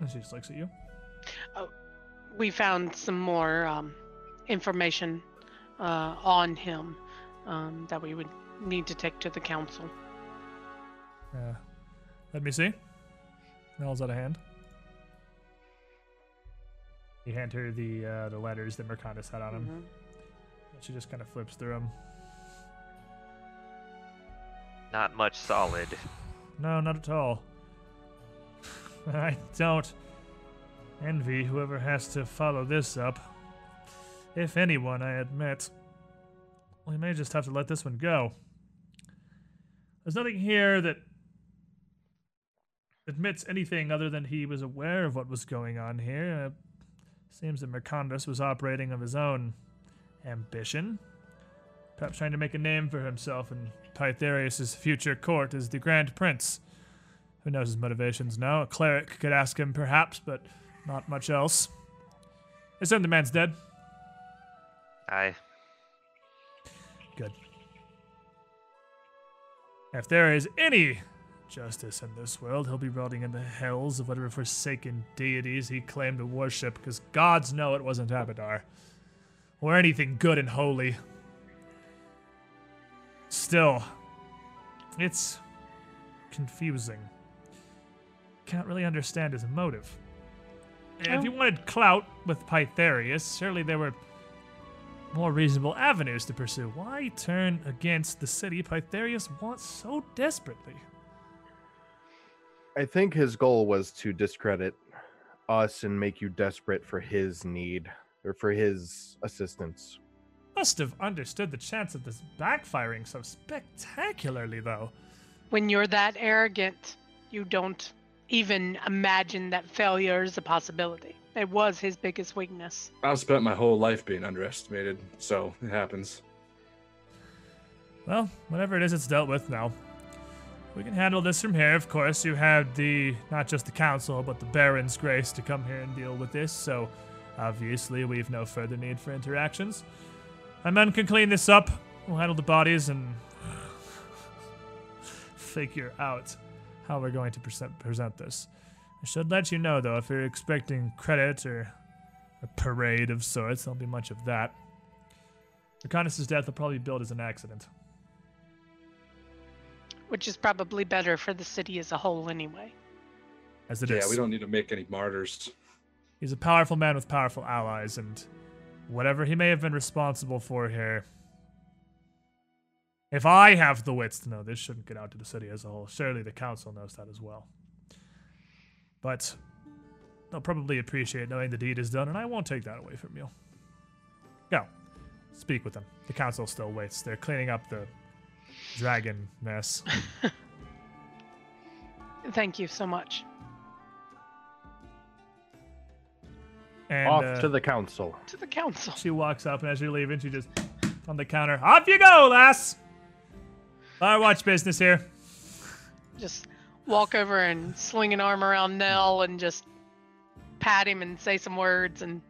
and she just looks at you. we found some more um, information uh, on him um, that we would need to take to the council. Uh, let me see. Mel's out of hand. You hand her the uh, the letters that Mercandus had on him. Mhm. She just kind of flips through them. Not much solid. No, not at all. I don't envy whoever has to follow this up. If anyone, I admit. We may just have to let this one go. There's nothing here that admits anything other than he was aware of what was going on here. Uh, seems that Mercandus was operating of his own ambition. Perhaps trying to make a name for himself in Pytharius' future court as the Grand Prince. Who knows his motivations now? A cleric could ask him, perhaps, but not much else. Assume the man's dead. Aye. Good. If there is any justice in this world, he'll be rotting in the hells of whatever forsaken deities he claimed to worship, because gods know it wasn't Abadar. Or anything good and holy. Still, it's confusing. Can't really understand his motive. If oh. he wanted clout with Pytharius, surely there were more reasonable avenues to pursue. Why turn against the city Pytharius wants so desperately? I think his goal was to discredit us and make you desperate for his need or for his assistance. Must have understood the chance of this backfiring so spectacularly, though. When you're that arrogant, you don't even imagine that failure is a possibility. It was his biggest weakness. I've spent my whole life being underestimated, so it happens. Well, whatever it is, it's dealt with now. We can handle this from here. Of course, you have the not just the council, but the Baron's grace to come here and deal with this. So, obviously, we've no further need for interactions. My men can clean this up. We'll handle the bodies and figure out how we're going to present present this. I should let you know, though, if you're expecting credit or a parade of sorts, there'll be much of that. Mercandus' death will probably be billed as an accident. Which is probably better for the city as a whole anyway. As it is. Yeah, we don't need to make any martyrs. He's a powerful man with powerful allies, and whatever he may have been responsible for here. If I have the wits to know this shouldn't get out to the city as a whole, surely the council knows that as well. But they'll probably appreciate knowing the deed is done, and I won't take that away from you. Go. Speak with them. The council still waits. They're cleaning up the dragon mess. Thank you so much. And Off uh, to the council. To the council. She walks up, and as you're leaving, she just on the counter. Off you go, lass. I watch business here. Just walk over and sling an arm around Nell and just pat him and say some words and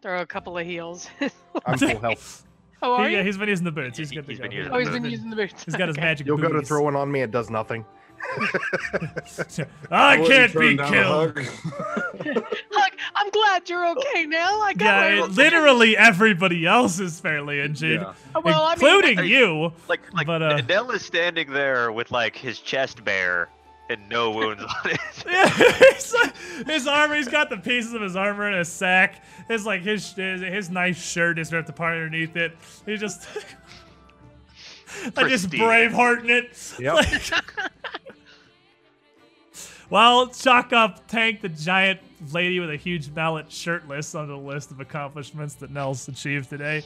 throw a couple of heels. I'm full health. How are He- yeah, he's been using the boots. He's He- good to he's go. been using Oh, he's the been using the boots. He's got his Okay. magic You'll go to throw one on me, it does nothing. I can't be killed. hug. Look, I'm glad you're okay now. I got Yeah, it- literally everybody else is fairly injured, Yeah. saying. Well, I mean, including you. Like, like But, uh, Nell is standing there with like his chest bare and no wounds on it. Yeah, his, his armor. He's got the pieces of his armor in a sack. His like his his, his nice shirt is ripped apart underneath it. He just. I just Pristine. bravehearting it. Yep. Like- While Chalk Up tanked the giant lady with a huge mallet shirtless on the list of accomplishments that Nels achieved today.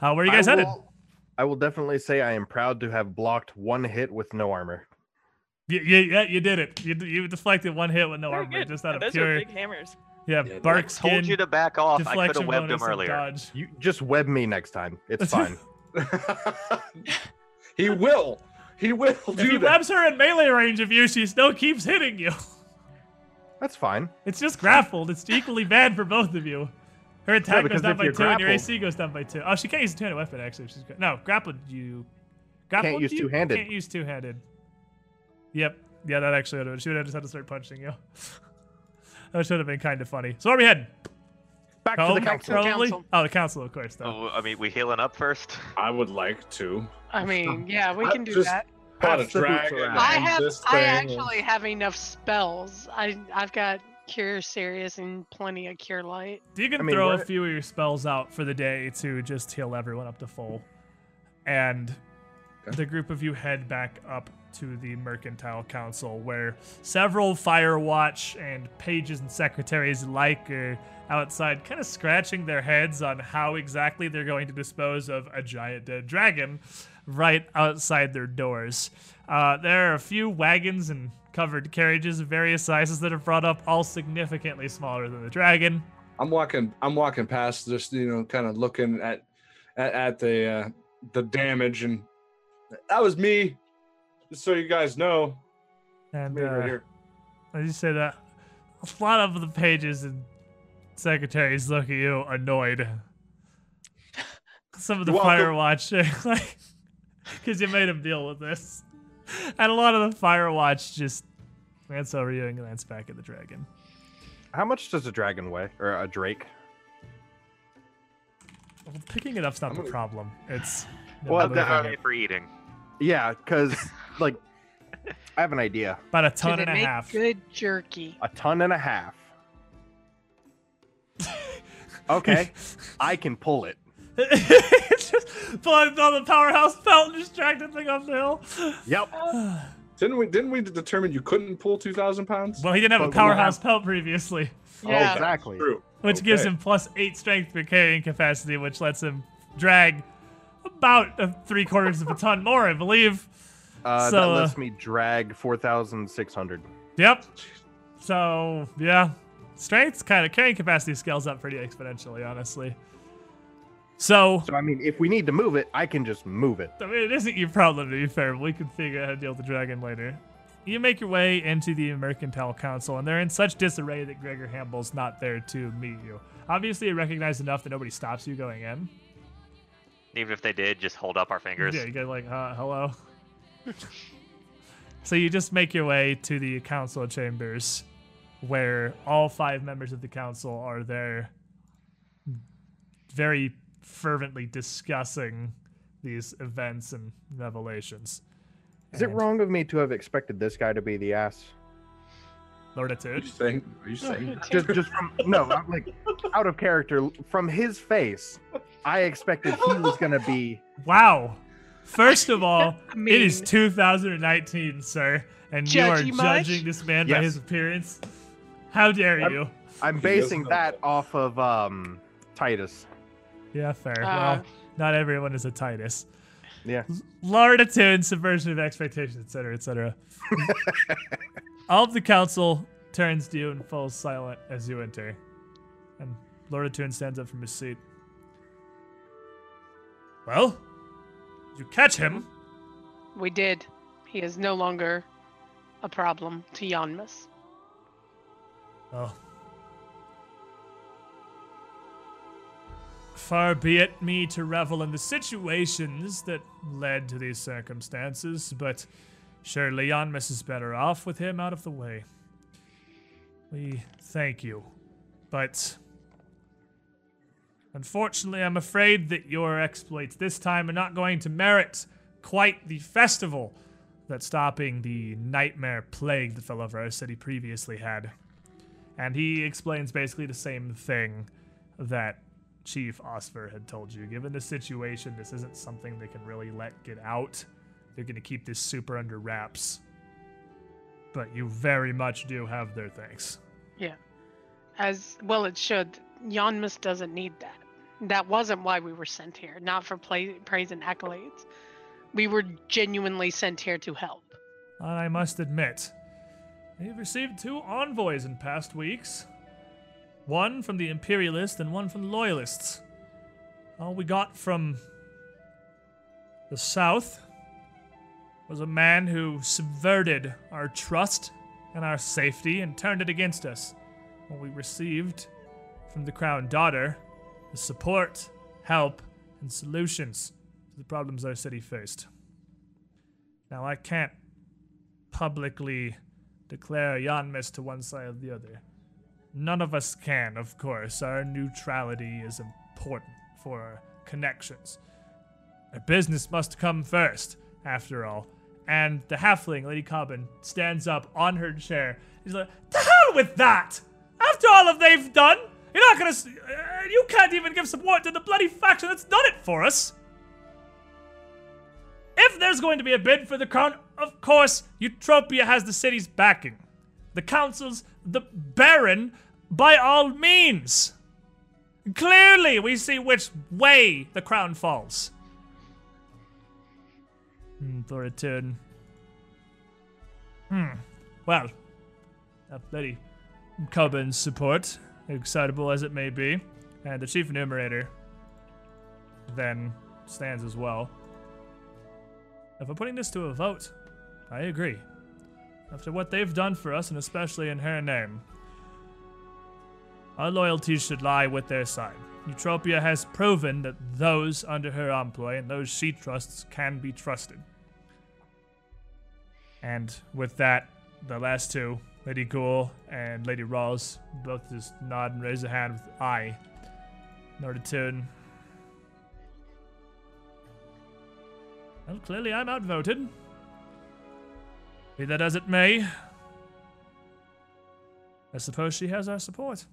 Uh, where are you guys I headed? will, I will definitely say I am proud to have blocked one hit with no armor. You, you, yeah, you did it. You, you deflected one hit with no Very armor, good. just out And of those pure are big hammers. yeah, Yeah, bark I skin. told you to back off. I could have webbed him earlier. dodge. You just web me next time. It's fine. he will. He will If do he that. webs her in melee range of you, she still keeps hitting you. That's fine. It's just grappled. It's equally bad for both of you. Her attack goes down by you're two, and your AC goes down by two. Oh, she can't use a two-handed weapon actually. She's gra- no grappled. You grappled. use you two-handed. Can't use two-handed. Yep. Yeah, that actually would have. She would have just had to start punching you. that should have been kind of funny. So where are we heading? Back Home, to the council. probably. Council. Oh, the council, of course. Though. Oh, I mean, we healing up first. I would like to. I mean, yeah, we I can do just- that. Pot a Pass the boots dragon. I have. this I thing and- actually have enough spells. I I've got cure serious and plenty of cure light. You can I mean, throw a we're- few of your spells out for the day to just heal everyone up to full. And Okay. the group of you head back up to the Mercantile Council, where several Firewatch and pages and secretaries alike are outside, kind of scratching their heads on how exactly they're going to dispose of a giant dead dragon right outside their doors. Uh, there are a few wagons and covered carriages of various sizes that are brought up, all significantly smaller than the dragon. I'm walking. I'm walking past, just you know, kind of looking at at, at the uh, the damage, and that was me. Just so you guys know, And me right uh, here. as you say that, a lot of the pages and secretaries look at you annoyed. Some of the You're welcome. Like, because you made him deal with this, and a lot of the Firewatch just glance over you and glance back at the dragon. How much does a dragon weigh? Or a drake? Well, picking it up's not I'm the gonna- problem. It's Well, moving the- About it. it for eating. Yeah, because, like, I have an idea. about a ton they and a make half. good jerky? A ton and a half. Okay, I can pull it. It's just pulling on the powerhouse belt and just dragged the thing up the hill. Yep. Didn't we? Didn't we determine you couldn't pull two thousand pounds? Well, he didn't have But a powerhouse have- pelt previously. Yeah. Oh, exactly. True. which gives him plus eight strength for carrying capacity, which lets him drag about three quarters of a ton more, I believe. Uh, So, that uh, lets me drag 4,600. Yep. So yeah, strength's kind of carrying capacity scales up pretty exponentially, honestly. So, So I mean, if we need to move it, I can just move it. I mean, it isn't your problem to be fair. but We can figure out how to deal with the dragon later. You make your way into the Mercantile Council, and they're in such disarray that Gregor Hamble's not there to meet you. Obviously, you recognize enough that nobody stops you going in. Even if they did, just hold up our fingers. Yeah, you get like, uh, hello. so you just make your way to the council chambers, where all five members of the council are there, very fervently discussing these events and revelations. Is it wrong of me to have expected this guy to be the ass? Lord Are you saying? Are you saying? Just, just from no, I'm like out of character from his face. I expected he was gonna be. Wow. First of all, I it is 2019, sir, and you are Judgy much? judging this man by his appearance. How dare I'm- you? I'm basing that off of um Titus. Yeah, fair. Uh, well, not everyone is a Titus. Yeah. Lord Attune, subversion of expectations, etc., etc. All of the council turns to you and falls silent as you enter. And Lord Attune stands up from his seat. Well, you catch him? We did. He is no longer a problem to Yanmass. Oh. Far be it me to revel in the situations that led to these circumstances, but surely Yanmass is better off with him out of the way. We thank you, but unfortunately, I'm afraid that your exploits this time are not going to merit quite the festival that stopping the nightmare plague that fell over our city previously had. And he explains basically the same thing that Chief Osfer had told you. Given the situation, this isn't something they can really let get out. They're going to keep this super under wraps. But you very much do have their thanks. Yeah. As well it should. Yanmass doesn't need that. That wasn't why we were sent here, not for play, praise and accolades. We were genuinely sent here to help. And I must admit, we've received two envoys in past weeks. One from the Imperialists and one from the Loyalists. All we got from the South was a man who subverted our trust and our safety and turned it against us. What we received from the Crown Daughter was support, help, and solutions to the problems our city faced. Now, I can't publicly declare Yanmass to one side or the other. None of us can, of course. Our neutrality is important for our connections. Our business must come first, after all. And the halfling, Lady Cobbin, stands up on her chair. She's like, "To hell with that! After all of they've done, you're not gonna. Uh, you can't even give support to the bloody faction that's done it for us. If there's going to be a bid for the crown, of course, Eutropia has the city's backing. The councils, the Baron, by all means. Clearly, we see which way the crown falls. Hmm, for a turn. Hmm. Well, Lady Coburn's support, excitable as it may be, and the chief enumerator then stands as well. If we're putting this to a vote, I agree. After what they've done for us, and especially in her name, our loyalties should lie with their side. Eutropia has proven that those under her employ and those she trusts can be trusted. And with that, the last two, Lady Ghoul and Lady Rawls, both just nod and raise a hand with aye in order to. Well, clearly I'm outvoted. Be that as it may, I suppose she has our support.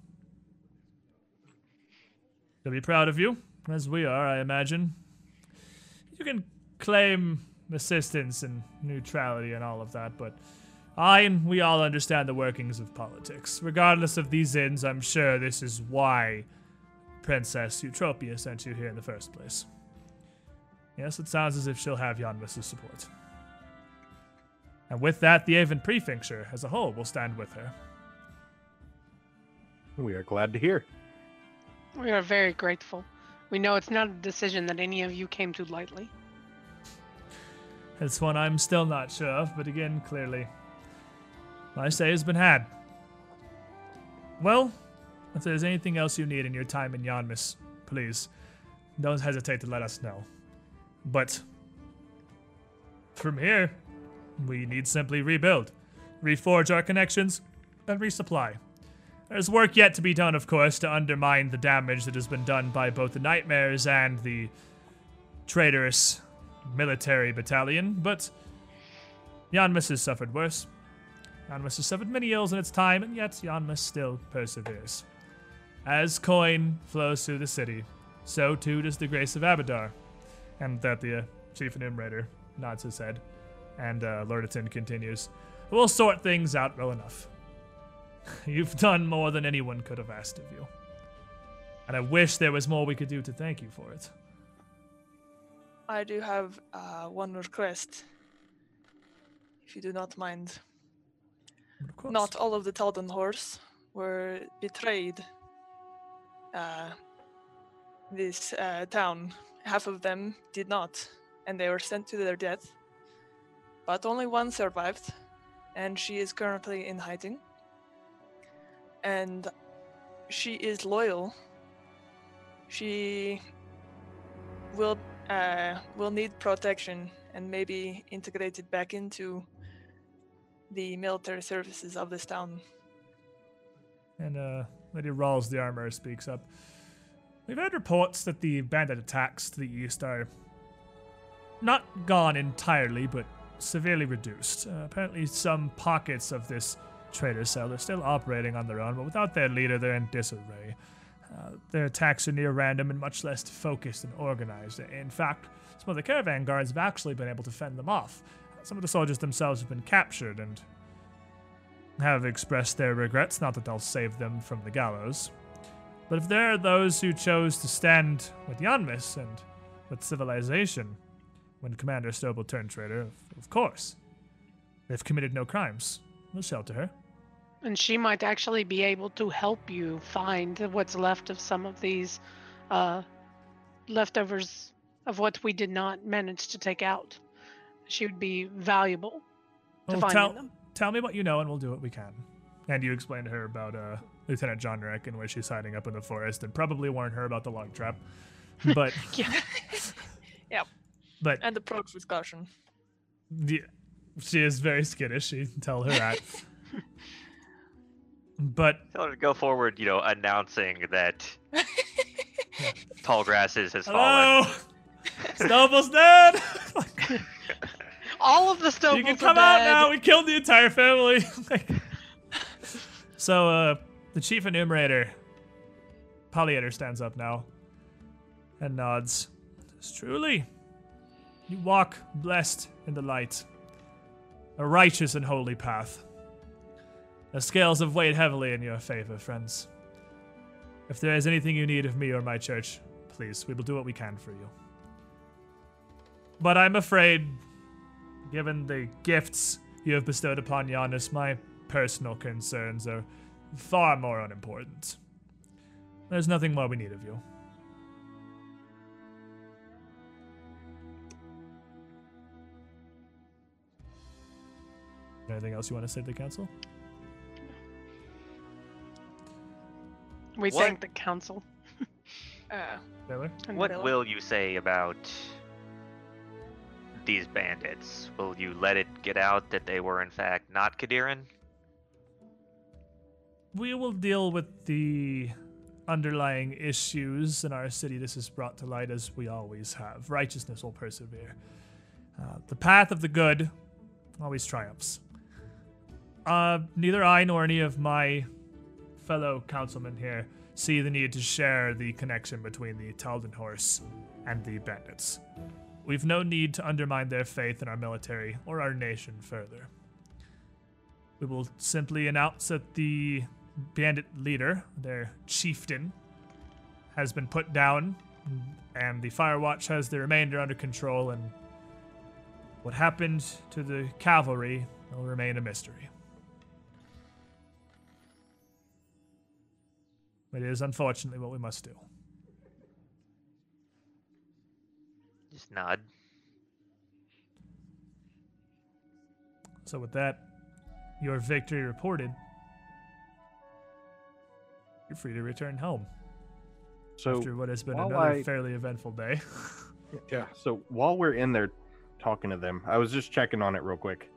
She'll be proud of you, as we are, I imagine. You can claim assistance and neutrality and all of that, but I and we all understand the workings of politics. Regardless of these ends, I'm sure this is why Princess Eutropia sent you here in the first place. Yes, it sounds as if she'll have Yanmass' support. And with that, the Avon Prefecture as a whole will stand with her. We are glad to hear. We are very grateful. We know it's not a decision that any of you came to lightly. It's one I'm still not sure of, but again, clearly, my say has been had. Well, if there's anything else you need in your time in Yanmass, please don't hesitate to let us know. But from here, we need simply rebuild, reforge our connections, and resupply. There's work yet to be done, of course, to undermine the damage that has been done by both the nightmares and the traitorous military battalion, but Yanmass has suffered worse. Yanmass has suffered many ills in its time, and yet Yanmass still perseveres. As coin flows through the city, so too does the grace of Abadar. And that the uh, chief enumerator nods his head, and uh, continues, We'll sort things out well enough. You've done more than anyone could have asked of you. And I wish there was more we could do to thank you for it. I do have uh, one request, if you do not mind. Of course. Not all of the Taldan horse were betrayed. Uh, this uh, town, half of them did not, and they were sent to their death. But only one survived, and she is currently in hiding. And she is loyal. She will uh, will need protection and maybe integrated back into the military services of this town. And uh, Lady Rawls, the armorer, speaks up. We've heard reports that the bandit attacks to the east are not gone entirely, but severely reduced. Uh, apparently, some pockets of this traitor cell are still operating on their own, but without their leader, they're in disarray. Uh, their attacks are near random and much less focused and organized. In fact, some of the caravan guards have actually been able to fend them off. Some of the soldiers themselves have been captured and have expressed their regrets, not that they'll save them from the gallows. But if there are those who chose to stand with Yanmass and with civilization when Commander Stoble turned traitor, of course. They've committed no crimes. We'll shelter her. And she might actually be able to help you find what's left of some of these uh, leftovers of what we did not manage to take out. She would be valuable to Well, finding tell, them. tell me what you know and we'll do what we can. And you explain to her about uh, Lieutenant John Reck and where she's hiding up in the forest and probably warn her about the log trap. But, Yeah. but And approach with caution. the, she is very skittish. You can tell her that. but Tell her to go forward, you know, announcing that tall grasses has fallen. hello, Snowball's dead. All of the Stobles you can come out dead. now. We killed the entire family. so, uh, the chief enumerator, Polyator, stands up now and nods. Truly, you walk blessed in the light, a righteous and holy path. The scales have weighed heavily in your favor, friends. If there is anything you need of me or my church, please, we will do what we can for you. But I'm afraid Given the gifts you have bestowed upon Yanmass, my personal concerns are far more unimportant. There's nothing more we need of you. Anything else you want to say to the council? We What? thank the council. Uh, Taylor? and What Bill. will you say about these bandits? Will you let it get out that they were in fact not Qadiran? We will deal with the underlying issues in our city. This is brought to light as we always have. Righteousness will persevere. Uh, the path of the good always triumphs. Uh, neither I nor any of my fellow councilmen here see the need to share the connection between the Taldan Horse and the bandits. We've no need to undermine their faith in our military or our nation further. We will simply announce that the bandit leader, their chieftain, has been put down, and the Firewatch has the remainder under control, and what happened to the cavalry will remain a mystery. It is unfortunately what we must do. Just nod. So with that, your victory reported. You're free to return home So after what has been another I- fairly eventful day. Yeah. So while we're in there talking to them, I was just checking on it real quick.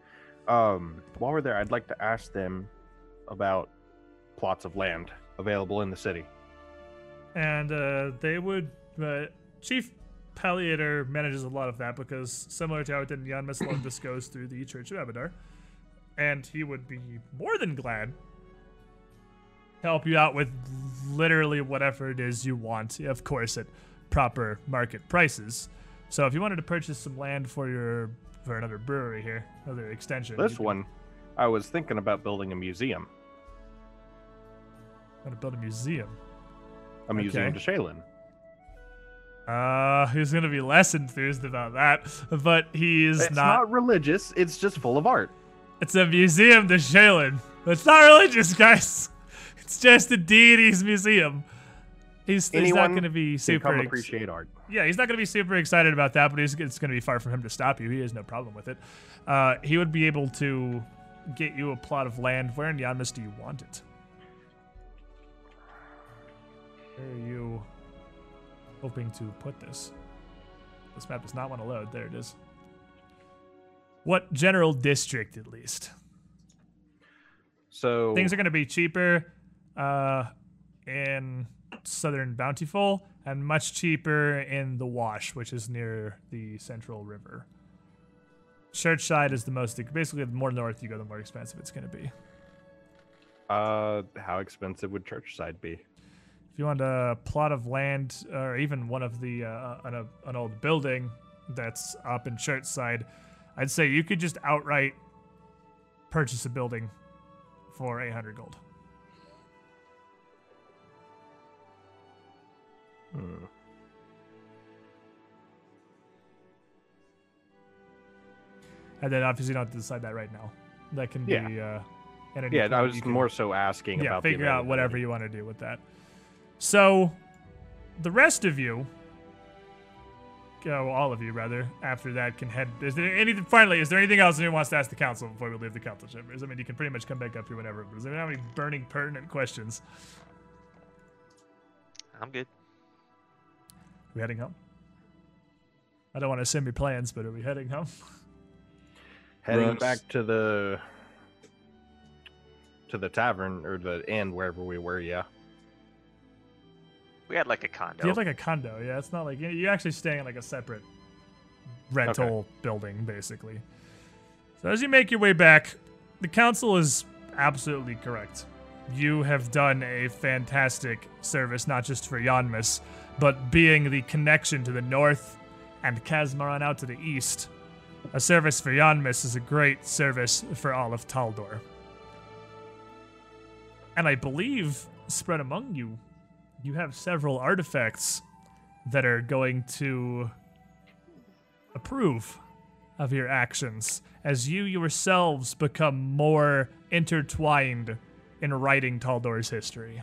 Um, while we're there, I'd like to ask them about plots of land available in the city. and uh, they would. Uh, Chief Palliator manages a lot of that because, similar to how it did in Yanmass, a lot this goes through the Church of Abadar, and he would be more than glad to help you out with literally whatever it is you want, of course, at proper market prices. So, if you wanted to purchase some land for your for another brewery here, another extension, This one, I was thinking about building a museum, want to build a museum. a museum Okay. to Shelyn. Uh, he's gonna be less enthused about that, but he's It's not, It's not religious. It's just full of art. It's a museum to Shelyn. It's not religious, guys. It's just a deity's museum. He's, he's not going to be super. come appreciate art. yeah, he's not going to be super excited about that, but he's, it's going to be far from him to stop you. He has no problem with it. Uh, he would be able to get you a plot of land. Where in Yanmass do you want it? Where are you hoping to put this? This map does not want to load. There it is. What general district, at least? So things are going to be cheaper uh, in southern bountiful and much cheaper in the wash which is near the central river churchside is the most basically the more north you go the more expensive it's going to be uh, how expensive would Churchside be? If you want a plot of land or even one of the uh, an, a, an old building that's up in churchside i'd say you could just outright purchase a building for 800 gold Hmm. And then obviously you don't have to decide that right now. That can Yeah. be uh Yeah, I was can- more so asking yeah, about figure out whatever you want to do with that. So the rest of you go all of you rather after that can head is there anything finally is there anything else anyone wants to ask the council before we leave the council chambers i mean you can pretty much come back up here whenever but is there any burning pertinent questions I'm good. we heading home i don't want to assume your plans but are we heading home Heading Russ. back to the to the tavern or the inn wherever we were. Yeah. We had like a condo. You have like a condo, yeah. It's not like you- you're actually staying in like a separate rental building, basically. So as you make your way back, the council is absolutely correct. You have done a fantastic service, not just for Yanmass, but being the connection to the north and Kazmaran out to the east. A service for Yanmass is a great service for all of Taldor. And I believe, spread among you, you have several artifacts that are going to approve of your actions as you yourselves become more intertwined in writing Taldor's history.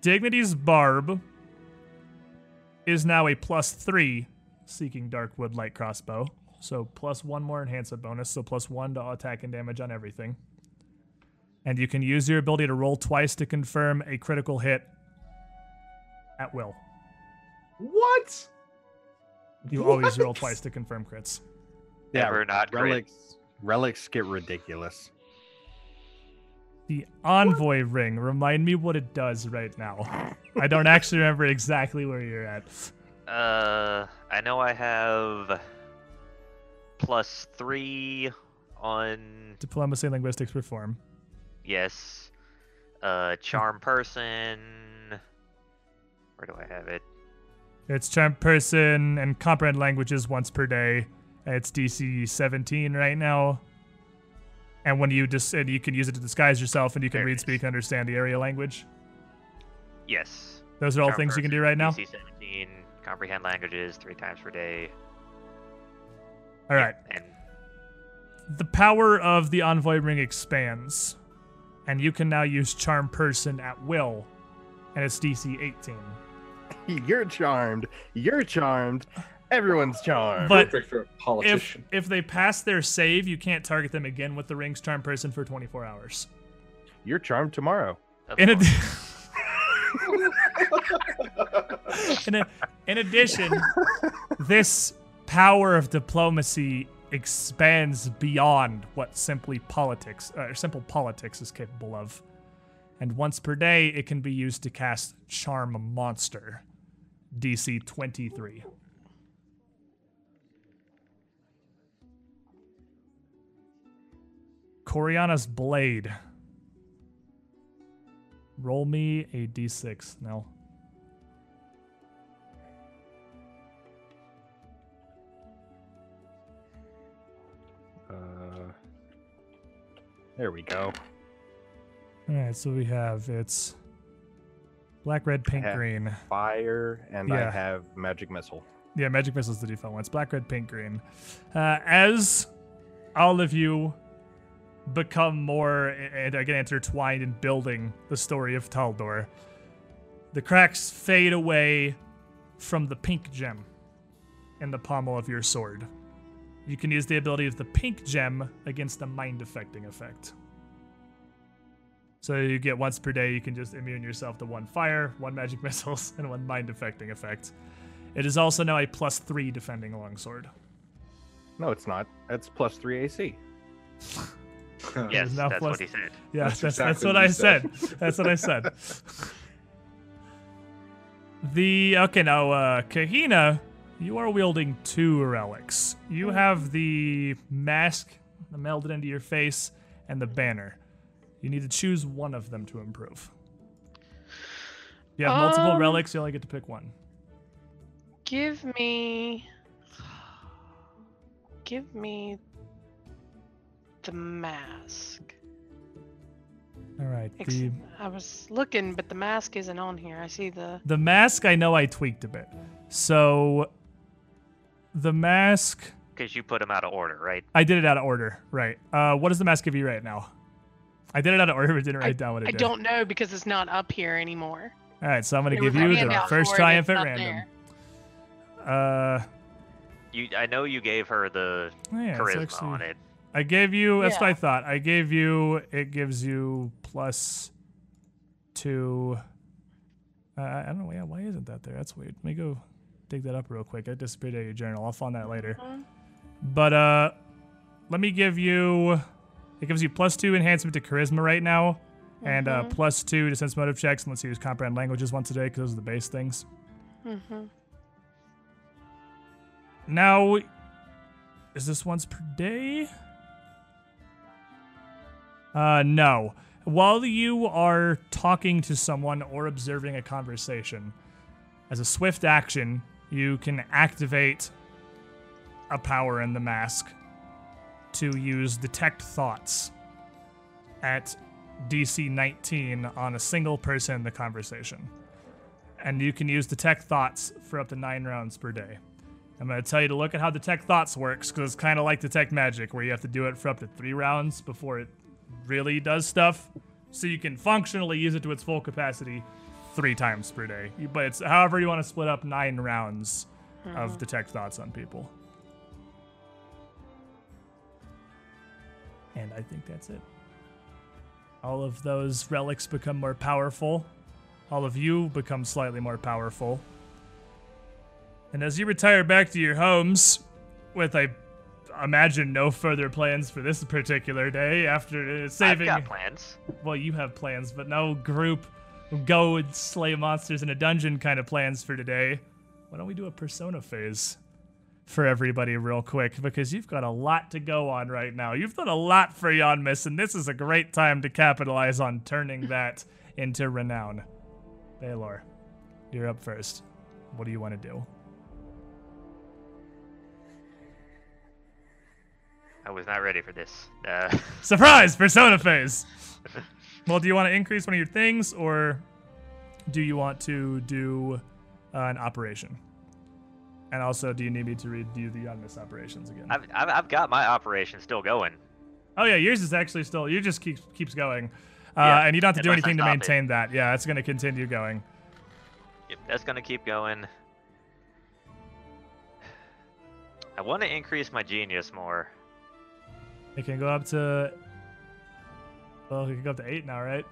Dignity's Barb is now a plus three seeking Darkwood Light Crossbow. So plus one more enhancement bonus, so plus one to attack and damage on everything and you can use your ability to roll twice to confirm a critical hit at will. What? You always roll twice to confirm crits. Yeah, Never not crit. relics. Relics get ridiculous. The envoy ring, remind me what it does right now. I don't actually remember exactly where you're at. Uh, I know I have plus three on Diplomacy linguistics reform. Yes. Uh, charm person. Where do I have it? It's charm person and comprehend languages once per day. It's DC 17 right now. And when you just and you can use it to disguise yourself and you can There read, speak, and understand the area language. Yes. Those are all Charm things you can do right now. DC 17, comprehend languages three times per day. All right. And the power of the envoy ring expands, and you can now use charm person at will, and it's DC 18. You're charmed. You're charmed. Everyone's charmed. But Perfect for a if politician. if they pass their save, you can't target them again with the rings charm person for 24 hours. You're charmed tomorrow. In, ad- in, a- in addition, this power of diplomacy expands beyond what simply politics uh, or simple politics is capable of. And once per day, it can be used to cast Charm Monster, DC 23. Coriana's Blade. Roll me a d6. No. Uh, there we go. All right, so we have it's black, red, pink, have- green. Fire, and I have magic missile. Yeah, magic missile is the default one. It's black, red, pink, green. Uh, as all of you become more and again intertwined in building the story of Taldor, the cracks fade away from the pink gem in the pommel of your sword. You can use the ability of the pink gem against the mind affecting effect. So you get once per day, you can just immune yourself to one fire, one magic missiles, and one mind affecting effect. It is also now a plus three defending longsword. No, it's not. It's plus three AC. yes, that's plus- what he said. Yeah, That's that's, that's, what what I said. said. That's what I said. the okay now, uh, Kahina, you are wielding two relics. You have the mask that melded into your face and the banner. You need to choose one of them to improve. You have multiple Um, relics. You only get to pick one. Give me. Give me. The mask. All right. The I was looking, but the mask isn't on here. I see the. the mask, I know I tweaked a bit. So the mask. Because you put them out of order, right? I did it out of order, right? Uh, what does the mask give you right now? I did it out of order, but didn't write down what it I did. don't know because it's not up here anymore. All right, so I'm gonna There give you the first triumph at random. there. Uh, You, I know you gave her the oh yeah, charisma actually- on it. I gave you. That's what I thought. I gave you. It gives you plus two. Uh, I don't know. Yeah, why isn't that there? That's weird. Let me go dig that up real quick. I disappeared out of your journal. I'll find that later. But uh, let me give you. It gives you plus two enhancement to charisma right now, and uh, plus two to sense motive checks. And let's use comprehend languages once a day because those are the base things. Mm-hmm. Now, is this once per day? Uh, no. While you are talking to someone or observing a conversation, as a swift action, you can activate a power in the mask to use Detect Thoughts at DC 19 on a single person in the conversation. And you can use Detect Thoughts for up to nine rounds per day. I'm going to tell you to look at how Detect Thoughts works because it's kind of like Detect Magic, where you have to do it for up to three rounds before it really does stuff. So you can functionally use it to its full capacity three times per day. But it's however you want to split up nine rounds of Detect Thoughts on people. And I think that's it. All of those relics become more powerful. All of you become slightly more powerful. And as you retire back to your homes, with I imagine no further plans for this particular day after uh, saving. I've got plans. Well, you have plans, but no group go and slay monsters in a dungeon kind of plans for today. Why don't we do a persona phase for everybody real quick? Because you've got a lot to go on right now. You've done a lot for Yanmass, and this is a great time to capitalize on turning that into renown. Baylor, you're up first. What do you want to do? I was not ready for this. Uh, Surprise! Persona phase! well, do you want to increase one of your things, or do you want to do uh, an operation? And also, do you need me to redo the Yanmass operations again? I've, I've, I've got my operation still going. oh yeah, yours is actually still. You just keeps keeps going, uh, Yeah, and you don't have to do anything to stop it. maintain that. Yeah, it's going to continue going. Yep, that's gonna keep going. I want to increase my genius more. It can go up to. Well, it can go up to eight now, right?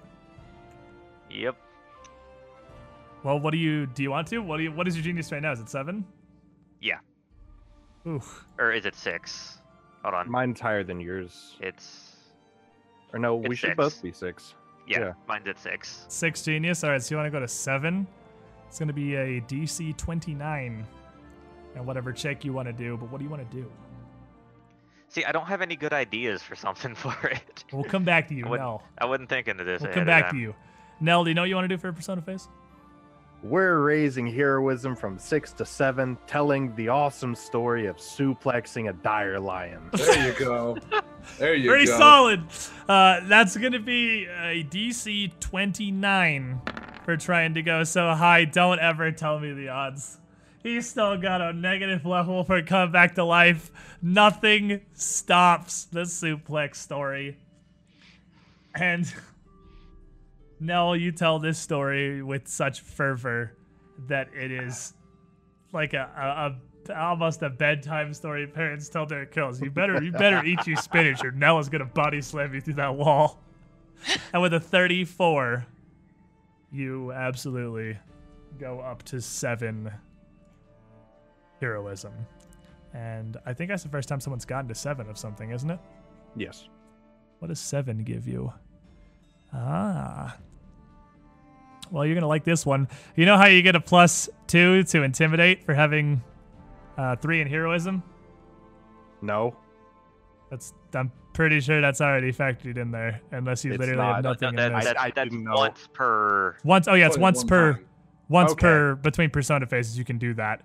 Yep. Well, what do you do? You want to? What do you? What is your genius right now? Is it seven? Yeah. Oof. Or is it six? Hold on. Mine's higher than yours. It's Or no, we should six. both be six. yeah, Yeah. mine's at six. Six genius. All right, so you want to go to seven? It's going to be a DC 29. And whatever check you want to do, but what do you want to do? See, I don't have any good ideas for something for it. We'll come back to you, I Nell. I wasn't thinking of this. We'll come back to you. Nell, do you know what you want to do for a Persona phase? We're raising heroism from six to seven, telling the awesome story of suplexing a dire lion. There you go. There you go. Pretty solid. Uh, that's going to be a DC 29 for trying to go so high. Don't ever tell me the odds. He's still got a negative level for come back to life. Nothing stops the suplex story. And Nell, you tell this story with such fervor that it is like a, a, a almost a bedtime story parents tell their kills. You better you better eat your spinach or Nell is gonna body slam you through that wall. And with a 34, you absolutely go up to seven heroism. And I think that's the first time someone's gotten to seven of something, isn't it? Yes. What does seven give you? Ah. Well, you're gonna like this one. You know how you get a plus two to intimidate for having uh, three in heroism? No. That's I'm pretty sure that's already factored in there, unless you It's literally have nothing That- in that- there. I- that's once per. Once, oh yeah, it's once one per time. once Okay. per between persona phases. You can do that.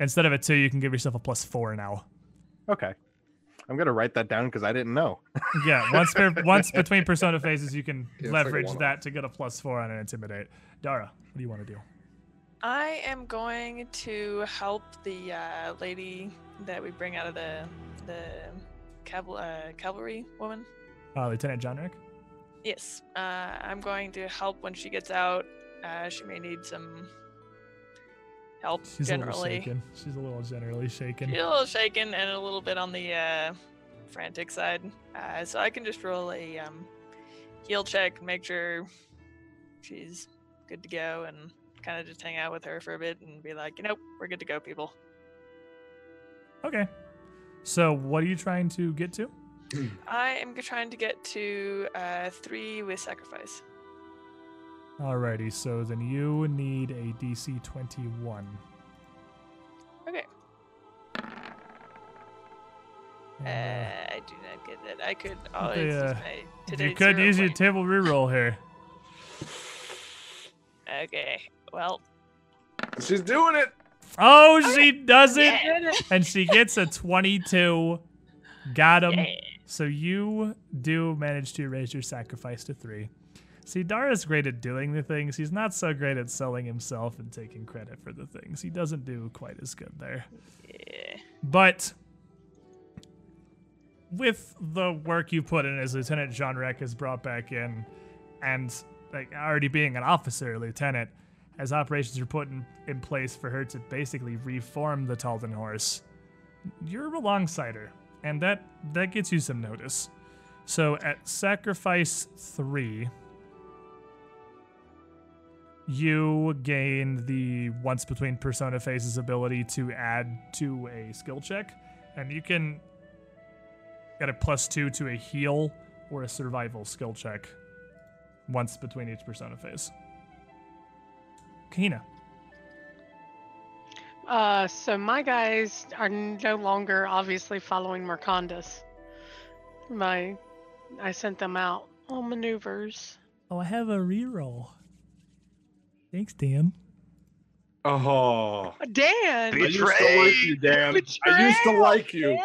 Instead of a two, you can give yourself a plus four now. Okay. I'm gonna write that down because I didn't know. Yeah, once per once between persona phases, you can Yeah, it's like leverage one-off. that to get a plus four on an intimidate. Dara, what do you want to do? I am going to help the uh, lady that we bring out of the the caval- uh, cavalry woman. Uh, Lieutenant John Rick? Yes, uh, I'm going to help when she gets out. Uh, she may need some help She's a little generally. shaken. She's a little generally shaken. She's a little shaken and a little bit on the uh, frantic side. Uh, so I can just roll a um, heal check, make sure she's good to go, and kind of just hang out with her for a bit and be like, you know, we're good to go, people. Okay. So, what are you trying to get to? I am trying to get to uh, three with sacrifice. Alrighty, so then you need a DC 21. Okay. Uh, uh, I do not get that. I could. Oh, Okay, it's just uh, my you could zero use your table reroll here. Okay. Well, She's doing it. Oh, she does it! yeah. And she gets a 22. Got him. Yeah. So you do manage to raise your sacrifice to three. See, Dara's great at doing the things. He's not so great at selling himself and taking credit for the things. He doesn't do quite as good there. Yeah. But with the work you put in as Lieutenant Jean Rec is brought back in, and like already being an officer, lieutenant, as operations are put in, in place for her to basically reform the Taldan horse, you're alongside her, and that that gets you some notice. So at sacrifice three, you gain the once between persona phases ability to add to a skill check, and you can get a plus two to a heal or a survival skill check once between each persona phase. Kahina. Uh, so my guys are no longer obviously following Mercandus. My, I sent them out on maneuvers. Oh, I have a reroll. Thanks, Dan. Oh. Uh, Dan, I used to like you, Dan. I used to like you. Dan?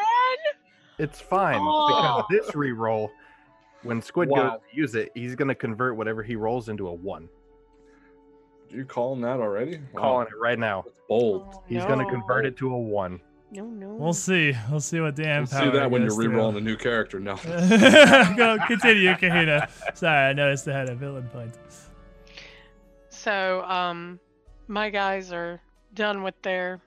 It's fine Oh. because this reroll, when Squid Wow. goes to use it, he's gonna convert whatever he rolls into a one. You calling that already? Wow, Calling it right now. That's bold. Oh, He's gonna convert it to a one. No, no. We'll see. We'll see what Dan You'll see that when you're goes through. a new character. No. Go continue, Kahina. Sorry, I noticed I had a villain point. So, um, my guys are done with their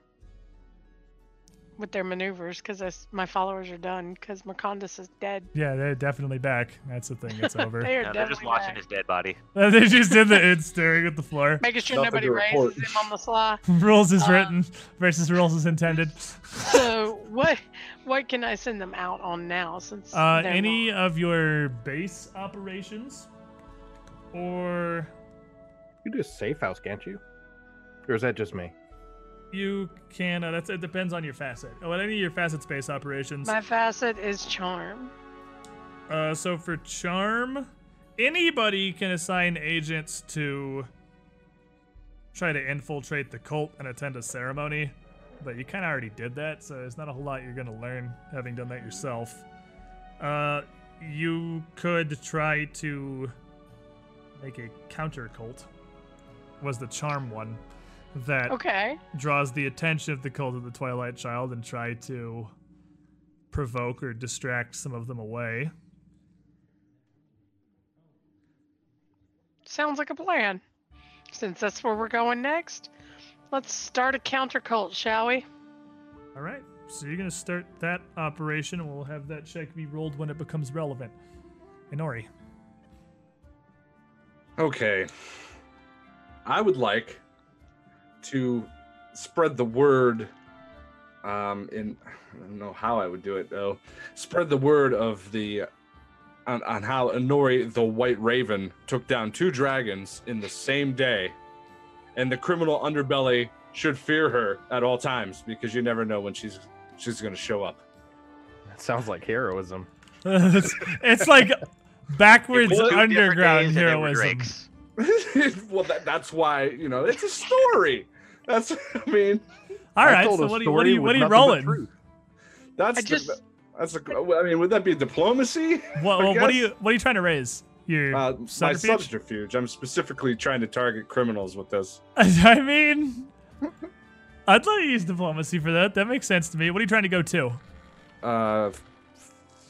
with their maneuvers because my followers are done because Mercandus is dead. Yeah, they're definitely back. That's the thing. It's over. they are No, they're just watching back. his dead body. they just did the it's staring at the floor. making sure Nothing nobody to raises him on the sly. rules is Uh, written versus rules is intended. So what what can I send them out on now since Uh, any not- of your base operations, or You do a safe house, can't you? Or is that just me? you can. Uh, that's it. Depends on your facet. Oh, what any of your facet space operations. my facet is charm. Uh, so for charm, anybody can assign agents to try to infiltrate the cult and attend a ceremony, but you kind of already did that, so there's not a whole lot you're gonna learn having done that yourself. Uh, you could try to make a counter cult. Was the charm one that Okay. draws the attention of the cult of the Twilight Child and try to provoke or distract some of them away. Sounds like a plan. Since that's where we're going next, let's start a counter cult, shall we? All right. So you're gonna start that operation, and we'll have that check be rolled when it becomes relevant. Inori. Okay. I would like to spread the word um in I don't know how I would do it though. Spread the word of the on, on how Inori the White Raven took down two dragons in the same day. And the criminal underbelly should fear her at all times because you never know when she's she's gonna show up. That sounds like heroism. it's, it's like backwards It was two different underground days and they were heroism. Drakes. well that, that's why, you know, it's a story. That's I mean All I right. So what do you what do story you what are you rolling? truth. That's I the- that's a, I mean, would that be diplomacy? What, I what, what are you what are you trying to raise? Your Uh, my subterfuge? subterfuge. I'm specifically trying to target criminals with this. I mean, I'd let you use diplomacy for that. That makes sense to me. What are you trying to go to? Uh,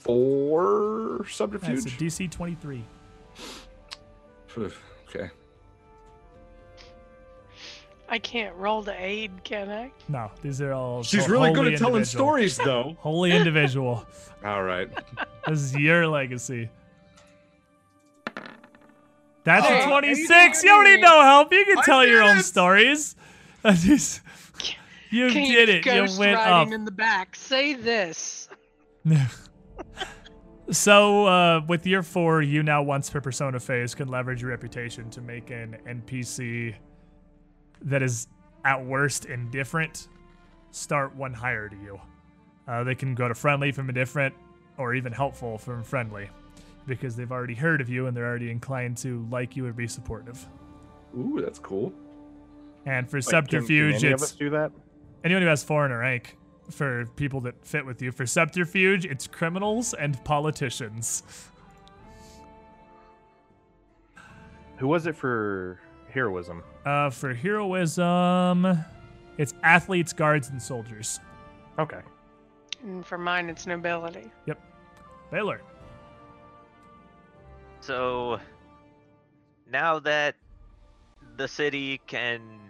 four That's a subterfuge. DC 23. Okay. I can't roll to aid, can I? No, these are all. She's really good wholly at telling individual. stories, though. Holy individual. All right. this is your legacy. That's oh, Hey, a 26. You don't need no help. You can I tell your did own it. stories. Just- you Can did it. You Ghost went up. riding in the back. Say this. So, uh, with year four, you now once per persona phase can leverage your reputation to make an NPC that is at worst indifferent start one higher to you. Uh, they can go to friendly from indifferent, or even helpful from friendly, because they've already heard of you and they're already inclined to like you or be supportive. Ooh, that's cool. And for Like, subterfuge, can any of it's us do that? anyone who has foreigner rank. For people that fit with you, for subterfuge, it's criminals and politicians. Who was it for heroism? Uh, for heroism, it's athletes, guards, and soldiers. Okay. And for mine, it's nobility. Yep. Baylor. So now that the city can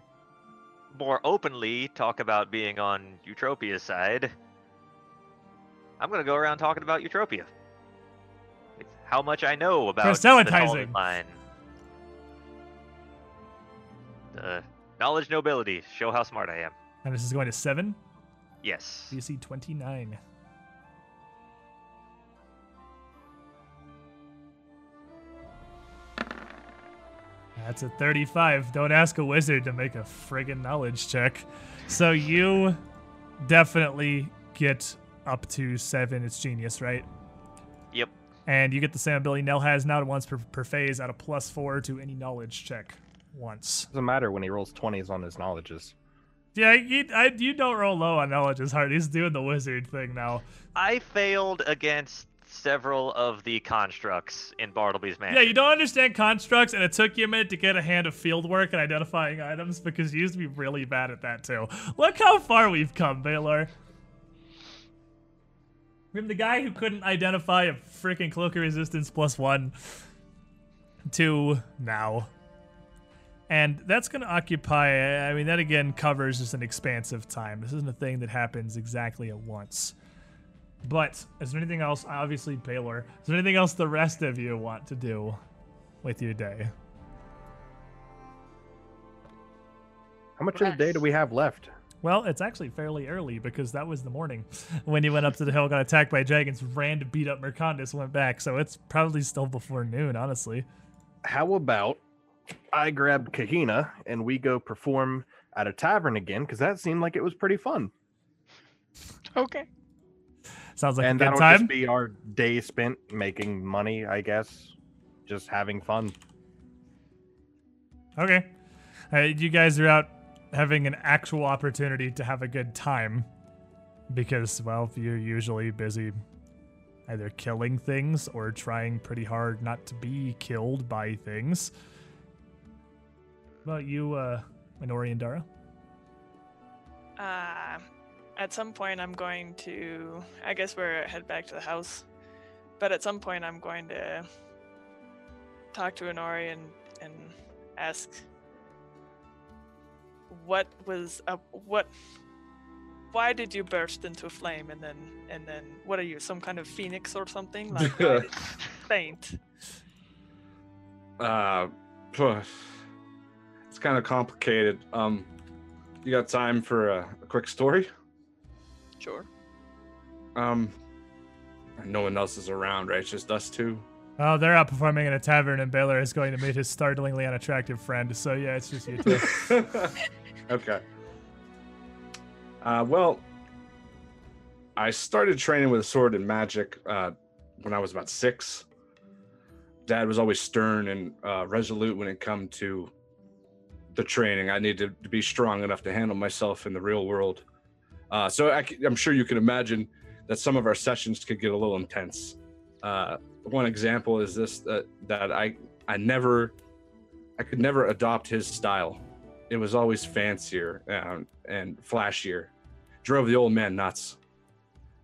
more openly talk about being on Eutropia's side, I'm gonna go around talking about Eutropia. It's how much I know about the Proselytizing. Talmud. The knowledge nobility. Show how smart I am. And this is going to seven. Yes. DC 29. That's a 35. Don't ask a wizard to make a friggin' knowledge check. So you definitely get up to seven. It's genius, right? Yep. And you get the same ability Nell has now to once per, per phase at a plus four to any knowledge check once. Doesn't matter when he rolls 20s on his knowledges. Yeah, you, I, you don't roll low on knowledge as hard. He's doing the wizard thing now. I failed against several of the constructs in Bartleby's Mansion. Yeah, you don't understand constructs, and it took you a minute to get a hand of field work and identifying items because you used to be really bad at that too. Look how far we've come, Baylor. From the guy who couldn't identify a freaking cloak of resistance plus one to now. And that's going to occupy, I mean, that again covers just an expansive time. This isn't a thing that happens exactly at once. But is there anything else? Obviously, Baylor. Is there anything else the rest of you want to do with your day? How much of the day do we have left? Well, it's actually fairly early because that was the morning when you went up to the hill, got attacked by dragons, ran to beat up Mercandus, went back. So it's probably still before noon, honestly. How about I grab Kahina and we go perform at a tavern again because that seemed like it was pretty fun. Okay. Sounds like and a good that'll time. just be our day spent making money, I guess. Just having fun. Okay. Uh, you guys are out having an actual opportunity to have a good time because, well, you're usually busy either killing things or trying pretty hard not to be killed by things. Well, you, uh, Inori and Dara? Uh, at some point, I'm going to. I guess we're head back to the house, but at some point, I'm going to talk to Inori and and ask what was up. What? Why did you burst into a flame and then and then what are you? Some kind of phoenix or something? Like why did you faint? Uh, it's kind of complicated. Um, you got time for a, a quick story? Sure. Um, no one else is around, right? It's just us two. Oh, they're out performing in a tavern, and Baylor is going to meet his startlingly unattractive friend. So, yeah, it's just you two. okay. Uh, well, I started training with a sword and magic uh, when I was about six. Dad was always stern and uh, resolute when it come to the training. I needed to be strong enough to handle myself in the real world. Uh, so I, am sure you can imagine that some of our sessions could get a little intense. Uh, one example is this: that that I I never I could never adopt his style. It was always fancier and, and flashier. Drove the old man nuts.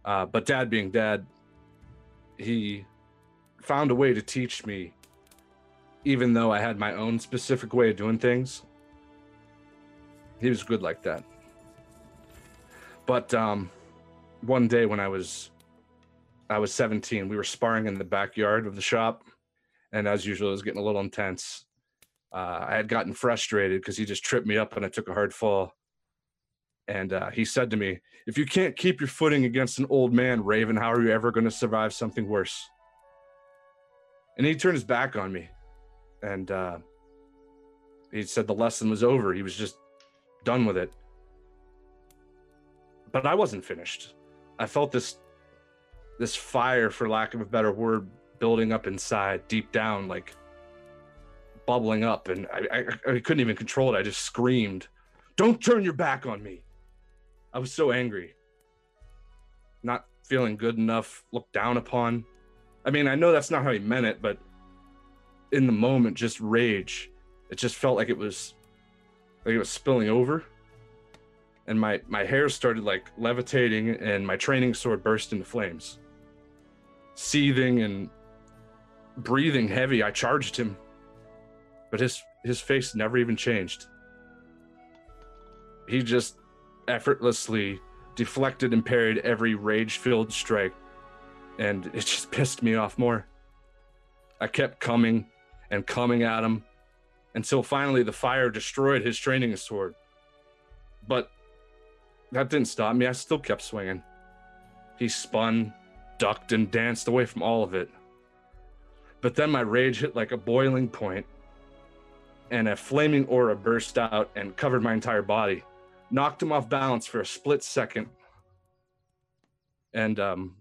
Uh, but dad being dad, he found a way to teach me, even though I had my own specific way of doing things. He was good like that. But um, one day when I was I was 17, we were sparring in the backyard of the shop, and as usual, it was getting a little intense. Uh, I had gotten frustrated because he just tripped me up and I took a hard fall. And uh, he said to me, If you can't keep your footing against an old man, Raven, how are you ever going to survive something worse? And he turned his back on me. And uh, he said the lesson was over. He was just done with it. But I wasn't finished. I felt this this fire, for lack of a better word, building up inside, deep down, like bubbling up, and I, I, I couldn't even control it. I just screamed, "Don't turn your back on me!" I was so angry, not feeling good enough, looked down upon. I mean, I know that's not how he meant it, but in the moment, just rage. It just felt like it was, like it was spilling over, and my my hair started like levitating, and my training sword burst into flames. Seething and breathing heavy, I charged him, but his his face never even changed. He just effortlessly deflected and parried every rage-filled strike, and it just pissed me off more. I kept coming and coming at him until finally the fire destroyed his training sword. But that didn't stop me. I still kept swinging. He spun, ducked, and danced away from all of it. But then my rage hit like a boiling point, and a flaming aura burst out and covered my entire body, knocked him off balance for a split second. And um,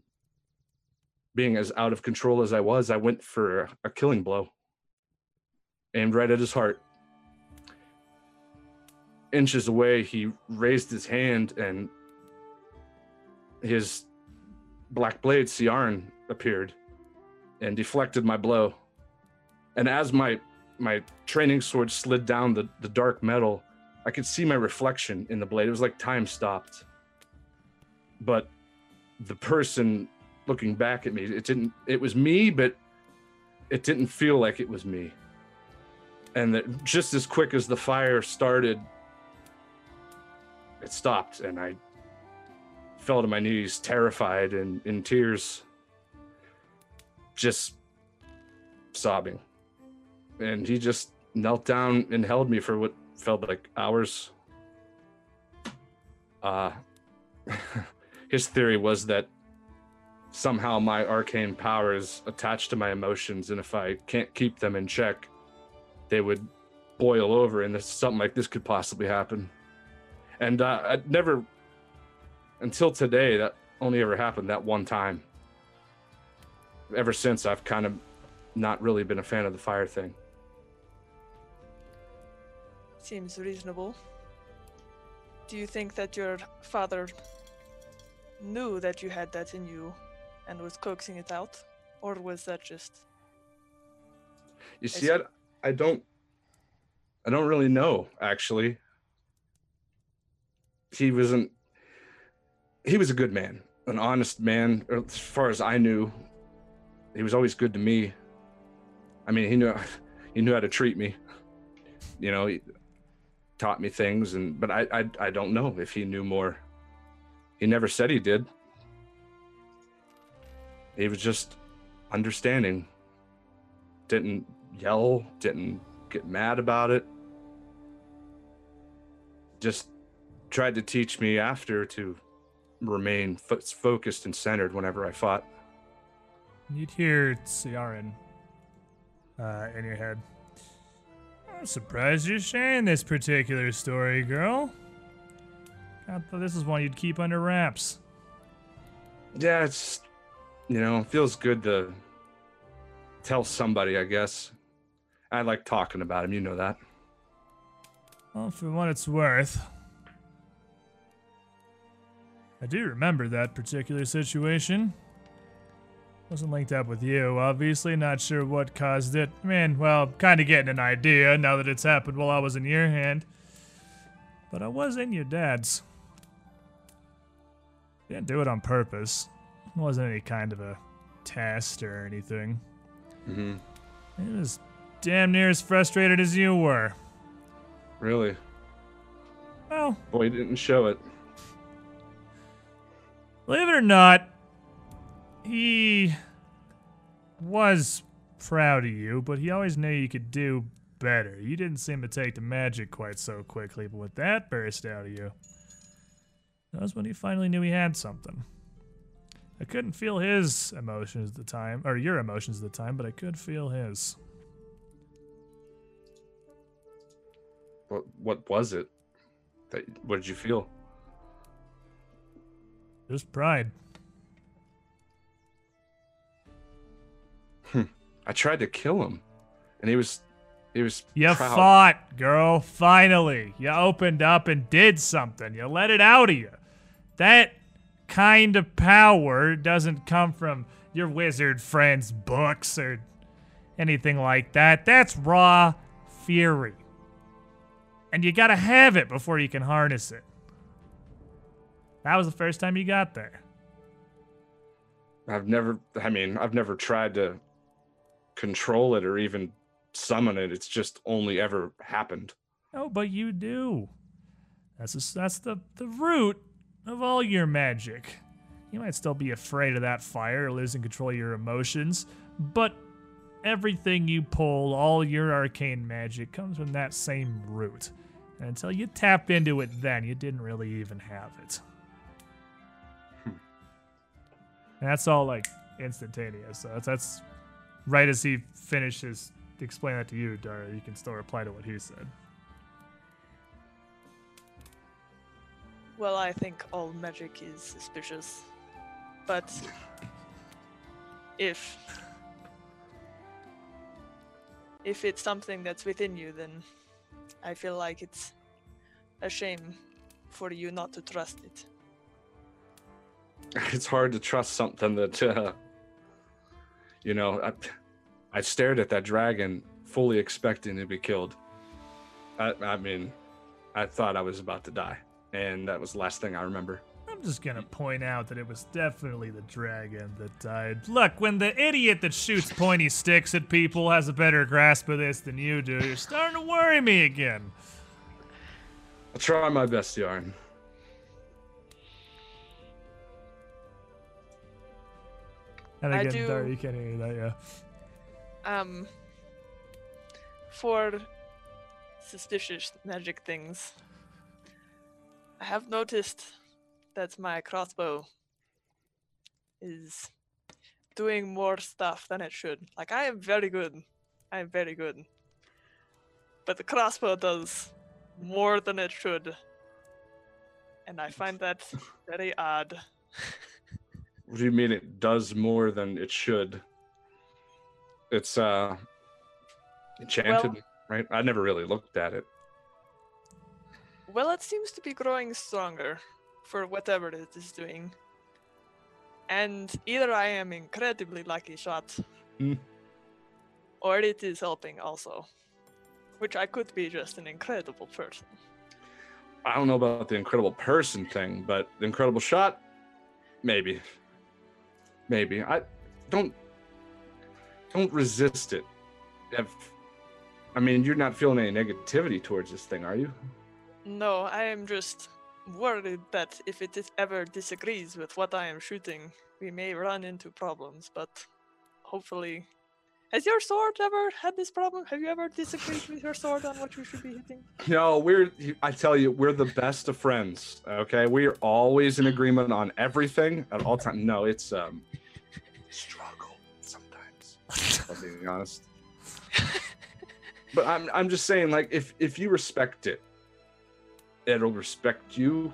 being as out of control as I was, I went for a killing blow, aimed right at his heart. Inches away, he raised his hand, and his black blade, Siarn, appeared and deflected my blow. And as my my training sword slid down the, the dark metal, I could see my reflection in the blade. It was like time stopped. But the person looking back at me, it didn't it was me, but it didn't feel like it was me. and that just as quick as the fire started, it stopped, and I fell to my knees, terrified and in tears, just sobbing. And he just knelt down and held me for what felt like hours. Uh, his theory was that somehow my arcane power is attached to my emotions, and if I can't keep them in check, they would boil over, and something like this could possibly happen. And uh, I never, until today, that only ever happened that one time. Ever since, I've kind of not really been a fan of the fire thing. Seems reasonable. Do you think that your father knew that you had that in you and was coaxing it out? Or was that just. You see, I, I don't, I don't really know actually. He wasn't. He was a good man, an honest man. As far as I knew, he was always good to me. I mean, he knew, he knew how to treat me. You know, he taught me things, and but I, I, I don't know if he knew more. He never said he did. He was just understanding. Didn't yell, didn't get mad about it. Just tried to teach me after to remain fo- focused and centered whenever I fought. You'd hear Ciaran uh, in your head. I'm surprised you're sharing this particular story, girl. I thought this is one you'd keep under wraps. Yeah, it's you know, it feels good to tell somebody, I guess. I like talking about him, you know that. Well, for what it's worth, I do remember that particular situation. Wasn't linked up with you, obviously. Not sure what caused it. I mean, well, kind of getting an idea now that it's happened while I was in your hand. But I was in your dad's. Didn't do it on purpose. It wasn't any kind of a test or anything. Mm-hmm. It was damn near as frustrated as you were. Really? Well, Boy, he didn't show it. Believe it or not, he was proud of you, but he always knew you could do better. You didn't seem to take to magic quite so quickly, but with that burst out of you, that was when he finally knew he had something. I couldn't feel his emotions at the time, or your emotions at the time, but I could feel his. What what was it? That what did you feel? Just pride. Hmm. I tried to kill him, and he was he was You proud. fought, girl. Finally. You opened up and did something. You let it out of you. That kind of power doesn't come from your wizard friend's books or anything like that. That's raw fury. And you gotta have it before you can harness it. That was the first time you got there. I've never I mean, I've never tried to control it or even summon it. It's just only ever happened. Oh, but you do. That's the that's the the root of all your magic. You might still be afraid of that fire or losing control of your emotions, but everything you pull, all your arcane magic, comes from that same root. And until you tap into it, then you didn't really even have it. That's all like instantaneous. So that's, that's right as he finishes explain that to you, Dara. You can still reply to what he said. Well, I think all magic is suspicious. But if if it's something that's within you, then I feel like it's a shame for you not to trust it. It's hard to trust something that uh, you know, I, I stared at that dragon fully expecting to be killed. I, I mean, I thought I was about to die, and that was the last thing I remember. I'm just gonna point out that it was definitely the dragon that died. Look, when the idiot that shoots pointy sticks at people has a better grasp of this than you do, you're starting to worry me again. I'll try my best, Yarn. And I again, do- you can't hear that, yeah. Um, for suspicious magic things, I have noticed that my crossbow is doing more stuff than it should. Like, I am very good. I am very good. But the crossbow does more than it should. And I find that very odd. What do you mean it does more than it should? It's uh enchanted, Well- right? I never really looked at it. Well, it seems to be growing stronger for whatever it is doing. And either I am incredibly lucky shot, Hmm. or it is helping also. Which I could be just an incredible person. I don't know about the incredible person thing, but the incredible shot, maybe. Maybe. I don't don't resist it. If I mean you're not feeling any negativity towards this thing, are you? No, I am just worried that if it ever disagrees with what I am shooting, we may run into problems, but hopefully. Has your sword ever had this problem? Have you ever disagreed with your sword on what you should be hitting? No, we're I tell you, we're the best of friends. Okay. We are always in agreement on everything at all times. No, it's um struggle sometimes. I'm being honest. but I'm I'm just saying, like, if if you respect it, it'll respect you.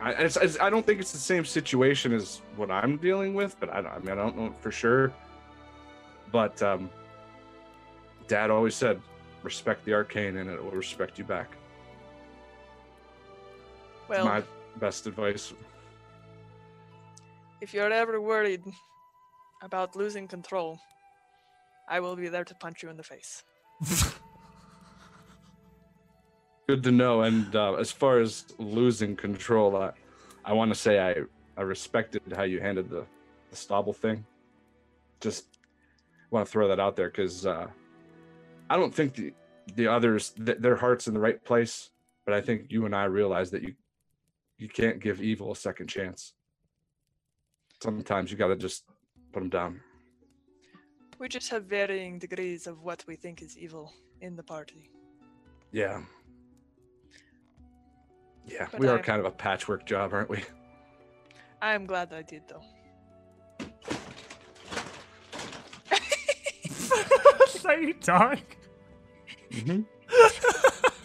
I it's, it's, I don't think it's the same situation as what I'm dealing with, but I, don't- I mean I don't know for sure. But um, Dad always said, respect the arcane, and it will respect you back. Well, My best advice. if you're ever worried about losing control, I will be there to punch you in the face. Good to know. And uh, as far as losing control, I, I want to say I, I respected how you handled the, the stobble thing. Just want to throw that out there because uh, I don't think the, the others, th- their heart's in the right place. But I think you and I realize that you you can't give evil a second chance. Sometimes you got to just put them down. We just have varying degrees of what we think is evil in the party. Yeah. Yeah, But we are I- kind of a patchwork job, aren't we? I am glad I did, though. Say, dog. Mm-hmm.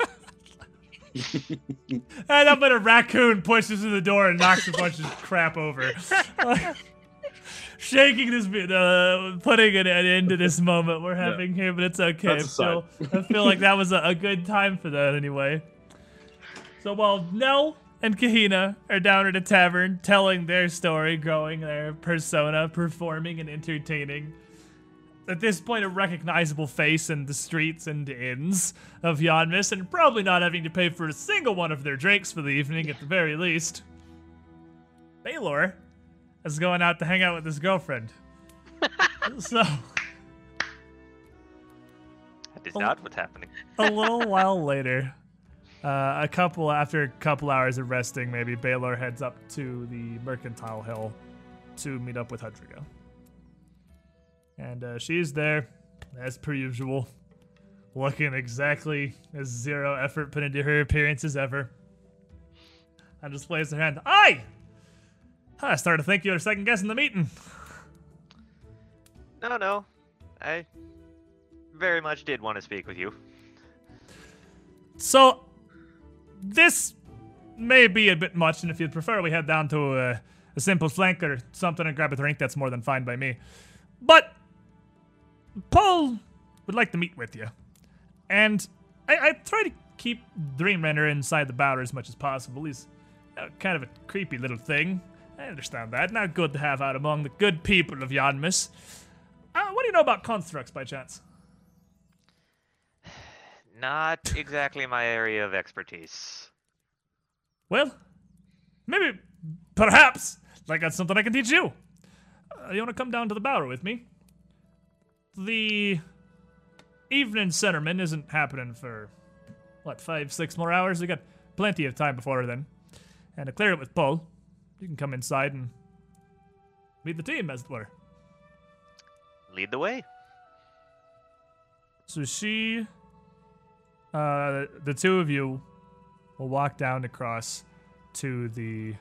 And up but a raccoon pushes through the door and knocks a bunch of crap over. Shaking this, uh, putting an, an end to this moment we're having here, but it's okay. I That's a feel, I feel like that was a, a good time for that anyway. So while Nell and Kahina are down at a tavern telling their story, growing their persona, performing and entertaining, at this point a recognizable face in the streets and inns of Yanmass, and probably not having to pay for a single one of their drinks for the evening at the very least. Baylor is going out to hang out with his girlfriend. so, That is not what's happening. a little while later, uh, a couple after a couple hours of resting, maybe Baylor heads up to the Mercantile Hill to meet up with Hudriga. And uh, she's there, as per usual, looking exactly as zero effort put into her appearance as ever. And just plays her hand. Aye! I started to think you were second guessing the meeting. No, no. I very much did want to speak with you. So, this may be a bit much, and if you'd prefer, we head down to a, a simple flank or something and grab a drink. That's more than fine by me. But Paul would like to meet with you, and I, I try to keep Dreamrender inside the bower as much as possible. He's uh, kind of a creepy little thing. I understand that. Not good to have out among the good people of Yanmass. Uh, what do you know about constructs, by chance? Not exactly my area of expertise. Well, maybe, perhaps, I got something I can teach you. Uh, you want to come down to the Bower with me? The evening sermon isn't happening for, what, five, six more hours? We got plenty of time before then. And to clear it with Paul, you can come inside and meet the team, as it were. Lead the way. So she, uh, the two of you will walk down across to the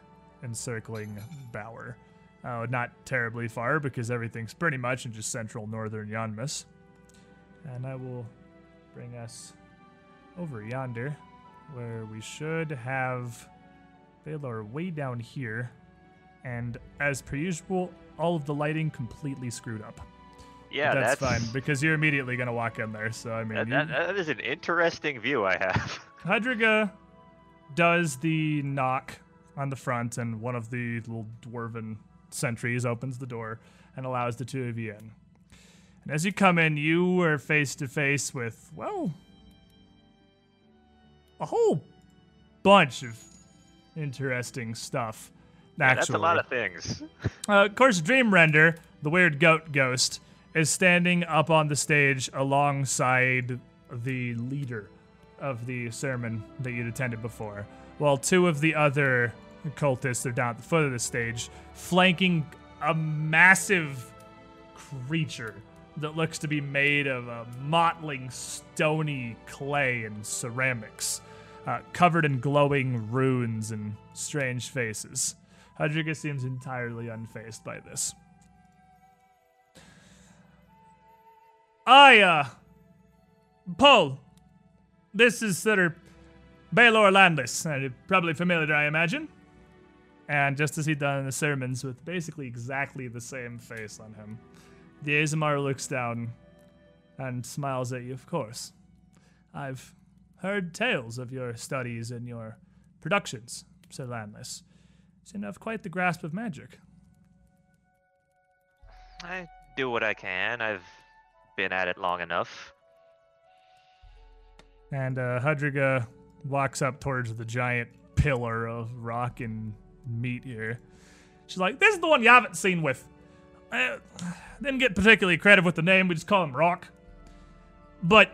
encircling bower. Uh, not terribly far because everything's pretty much in just central northern Yanmass. And I will bring us over yonder where we should have Baylor way down here. And as per usual, all of the lighting completely screwed up. Yeah, that's, that's, fine because you're immediately going to walk in there. So, I mean, that, that is an interesting view I have. Hudriga does the knock on the front, and one of the little dwarven sentries opens the door and allows the two of you in. And as you come in, you are face to face with, well, a whole bunch of interesting stuff. Yeah, Actually, that's a lot of things. uh, of course, Dreamrender, the weird goat ghost, is standing up on the stage alongside the leader of the sermon that you'd attended before, while two of the other cultists are down at the foot of the stage, flanking a massive creature that looks to be made of a mottling, stony clay and ceramics, uh, covered in glowing runes and strange faces. Hudriga seems entirely unfazed by this. I, uh, Paul, this is Sir Baylor Landis. Uh, probably familiar, I imagine. And just as he'd done in the sermons, with basically exactly the same face on him, the Azamar looks down and smiles at you, of course. I've heard tales of your studies and your productions, Sir Landis. Seem to have quite the grasp of magic. I do what I can. I've been at it long enough. And uh, Hudriga walks up towards the giant pillar of rock and meat here. She's like, "This is the one you haven't seen with." Uh, didn't get particularly creative with the name. We just call him Rock. But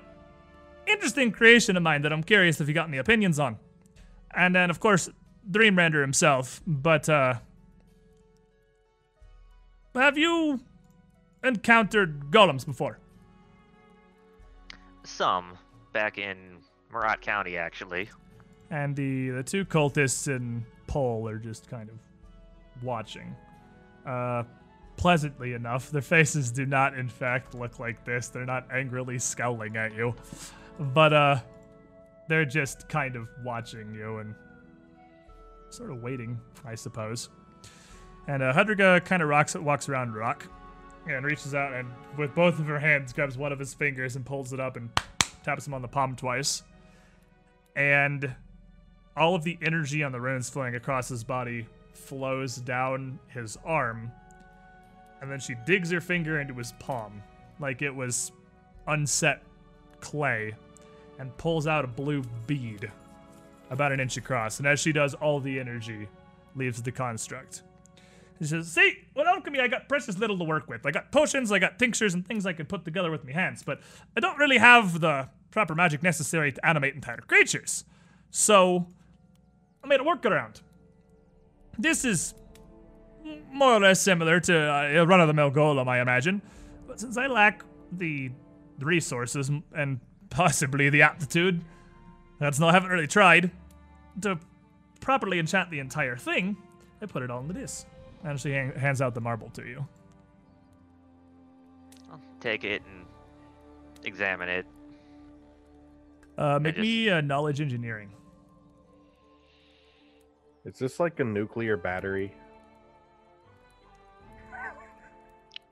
interesting creation of mine that I'm curious if you got any opinions on. And then, of course, Dreamrender himself. But uh, have you encountered golems before? Some back in Marat County, actually. and the the two cultists in Pole are just kind of watching. Uh, pleasantly enough, their faces do not, in fact, look like this. They're not angrily scowling at you, but uh, they're just kind of watching you and sort of waiting, I suppose. And uh, Hudriga kind of rocks, walks around Rock and reaches out and, with both of her hands, grabs one of his fingers and pulls it up and taps him on the palm twice and all of the energy on the runes flowing across his body flows down his arm. And then she digs her finger into his palm, like it was unset clay, and pulls out a blue bead about an inch across. And as she does, all the energy leaves the construct. She says, See, with alchemy, I got precious little to work with. I got potions, I got tinctures, and things I can put together with my hands, but I don't really have the proper magic necessary to animate entire creatures. So, I made a workaround. This is more or less similar to uh, a run of the mill golem, I imagine. But since I lack the resources and possibly the aptitude, that's not, I haven't really tried, to properly enchant the entire thing, I put it all into this. And she han- hands out the marble to you. I'll take it and examine it. Uh, make just- me uh, knowledge engineering. Is this like a nuclear battery?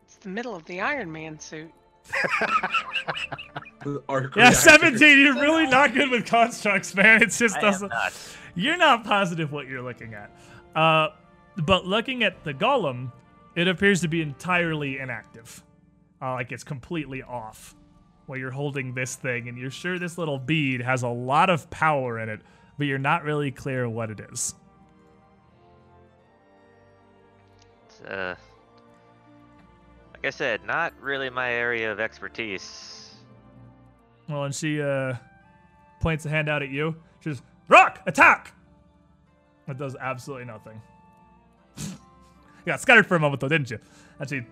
It's the middle of the Iron Man suit. Yeah, reactor. 17. You're really not good with constructs, man. It just I am doesn't. not. You're not positive what you're looking at. Uh, but looking at the golem, it appears to be entirely inactive. Uh, like it's completely off. While you're holding this thing, and you're sure this little bead has a lot of power in it, but you're not really clear what it is. Uh, like I said, not really my area of expertise. Well, and she uh, points a hand out at you. She says, Rock, attack! That does absolutely nothing. you got scattered for a moment, though, didn't you? And she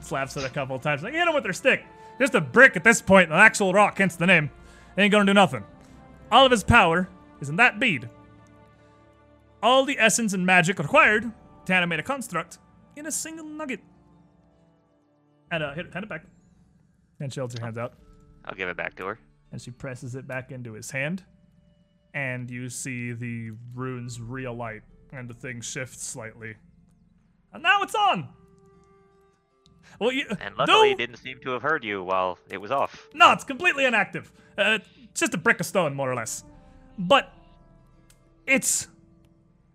slaps it a couple of times. Like, hit him with her stick. Just a brick at this point, an actual rock, hence the name. Ain't gonna do nothing. All of his power is in that bead. All the essence and magic required to animate a construct in a single nugget. And uh, hit it, hand it back. And she holds her hands out I'll give it back to her. and she presses it back into his hand. And you see the runes relight, and the thing shifts slightly. And now it's on! Well, you, And luckily, no, it didn't seem to have heard you while it was off. no, it's completely inactive. Uh, it's just a brick of stone, more or less. But it's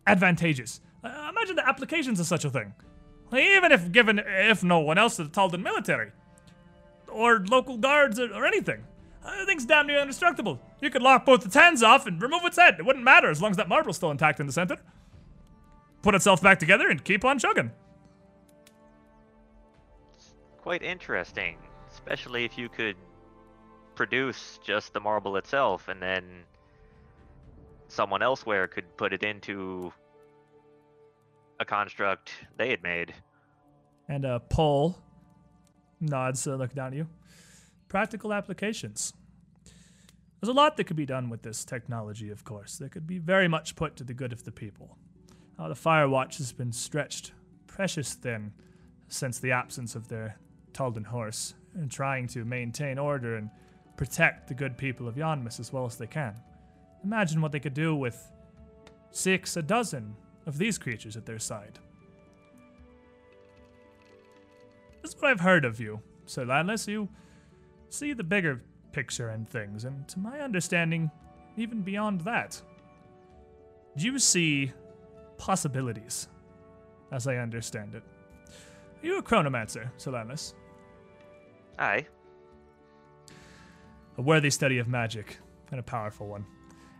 advantageous. Uh, imagine the applications of such a thing. Even if given, if no one else to the Taldan military, or local guards, or, or anything. Uh, the thing's damn near indestructible. You could lock both its hands off and remove its head. It wouldn't matter as long as that marble's still intact in the center. Put itself back together and keep on chugging. Quite interesting, especially if you could produce just the marble itself and then someone elsewhere could put it into a construct they had made. And uh, Paul nods to look down at you. Practical applications. There's a lot that could be done with this technology, of course, that could be very much put to the good of the people. Uh, the Firewatch has been stretched precious thin since the absence of their Taldan horse, and trying to maintain order and protect the good people of Yanmass as well as they can. Imagine what they could do with six, a dozen of these creatures at their side. This is what I've heard of you, Sir Landless. You see the bigger picture and things, and to my understanding, even beyond that. You see possibilities, as I understand it. Are you a chronomancer, Sir Landless? Aye. A worthy study of magic, and a powerful one.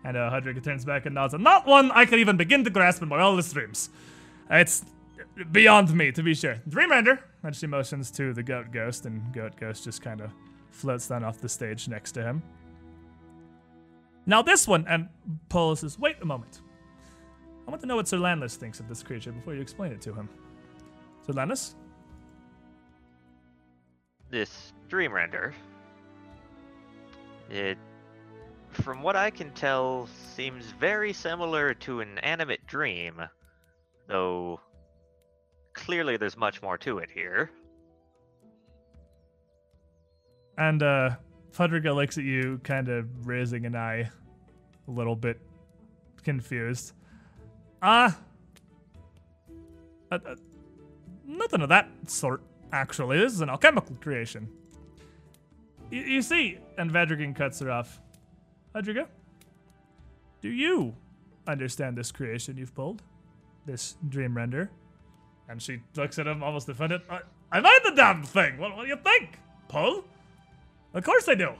And uh, turns back and nods. Not one I could even begin to grasp in my wildest dreams. It's beyond me, to be sure. Dreamrender! And she motions to the goat ghost, and goat ghost just kind of floats down off the stage next to him. Now this one, and Polo says, wait a moment. I want to know what Sir Landless thinks of this creature before you explain it to him. Sir Landless? This Dreamrender. It, from what I can tell, seems very similar to an animate dream, though clearly there's much more to it here. And uh Hudriga looks at you, kind of raising an eye, a little bit confused. Ah, uh, uh, nothing of that sort. Actually, this is an alchemical creation. You see, and Vadrigan cuts her off. Hudriga, do you understand this creation you've pulled? This Dreamrender? And she looks at him almost offended. I, I made the damn thing. What, what do you think, Paul? Of course I do.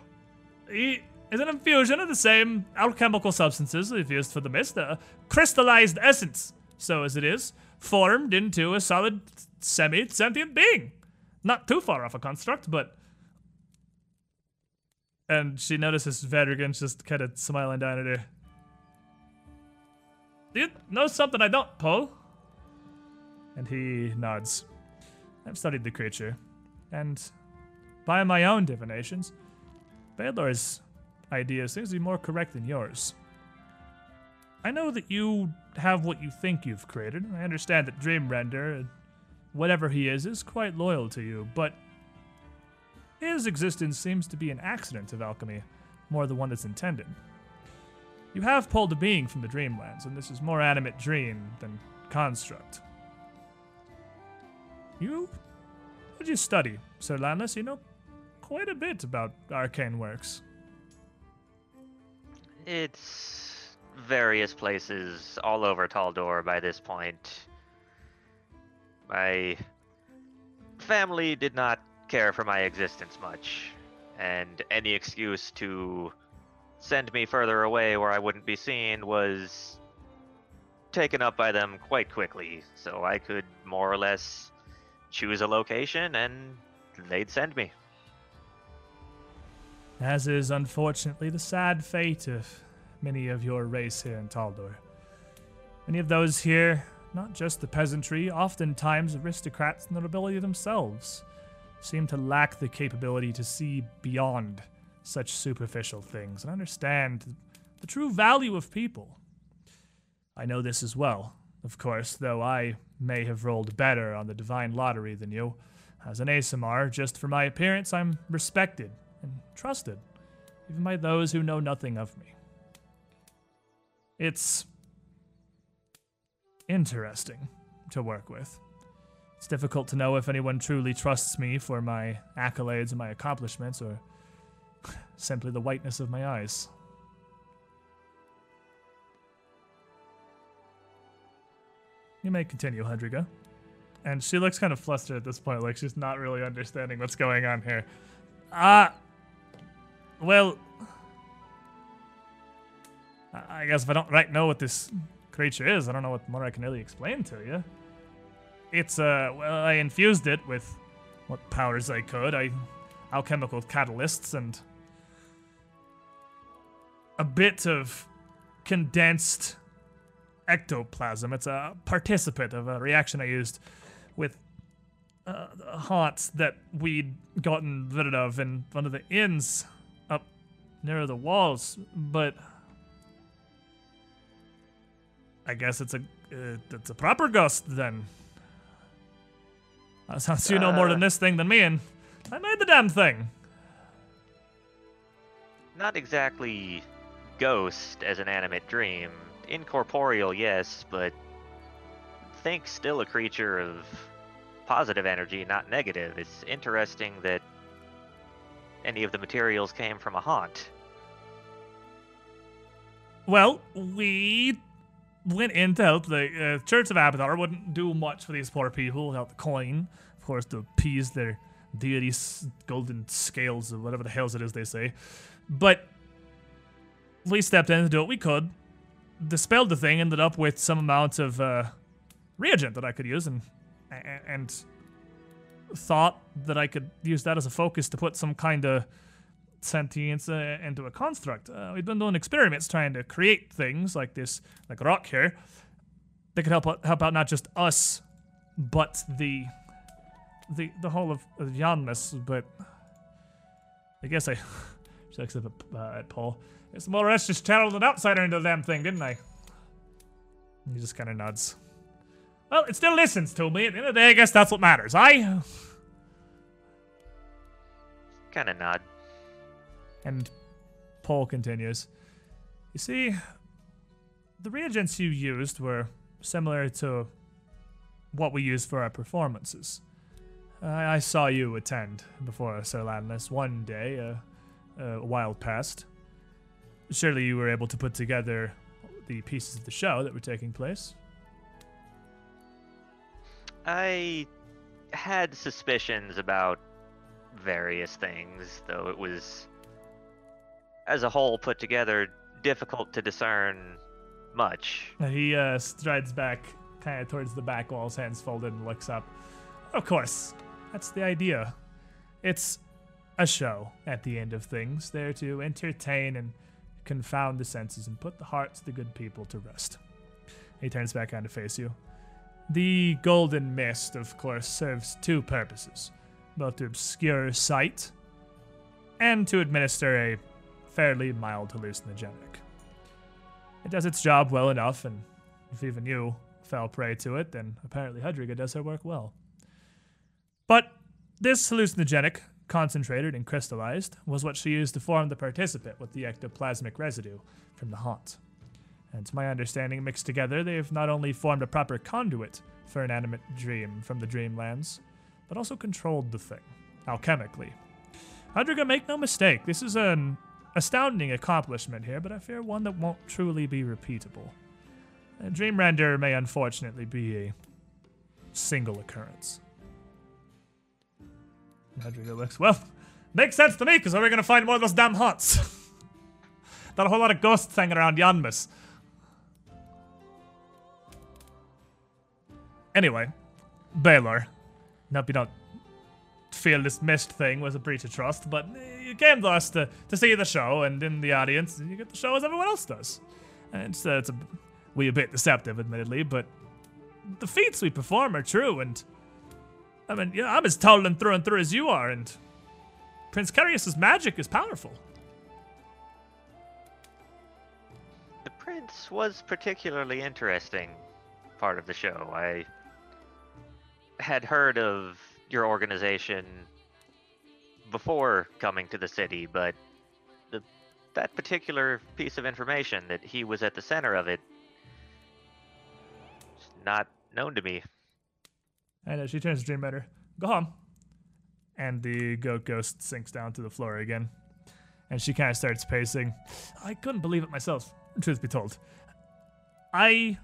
He is an infusion of the same alchemical substances we've used for the mist, a crystallized essence, so as it is, formed into a solid semi sentient being. Not too far off a construct, but. And she notices Vadrigan just kind of smiling down at her. Do you know something I don't, Paul? And he nods. I've studied the creature, and by my own divinations, Baylor's idea seems to be more correct than yours. I know that you have what you think you've created. I understand that Dreamrender, whatever he is, is quite loyal to you, but his existence seems to be an accident of alchemy, more the one that's intended. You have pulled a being from the Dreamlands, and this is more animate dream than construct. You did you study, Sir Landless? You know quite a bit about arcane works. It's various places all over Taldor by this point. My family did not care for my existence much, and any excuse to send me further away where I wouldn't be seen was taken up by them quite quickly, so I could more or less choose a location and they'd send me. As is unfortunately the sad fate of many of your race here in Taldor. Many of those here, not just the peasantry, oftentimes aristocrats and the nobility themselves, seem to lack the capability to see beyond such superficial things and understand the true value of people. I know this as well, of course, though I may have rolled better on the divine lottery than you. As an Aasimar, just for my appearance, I'm respected and trusted, even by those who know nothing of me. It's interesting to work with. It's difficult to know if anyone truly trusts me for my accolades and my accomplishments, or simply the whiteness of my eyes. You may continue, Hudriga. And she looks kind of flustered at this point, like she's not really understanding what's going on here. Ah, well, I I guess if I don't right know what this creature is, I don't know what more I can really explain to you. It's uh, well, I infused it with what powers I could. I alchemical catalysts and a bit of condensed ectoplasm. It's a precipitate of a reaction I used with uh, haunts that we'd gotten rid of in one of the inns up near the walls. But I guess it's a uh, it's a proper ghost then. Sounds you know more than Uh. this thing than me, and I made the damn thing. Not exactly ghost as an animate dream. Incorporeal, yes, but think still a creature of positive energy, not negative. It's interesting that any of the materials came from a haunt. Well, we went in to help the uh, Church of Abadar. Wouldn't do much for these poor people without the coin, of course, to appease their deity's golden scales or whatever the hells it is they say. But we stepped in to do what we could, dispelled the thing, ended up with some amount of uh, reagent that I could use, and and thought that I could use that as a focus to put some kind of sentience uh, into a construct. Uh, we've been doing experiments trying to create things like this, like rock here, that could help out, help out not just us, but the the the whole of, of Yanmass. But I guess I up at, uh, at Paul. It's more or less just channeled an outsider into the damn thing, didn't I? He just kind of nods. Well, it still listens to me. At the end of the day, I guess that's what matters. I Kind of nod. And Paul continues. You see, the reagents you used were similar to what we use for our performances. I, I saw you attend before Sir Landless one day, a while past. Surely you were able to put together the pieces of the show that were taking place. I had suspicions about various things, though it was, as a whole put together, difficult to discern much. He uh, strides back, kind of towards the back wall, his hands folded, and looks up. Of course, that's the idea. It's a show at the end of things, there to entertain and confound the senses and put the hearts of the good people to rest. He turns back on to face you. The golden mist, of course, serves two purposes both to obscure sight and to administer a fairly mild hallucinogenic. It does its job well enough, and if even you fell prey to it, then apparently Hudriga does her work well. But this hallucinogenic, concentrated and crystallized, was what she used to form the precipitate with the ectoplasmic residue from the haunt. And to my understanding, mixed together, they have not only formed a proper conduit for an animate dream from the dreamlands, but also controlled the thing, alchemically. Hudriga, make no mistake, this is an astounding accomplishment here, but I fear one that won't truly be repeatable. A Dreamrender may unfortunately be a single occurrence. Hudriga looks, well, makes sense to me, because where are we going to find more of those damn huts? Not a whole lot of ghosts hanging around Yanmass. Anyway, Baylor. Hope you don't feel this mist thing was a breach of trust, but you came to us to, to see the show, and in the audience, you get the show as everyone else does. And it's, uh, it's a, we a bit deceptive, admittedly, but the feats we perform are true, and I mean, yeah, I'm as Taldan through and through as you are, and Prince Carius's magic is powerful. The prince was particularly interesting part of the show. I had heard of your organization before coming to the city, but the, that particular piece of information that he was at the center of it is not known to me. And as she turns to Dream Matter, go home. And the goat ghost sinks down to the floor again. And she kind of starts pacing. I couldn't believe it myself, truth be told. I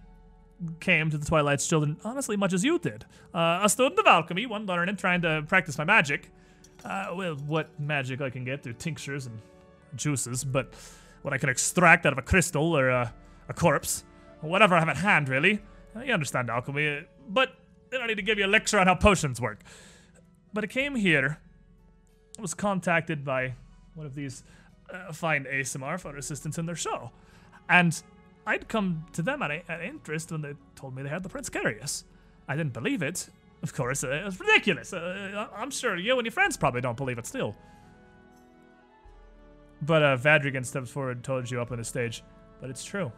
came to the Twilight's Children honestly much as you did. Uh, a student of alchemy, one learning, and trying to practice my magic. Uh, well, what magic I can get through tinctures and juices, but what I can extract out of a crystal or a, a corpse, whatever I have at hand, really. Uh, you understand alchemy, uh, but I don't need to give you a lecture on how potions work. But I came here, I was contacted by one of these uh, fine Aasimar for assistance in their show, and I'd come to them at, at interest when they told me they had the Prince Carius. I didn't believe it. Of course, uh, it was ridiculous. Uh, I'm sure you and your friends probably don't believe it still. But uh, Vadrigan steps forward and told you up on the stage. But it's true.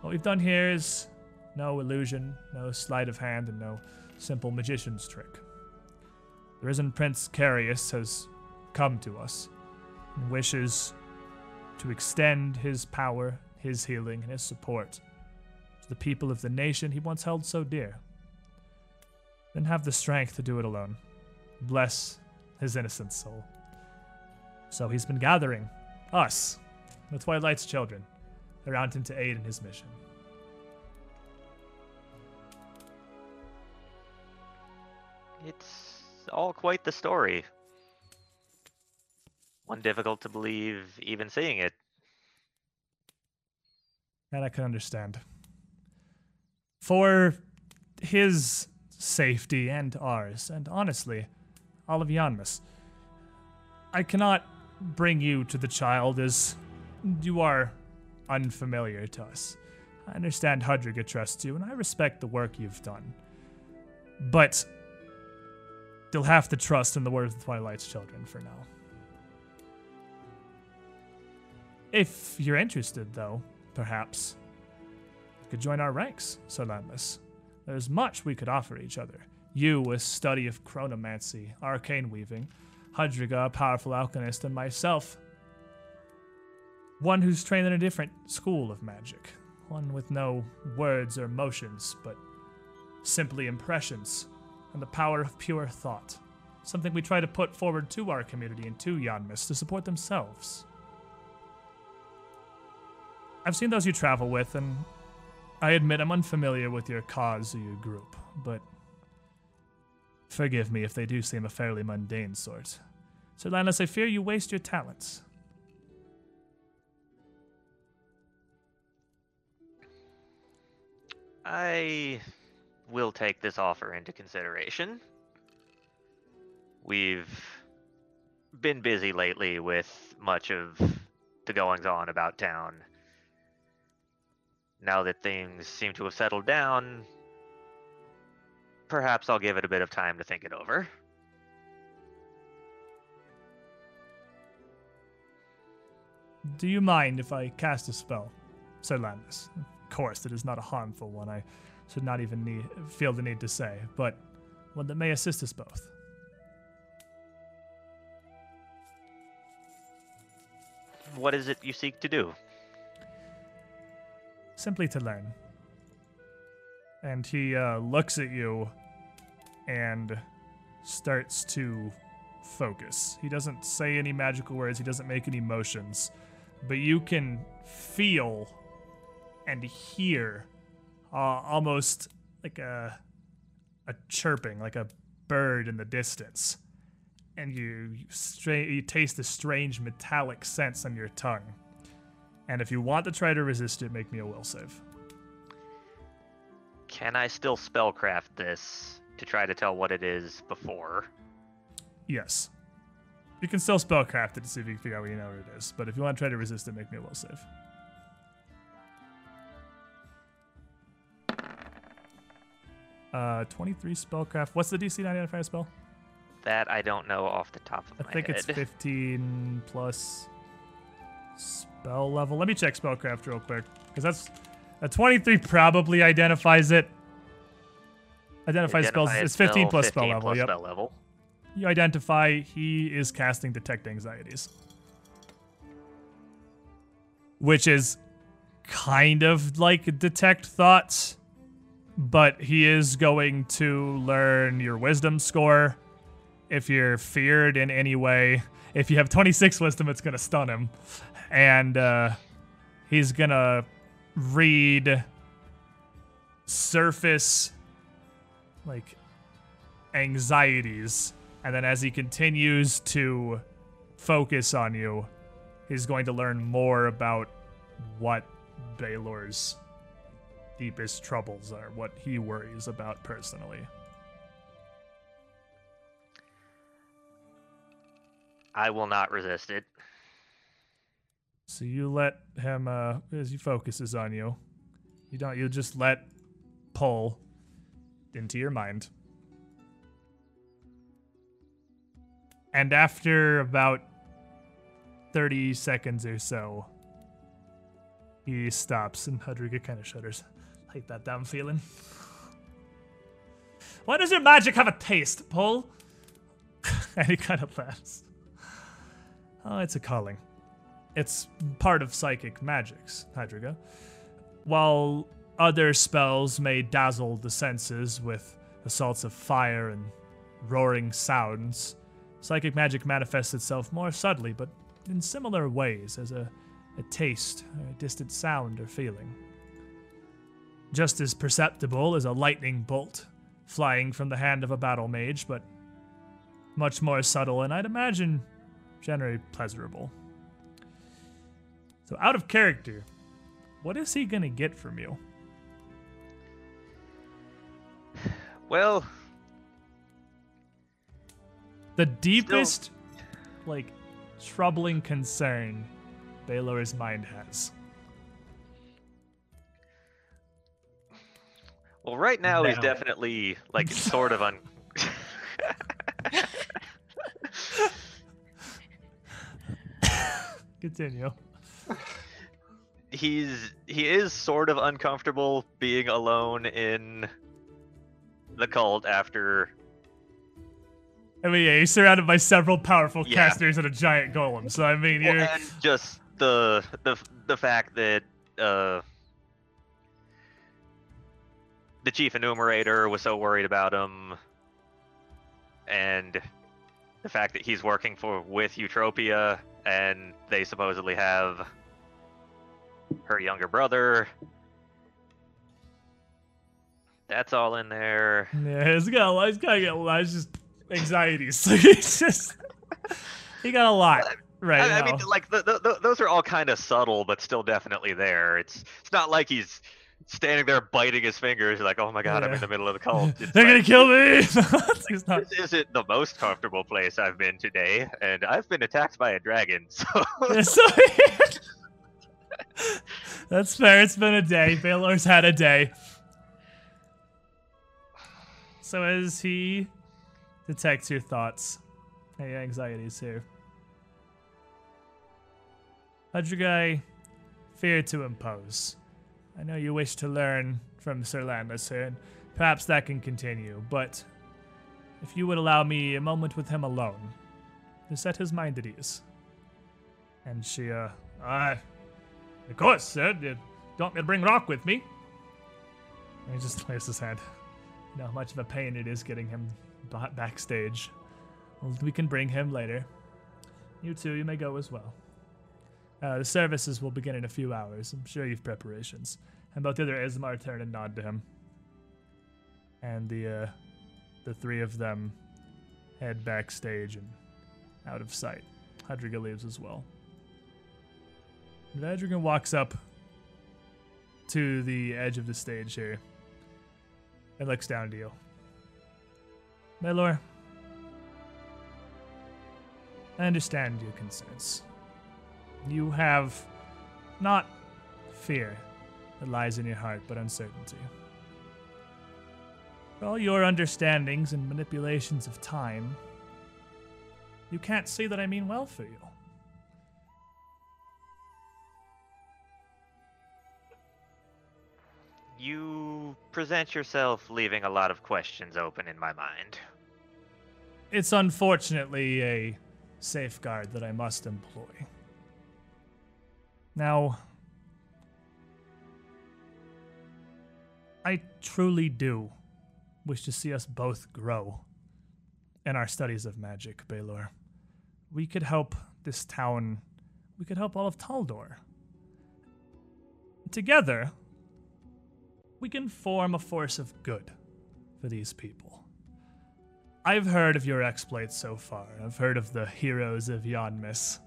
What we've done here is no illusion, no sleight of hand, and no simple magician's trick. The risen Prince Carius has come to us and wishes to extend his power his healing and his support to the people of the nation he once held so dear. Didn't have the strength to do it alone. Bless his innocent soul. So he's been gathering us, the Twilight's children, around him to aid in his mission. It's all quite the story. One difficult to believe even seeing it. That I can understand. For his safety and ours, and honestly, all of Yanmass, I cannot bring you to the child as you are unfamiliar to us. I understand Hudriga trusts you, and I respect the work you've done. But you'll have to trust in the words of Twilight's children for now. If you're interested, though, perhaps, you could join our ranks, Sir Landless. There's much we could offer each other. You, a study of chronomancy, arcane weaving, Hudriga, a powerful alchemist, and myself, one who's trained in a different school of magic. One with no words or motions, but simply impressions and the power of pure thought. Something we try to put forward to our community and to Yanmass to support themselves. I've seen those you travel with, and I admit I'm unfamiliar with your cause or your group, but forgive me if they do seem a fairly mundane sort. Sir Landless, I fear you waste your talents. I will take this offer into consideration. We've been busy lately with much of the goings on about town. Now that things seem to have settled down, perhaps I'll give it a bit of time to think it over. Do you mind if I cast a spell, Sir Landless? Of course, it is not a harmful one. I should not even need, feel the need to say, but one that may assist us both. What is it you seek to do? Simply to learn. And he uh, looks at you and starts to focus. He doesn't say any magical words, he doesn't make any motions, but you can feel and hear uh, almost like a a chirping, like a bird in the distance, and you you, stra- you taste a strange metallic sense on your tongue. And if you want to try to resist it, make me a will save. Can I still spellcraft this to try to tell what it is before? Yes. You can still spellcraft it to see if you can figure out what you know what it is. But if you want to try to resist it, make me a will save. Uh, 23 spellcraft. What's the DC to identify a spell? That I don't know off the top of I my head. I think it's 15 plus spell level. Let me check spellcraft real quick because that's a 23 probably identifies it. Identifies spells. Identify a It's 15 spell, plus spell 15 level. plus Yep. spell level. You identify he is casting detect anxieties, which is kind of like detect thoughts, but he is going to learn your wisdom score. If you're feared in any way, if you have 26 wisdom, it's gonna stun him, and uh, he's gonna read surface like anxieties and then as he continues to focus on you he's going to learn more about what Baylor's deepest troubles are what he worries about personally I will not resist it. So you let him uh as he focuses on you you don't you just let pull into your mind. And after about 30 seconds or so he stops and Hudriga kind of shudders. Like that damn feeling. Why does your magic have a taste Paul? and he kind of laughs. Oh it's a calling it's part of psychic magics, Hudriga. While other spells may dazzle the senses with assaults of fire and roaring sounds, psychic magic manifests itself more subtly but in similar ways as a, a taste, or a distant sound or feeling. Just as perceptible as a lightning bolt flying from the hand of a battle mage, but much more subtle and I'd imagine generally pleasurable. So, out of character, what is he gonna get from you? Well, The deepest, like, troubling concern Baylor's mind has. well, right now he's definitely like sort of un. Continue. He's he is sort of uncomfortable being alone in the cult after I mean, yeah, you're surrounded by several powerful Yeah. casters and a giant golem. So, I mean, Well, you're. and just the the the fact that uh the chief enumerator was so worried about him and the fact that he's working for with Eutropia and they supposedly have her younger brother that's all in there Yeah, he's got a lot. He's got a lot. It's just anxieties. He's just. He got a lot right I, I mean, like th- th- th- those are all kind of subtle, but still definitely there. It's it's not like he's standing there biting his fingers, like, "Oh my god, I'm in the middle of the cult." It's They're gonna kill me. He's not. This isn't the most comfortable place I've been today, and I've been attacked by a dragon. So so That's fair. It's been a day. Baylor's had a day. So as he detects your thoughts, and your anxieties here, Hudrigai, fear to impose. I know you wish to learn from Sir Landless and perhaps that can continue, but if you would allow me a moment with him alone, to set his mind at ease. And she, uh, uh, of course, sir. You don't want me to bring Rock with me? And he just lays his hand. You know how much of a pain it is getting him ba- backstage. Well, we can bring him later. You too, you may go as well. Uh, the services will begin in a few hours. I'm sure you've preparations. And both the other Aasimar turn and nod to him. And the, uh, the three of them head backstage and out of sight. Hudriga leaves as well. Vadrigan walks up to the edge of the stage here. and looks down to you. Baylor, I understand your concerns. You have not fear that lies in your heart, but uncertainty. For all your understandings and manipulations of time, you can't see that I mean well for you. You present yourself leaving a lot of questions open in my mind. It's unfortunately a safeguard that I must employ. Now, I truly do wish to see us both grow in our studies of magic, Baylor. We could help this town, we could help all of Taldor. Together, we can form a force of good for these people. I've heard of your exploits so far. I've heard of the heroes of Yanmass.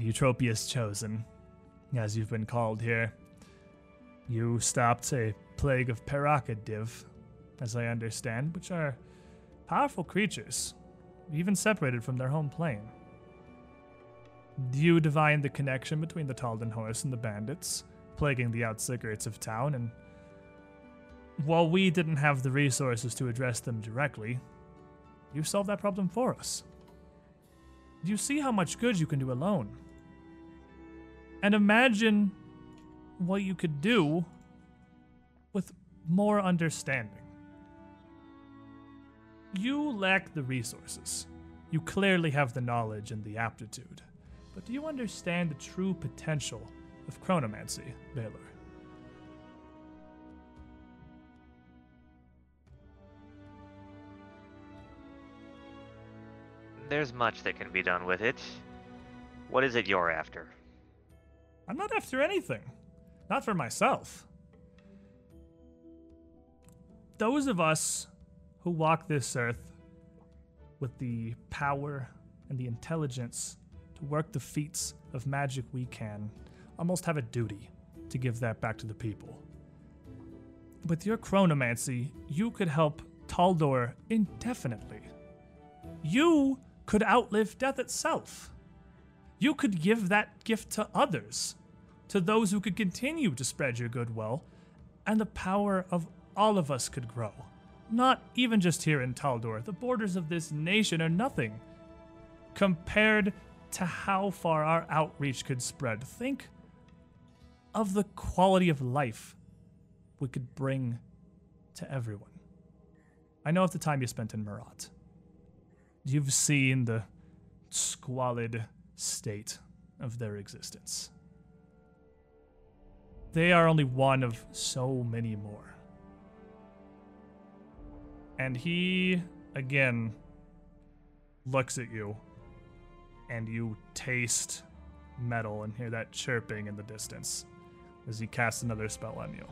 Eutropia's Chosen, as you've been called here. You stopped a plague of Parakadiv, as I understand, which are powerful creatures, even separated from their home plane. You divined the connection between the Taldan horse and the bandits, plaguing the outskirts of town, and while we didn't have the resources to address them directly, you solved that problem for us. You see how much good you can do alone? And imagine what you could do with more understanding. You lack the resources. You clearly have the knowledge and the aptitude. But do you understand the true potential of chronomancy, Baylor? There's much that can be done with it. What is it you're after? I'm not after anything. Not for myself. Those of us who walk this earth with the power and the intelligence to work the feats of magic we can almost have a duty to give that back to the people. With your chronomancy, you could help Taldor indefinitely. You could outlive death itself. You could give that gift to others, to those who could continue to spread your goodwill, and the power of all of us could grow. Not even just here in Taldor. The borders of this nation are nothing compared to how far our outreach could spread. Think of the quality of life we could bring to everyone. I know of the time you spent in Marat. You've seen the squalid state of their existence. They are only one of so many more. And he, again, looks at you, and you taste metal and hear that chirping in the distance as he casts another spell on you.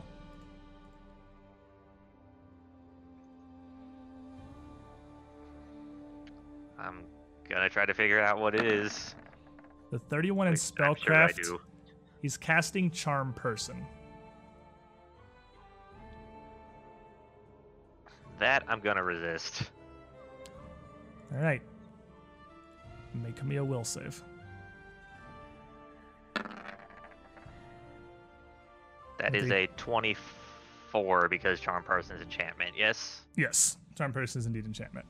I'm gonna try to figure out what it is. The 31 in I'm sure spellcraft, he's casting charm person. That I'm gonna resist. All right. Make me a will save. That is a 24 because Charm Person's enchantment. Yes. Yes, charm person is indeed enchantment.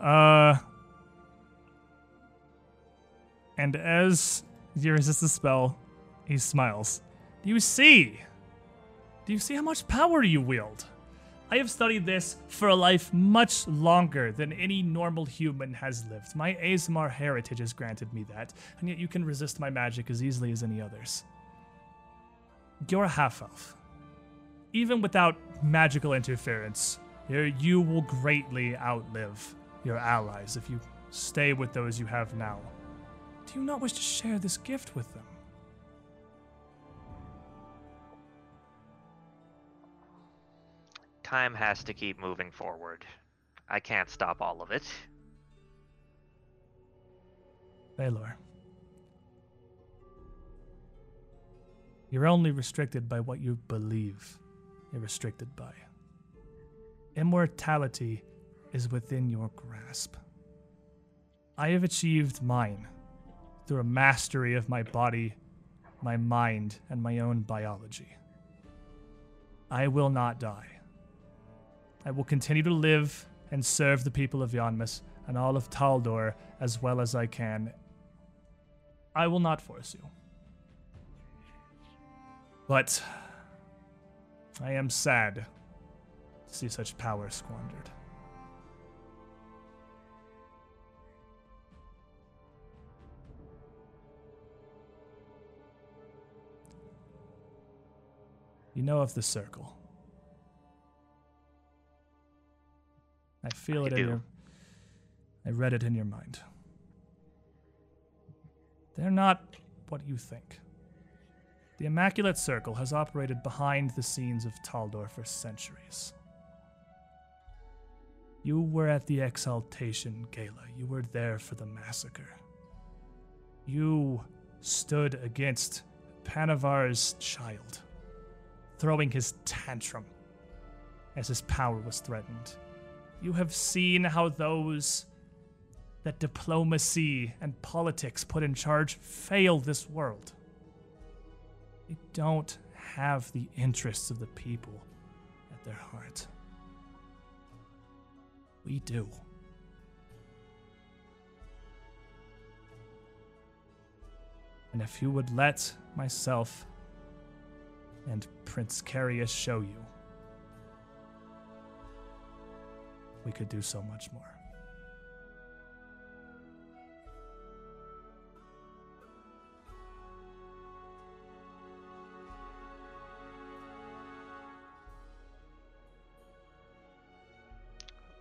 Uh, and as you resist the spell, he smiles. Do you see? Do you see how much power you wield? I have studied this for a life much longer than any normal human has lived. My Aasimar heritage has granted me that, and yet you can resist my magic as easily as any others. You're a half elf. Even without magical interference, you you will greatly outlive your allies if you stay with those you have now. Do you not wish to share this gift with them? Time has to keep moving forward. I can't stop all of it. Baylor. You're only restricted by what you believe you're restricted by. Immortality is within your grasp. I have achieved mine through a mastery of my body, my mind, and my own biology. I will not die. I will continue to live and serve the people of Yanmass and all of Taldor as well as I can. I will not force you. But I am sad to see such power squandered. You know of the circle. I feel I it in do. your I read it in your mind. They're not what you think. The Immaculate Circle has operated behind the scenes of Taldor for centuries. You were at the Exaltation Gala. You were there for the massacre. You stood against Panavar's child, throwing his tantrum as his power was threatened. You have seen how those that diplomacy and politics put in charge fail this world. They don't have the interests of the people at their heart. We do. And if you would let myself and Prince Carius show you, we could do so much more.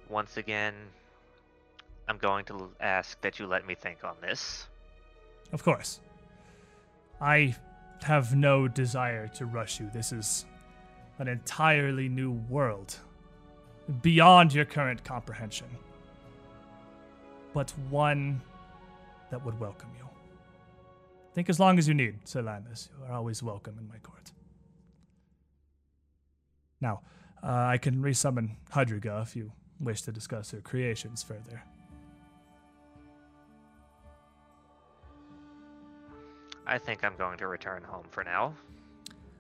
Once again, I'm going to ask that you let me think on this. Of course. I have no desire to rush you. This is an entirely new world, beyond your current comprehension, but one that would welcome you. Think as long as you need, Sir. You are always welcome in my court. Now, uh, I can resummon Hudriga if you wish to discuss her creations further. I think I'm going to return home for now.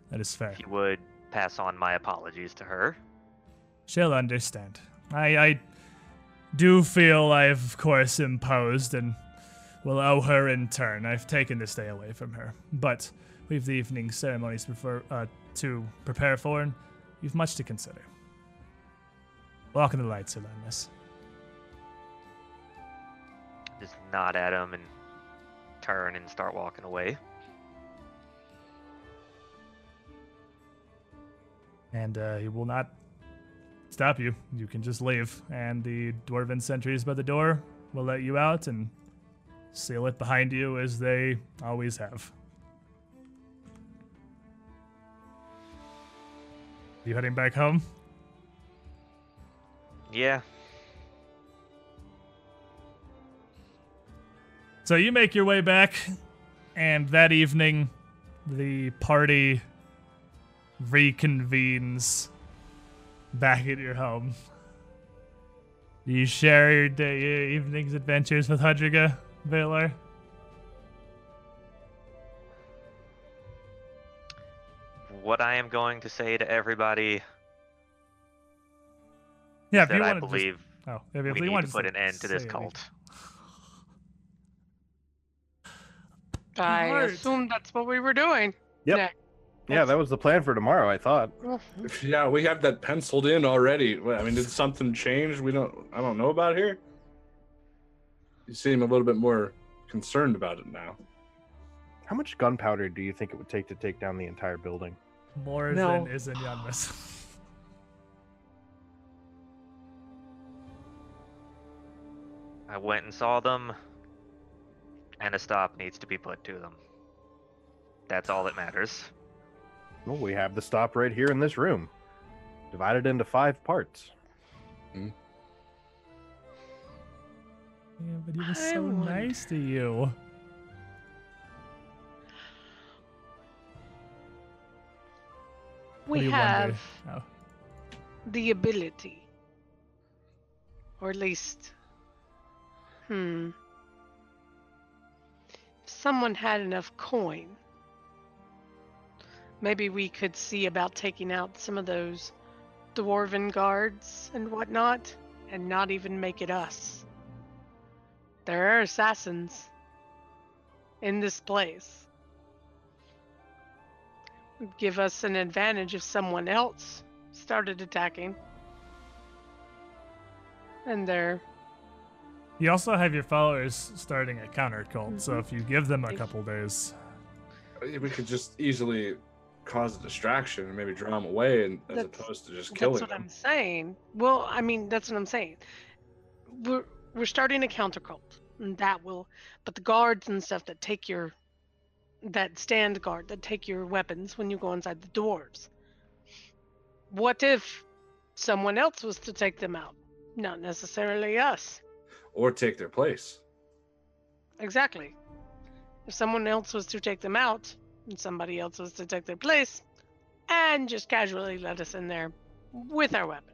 That is fair. If you would pass on my apologies to her. She'll understand. I, I do feel I've, of course, imposed and will owe her in turn. I've taken this day away from her, but we've the evening ceremonies prefer, uh, to prepare for, and you've much to consider. Walk in the light, Sir. Just nod at him and turn and start walking away. And uh, he will not stop you. You can just leave, and the dwarven sentries by the door will let you out and seal it behind you as they always have. You heading back home? Yeah, So you make your way back, and that evening, the party reconvenes back at your home. Do you share your, day, your evening's adventures with Hudriga, Baylor? what I am going to say to everybody Yeah, if you I want to believe just, oh, if, if we you need want to put an end to this cult. it, I Smart. assume that's what we were doing. Yep. Yeah. Yeah, that was the plan for tomorrow. I thought. Yeah, we have that penciled in already. I mean, did something change? We don't. I don't know about here. You seem a little bit more concerned about it now. How much gunpowder do you think it would take to take down the entire building? More No. than is in Yanmass. I went and saw them, and a stop needs to be put to them. That's all that matters. Well, we have the stop right here in this room, divided into five parts. yeah, but he was I so wonder- nice to you. We have Oh. the ability Or at least. Hmm. Someone had enough coin, maybe we could see about taking out some of those dwarven guards and whatnot and not even make it us. There are assassins in this place. Would give us an advantage if someone else started attacking. And they're You also have your followers starting a counter cult, so Mhm. if you give them a couple days, We could just easily cause a distraction and maybe draw them away, and as That's- opposed to just killing them. That's what them. I'm saying. Well, I mean, that's what I'm saying. We're we're starting a counter cult, and that will. But the guards and stuff that take your, that stand guard that take your weapons when you go inside the doors. What if someone else was to take them out? Not necessarily us. Or take their place. Exactly. If someone else was to take them out, and somebody else was to take their place, and just casually let us in there with our weapons.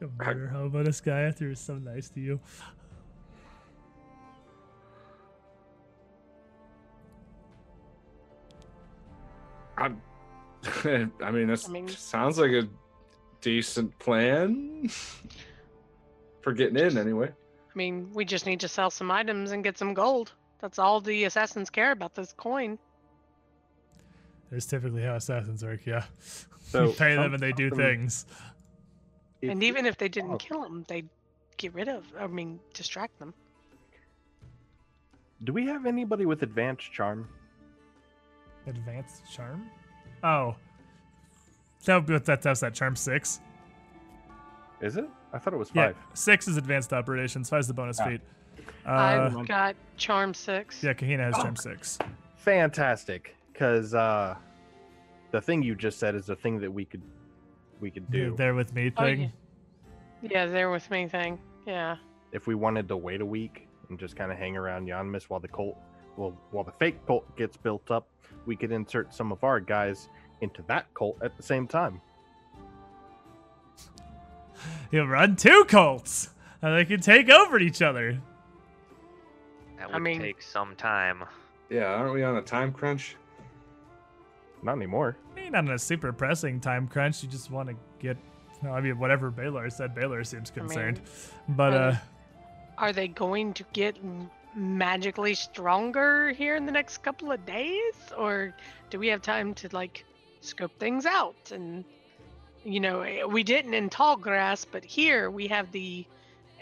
you murder how about this guy after he was so nice to you. I'm, I mean, that I mean- sounds like a decent plan for getting in, anyway. I mean, we just need to sell some items and get some gold. That's all the assassins care about this coin. There's typically how assassins work, yeah. So, you pay them and they do something- things. And even if they didn't oh. kill them, they'd get rid of, I mean, distract them. do we have anybody with advanced charm? Advanced charm? Oh. That would be what that that's that charm six. Is it? I thought it was Yeah. five. Six is advanced operations, five is the bonus Ah. feat. Uh, I've got charm six. yeah, Kahina has Oh. charm six. Fantastic, because uh, the thing you just said is the thing that we could we could The do There with me Oh, thing. yeah. Yeah, they're with me thing. Yeah. if we wanted to wait a week and just kind of hang around Yanmass while the cult, well, while the fake cult gets built up. We could insert some of our guys into that cult at the same time. You'll run two cults, and they can take over each other. That I would mean- take some time. Yeah, aren't we on a time crunch? Not anymore. I mean, not in a super pressing time crunch. You just want to get. No, I mean, whatever Baylor said, Baylor seems I mean, concerned. but are uh, they- Are they going to get m- magically stronger here in the next couple of days? Or do we have time to, like, scope things out? And, you know, eh, we didn't in Tallgrass, but here we have the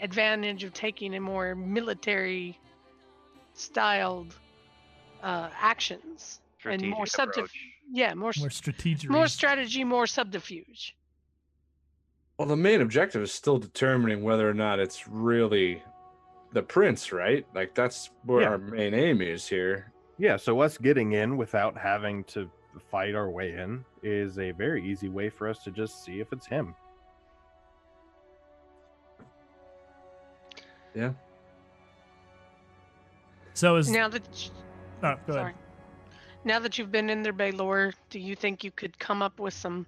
advantage of taking a more military styled uh, actions. and more Strategic subterf- approach. Yeah, more, more more, strategic. more strategy, more subterfuge. Well, the main objective is still determining whether or not it's really the prince, right? Like that's where Yeah. our main aim is here. Yeah, so us getting in without having to fight our way in is a very easy way for us to just see if it's him. Yeah. So is Now that oh, go Sorry. ahead. Now that you've been in there, Baylor, do you think you could come up with some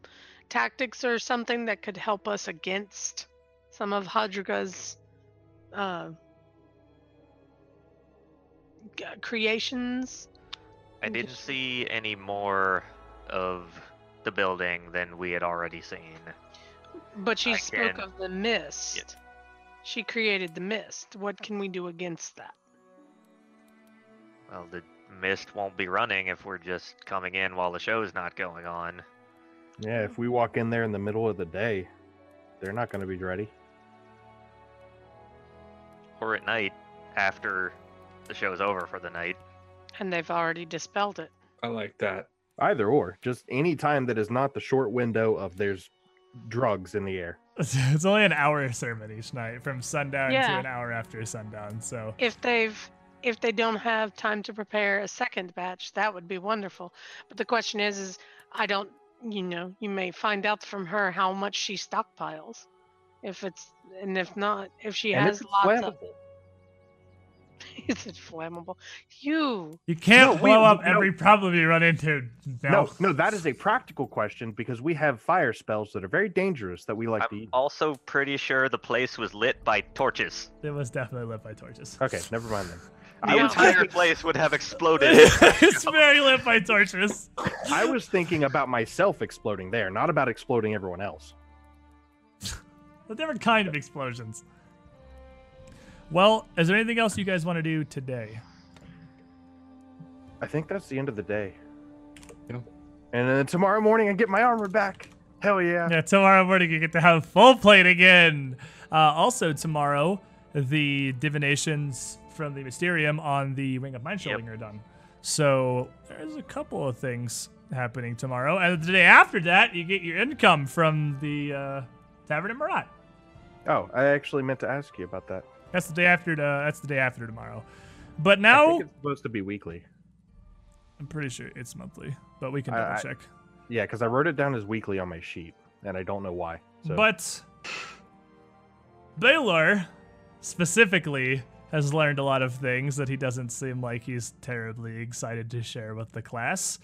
tactics or something that could help us against some of Hudriga's uh, g- Uh, creations? I didn't see any more of the building than we had already seen. But she I spoke can- of the mist. She created the mist. What can we do against that? Well, the mist won't be running if we're just coming in while the show's not going on. Yeah, if we walk in there in the middle of the day, they're not going to be ready. Or at night after the show's over for the night. And they've already dispelled it. I like that. Either or, just any time that is not the short window of there's drugs in the air. It's only an hour sermon each night, from sundown to an hour after sundown. So if they've if they don't have time to prepare a second batch that would be wonderful but the question is is i don't you know you may find out from her how much she stockpiles if it's and if not if she and has if it's lots of flammable. Is it flammable? You. You can't No, we- blow up no. every problem you run into. No, No. no, that is a practical question because we have fire spells that are very dangerous that we like to I'm use. also pretty sure the place was lit by torches. It was definitely lit by torches. Okay, never mind then. The I was entire thinking, place would have exploded. it's very lit by torches. I was thinking about myself exploding there, not about exploding everyone else. A different kind of explosions. Well, is there anything else you guys want to do today? I think that's the end of the day. Yeah. And then tomorrow morning I get my armor back. Hell yeah. Yeah, tomorrow morning you get to have full plate again. Uh, also tomorrow, the divinations from the Mysterium on the Ring of Mind Shielding are done. So there's a couple of things happening tomorrow, and the day after that, you get your income from the uh, Tavern in Marat. Oh, I actually meant to ask you about that. That's the day after. uh that's the day after tomorrow. But I now think it's supposed to be weekly. I'm pretty sure it's monthly, but we can double I- check. Yeah, because I wrote it down as weekly on my sheet, and I don't know why. So. But Baylor specifically has learned a lot of things that he doesn't seem like he's terribly excited to share with the class.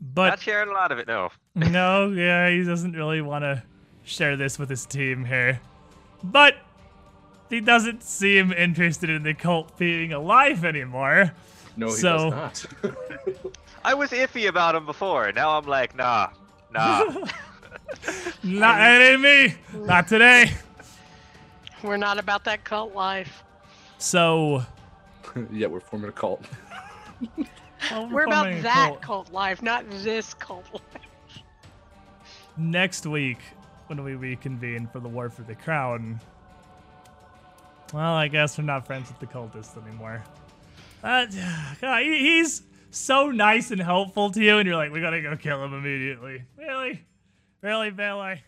But Not But sharing a lot of it, no. no, yeah, he doesn't really want to share this with his team here. But he doesn't seem interested in the cult being alive anymore. No, he So- does not. I was iffy about him before. Now I'm like, nah, nah. Not it ain't me. Not today. We're not about that cult life. So yeah, we're forming a cult. well, We're forming a about that cult. cult life, not this cult life. next week when we reconvene for the war for the crown. Well, I guess we're not friends with the cultist anymore. Uh, God, he- he's so nice and helpful to you, and you're like, we gotta go kill him immediately. Really? Really, Bailey?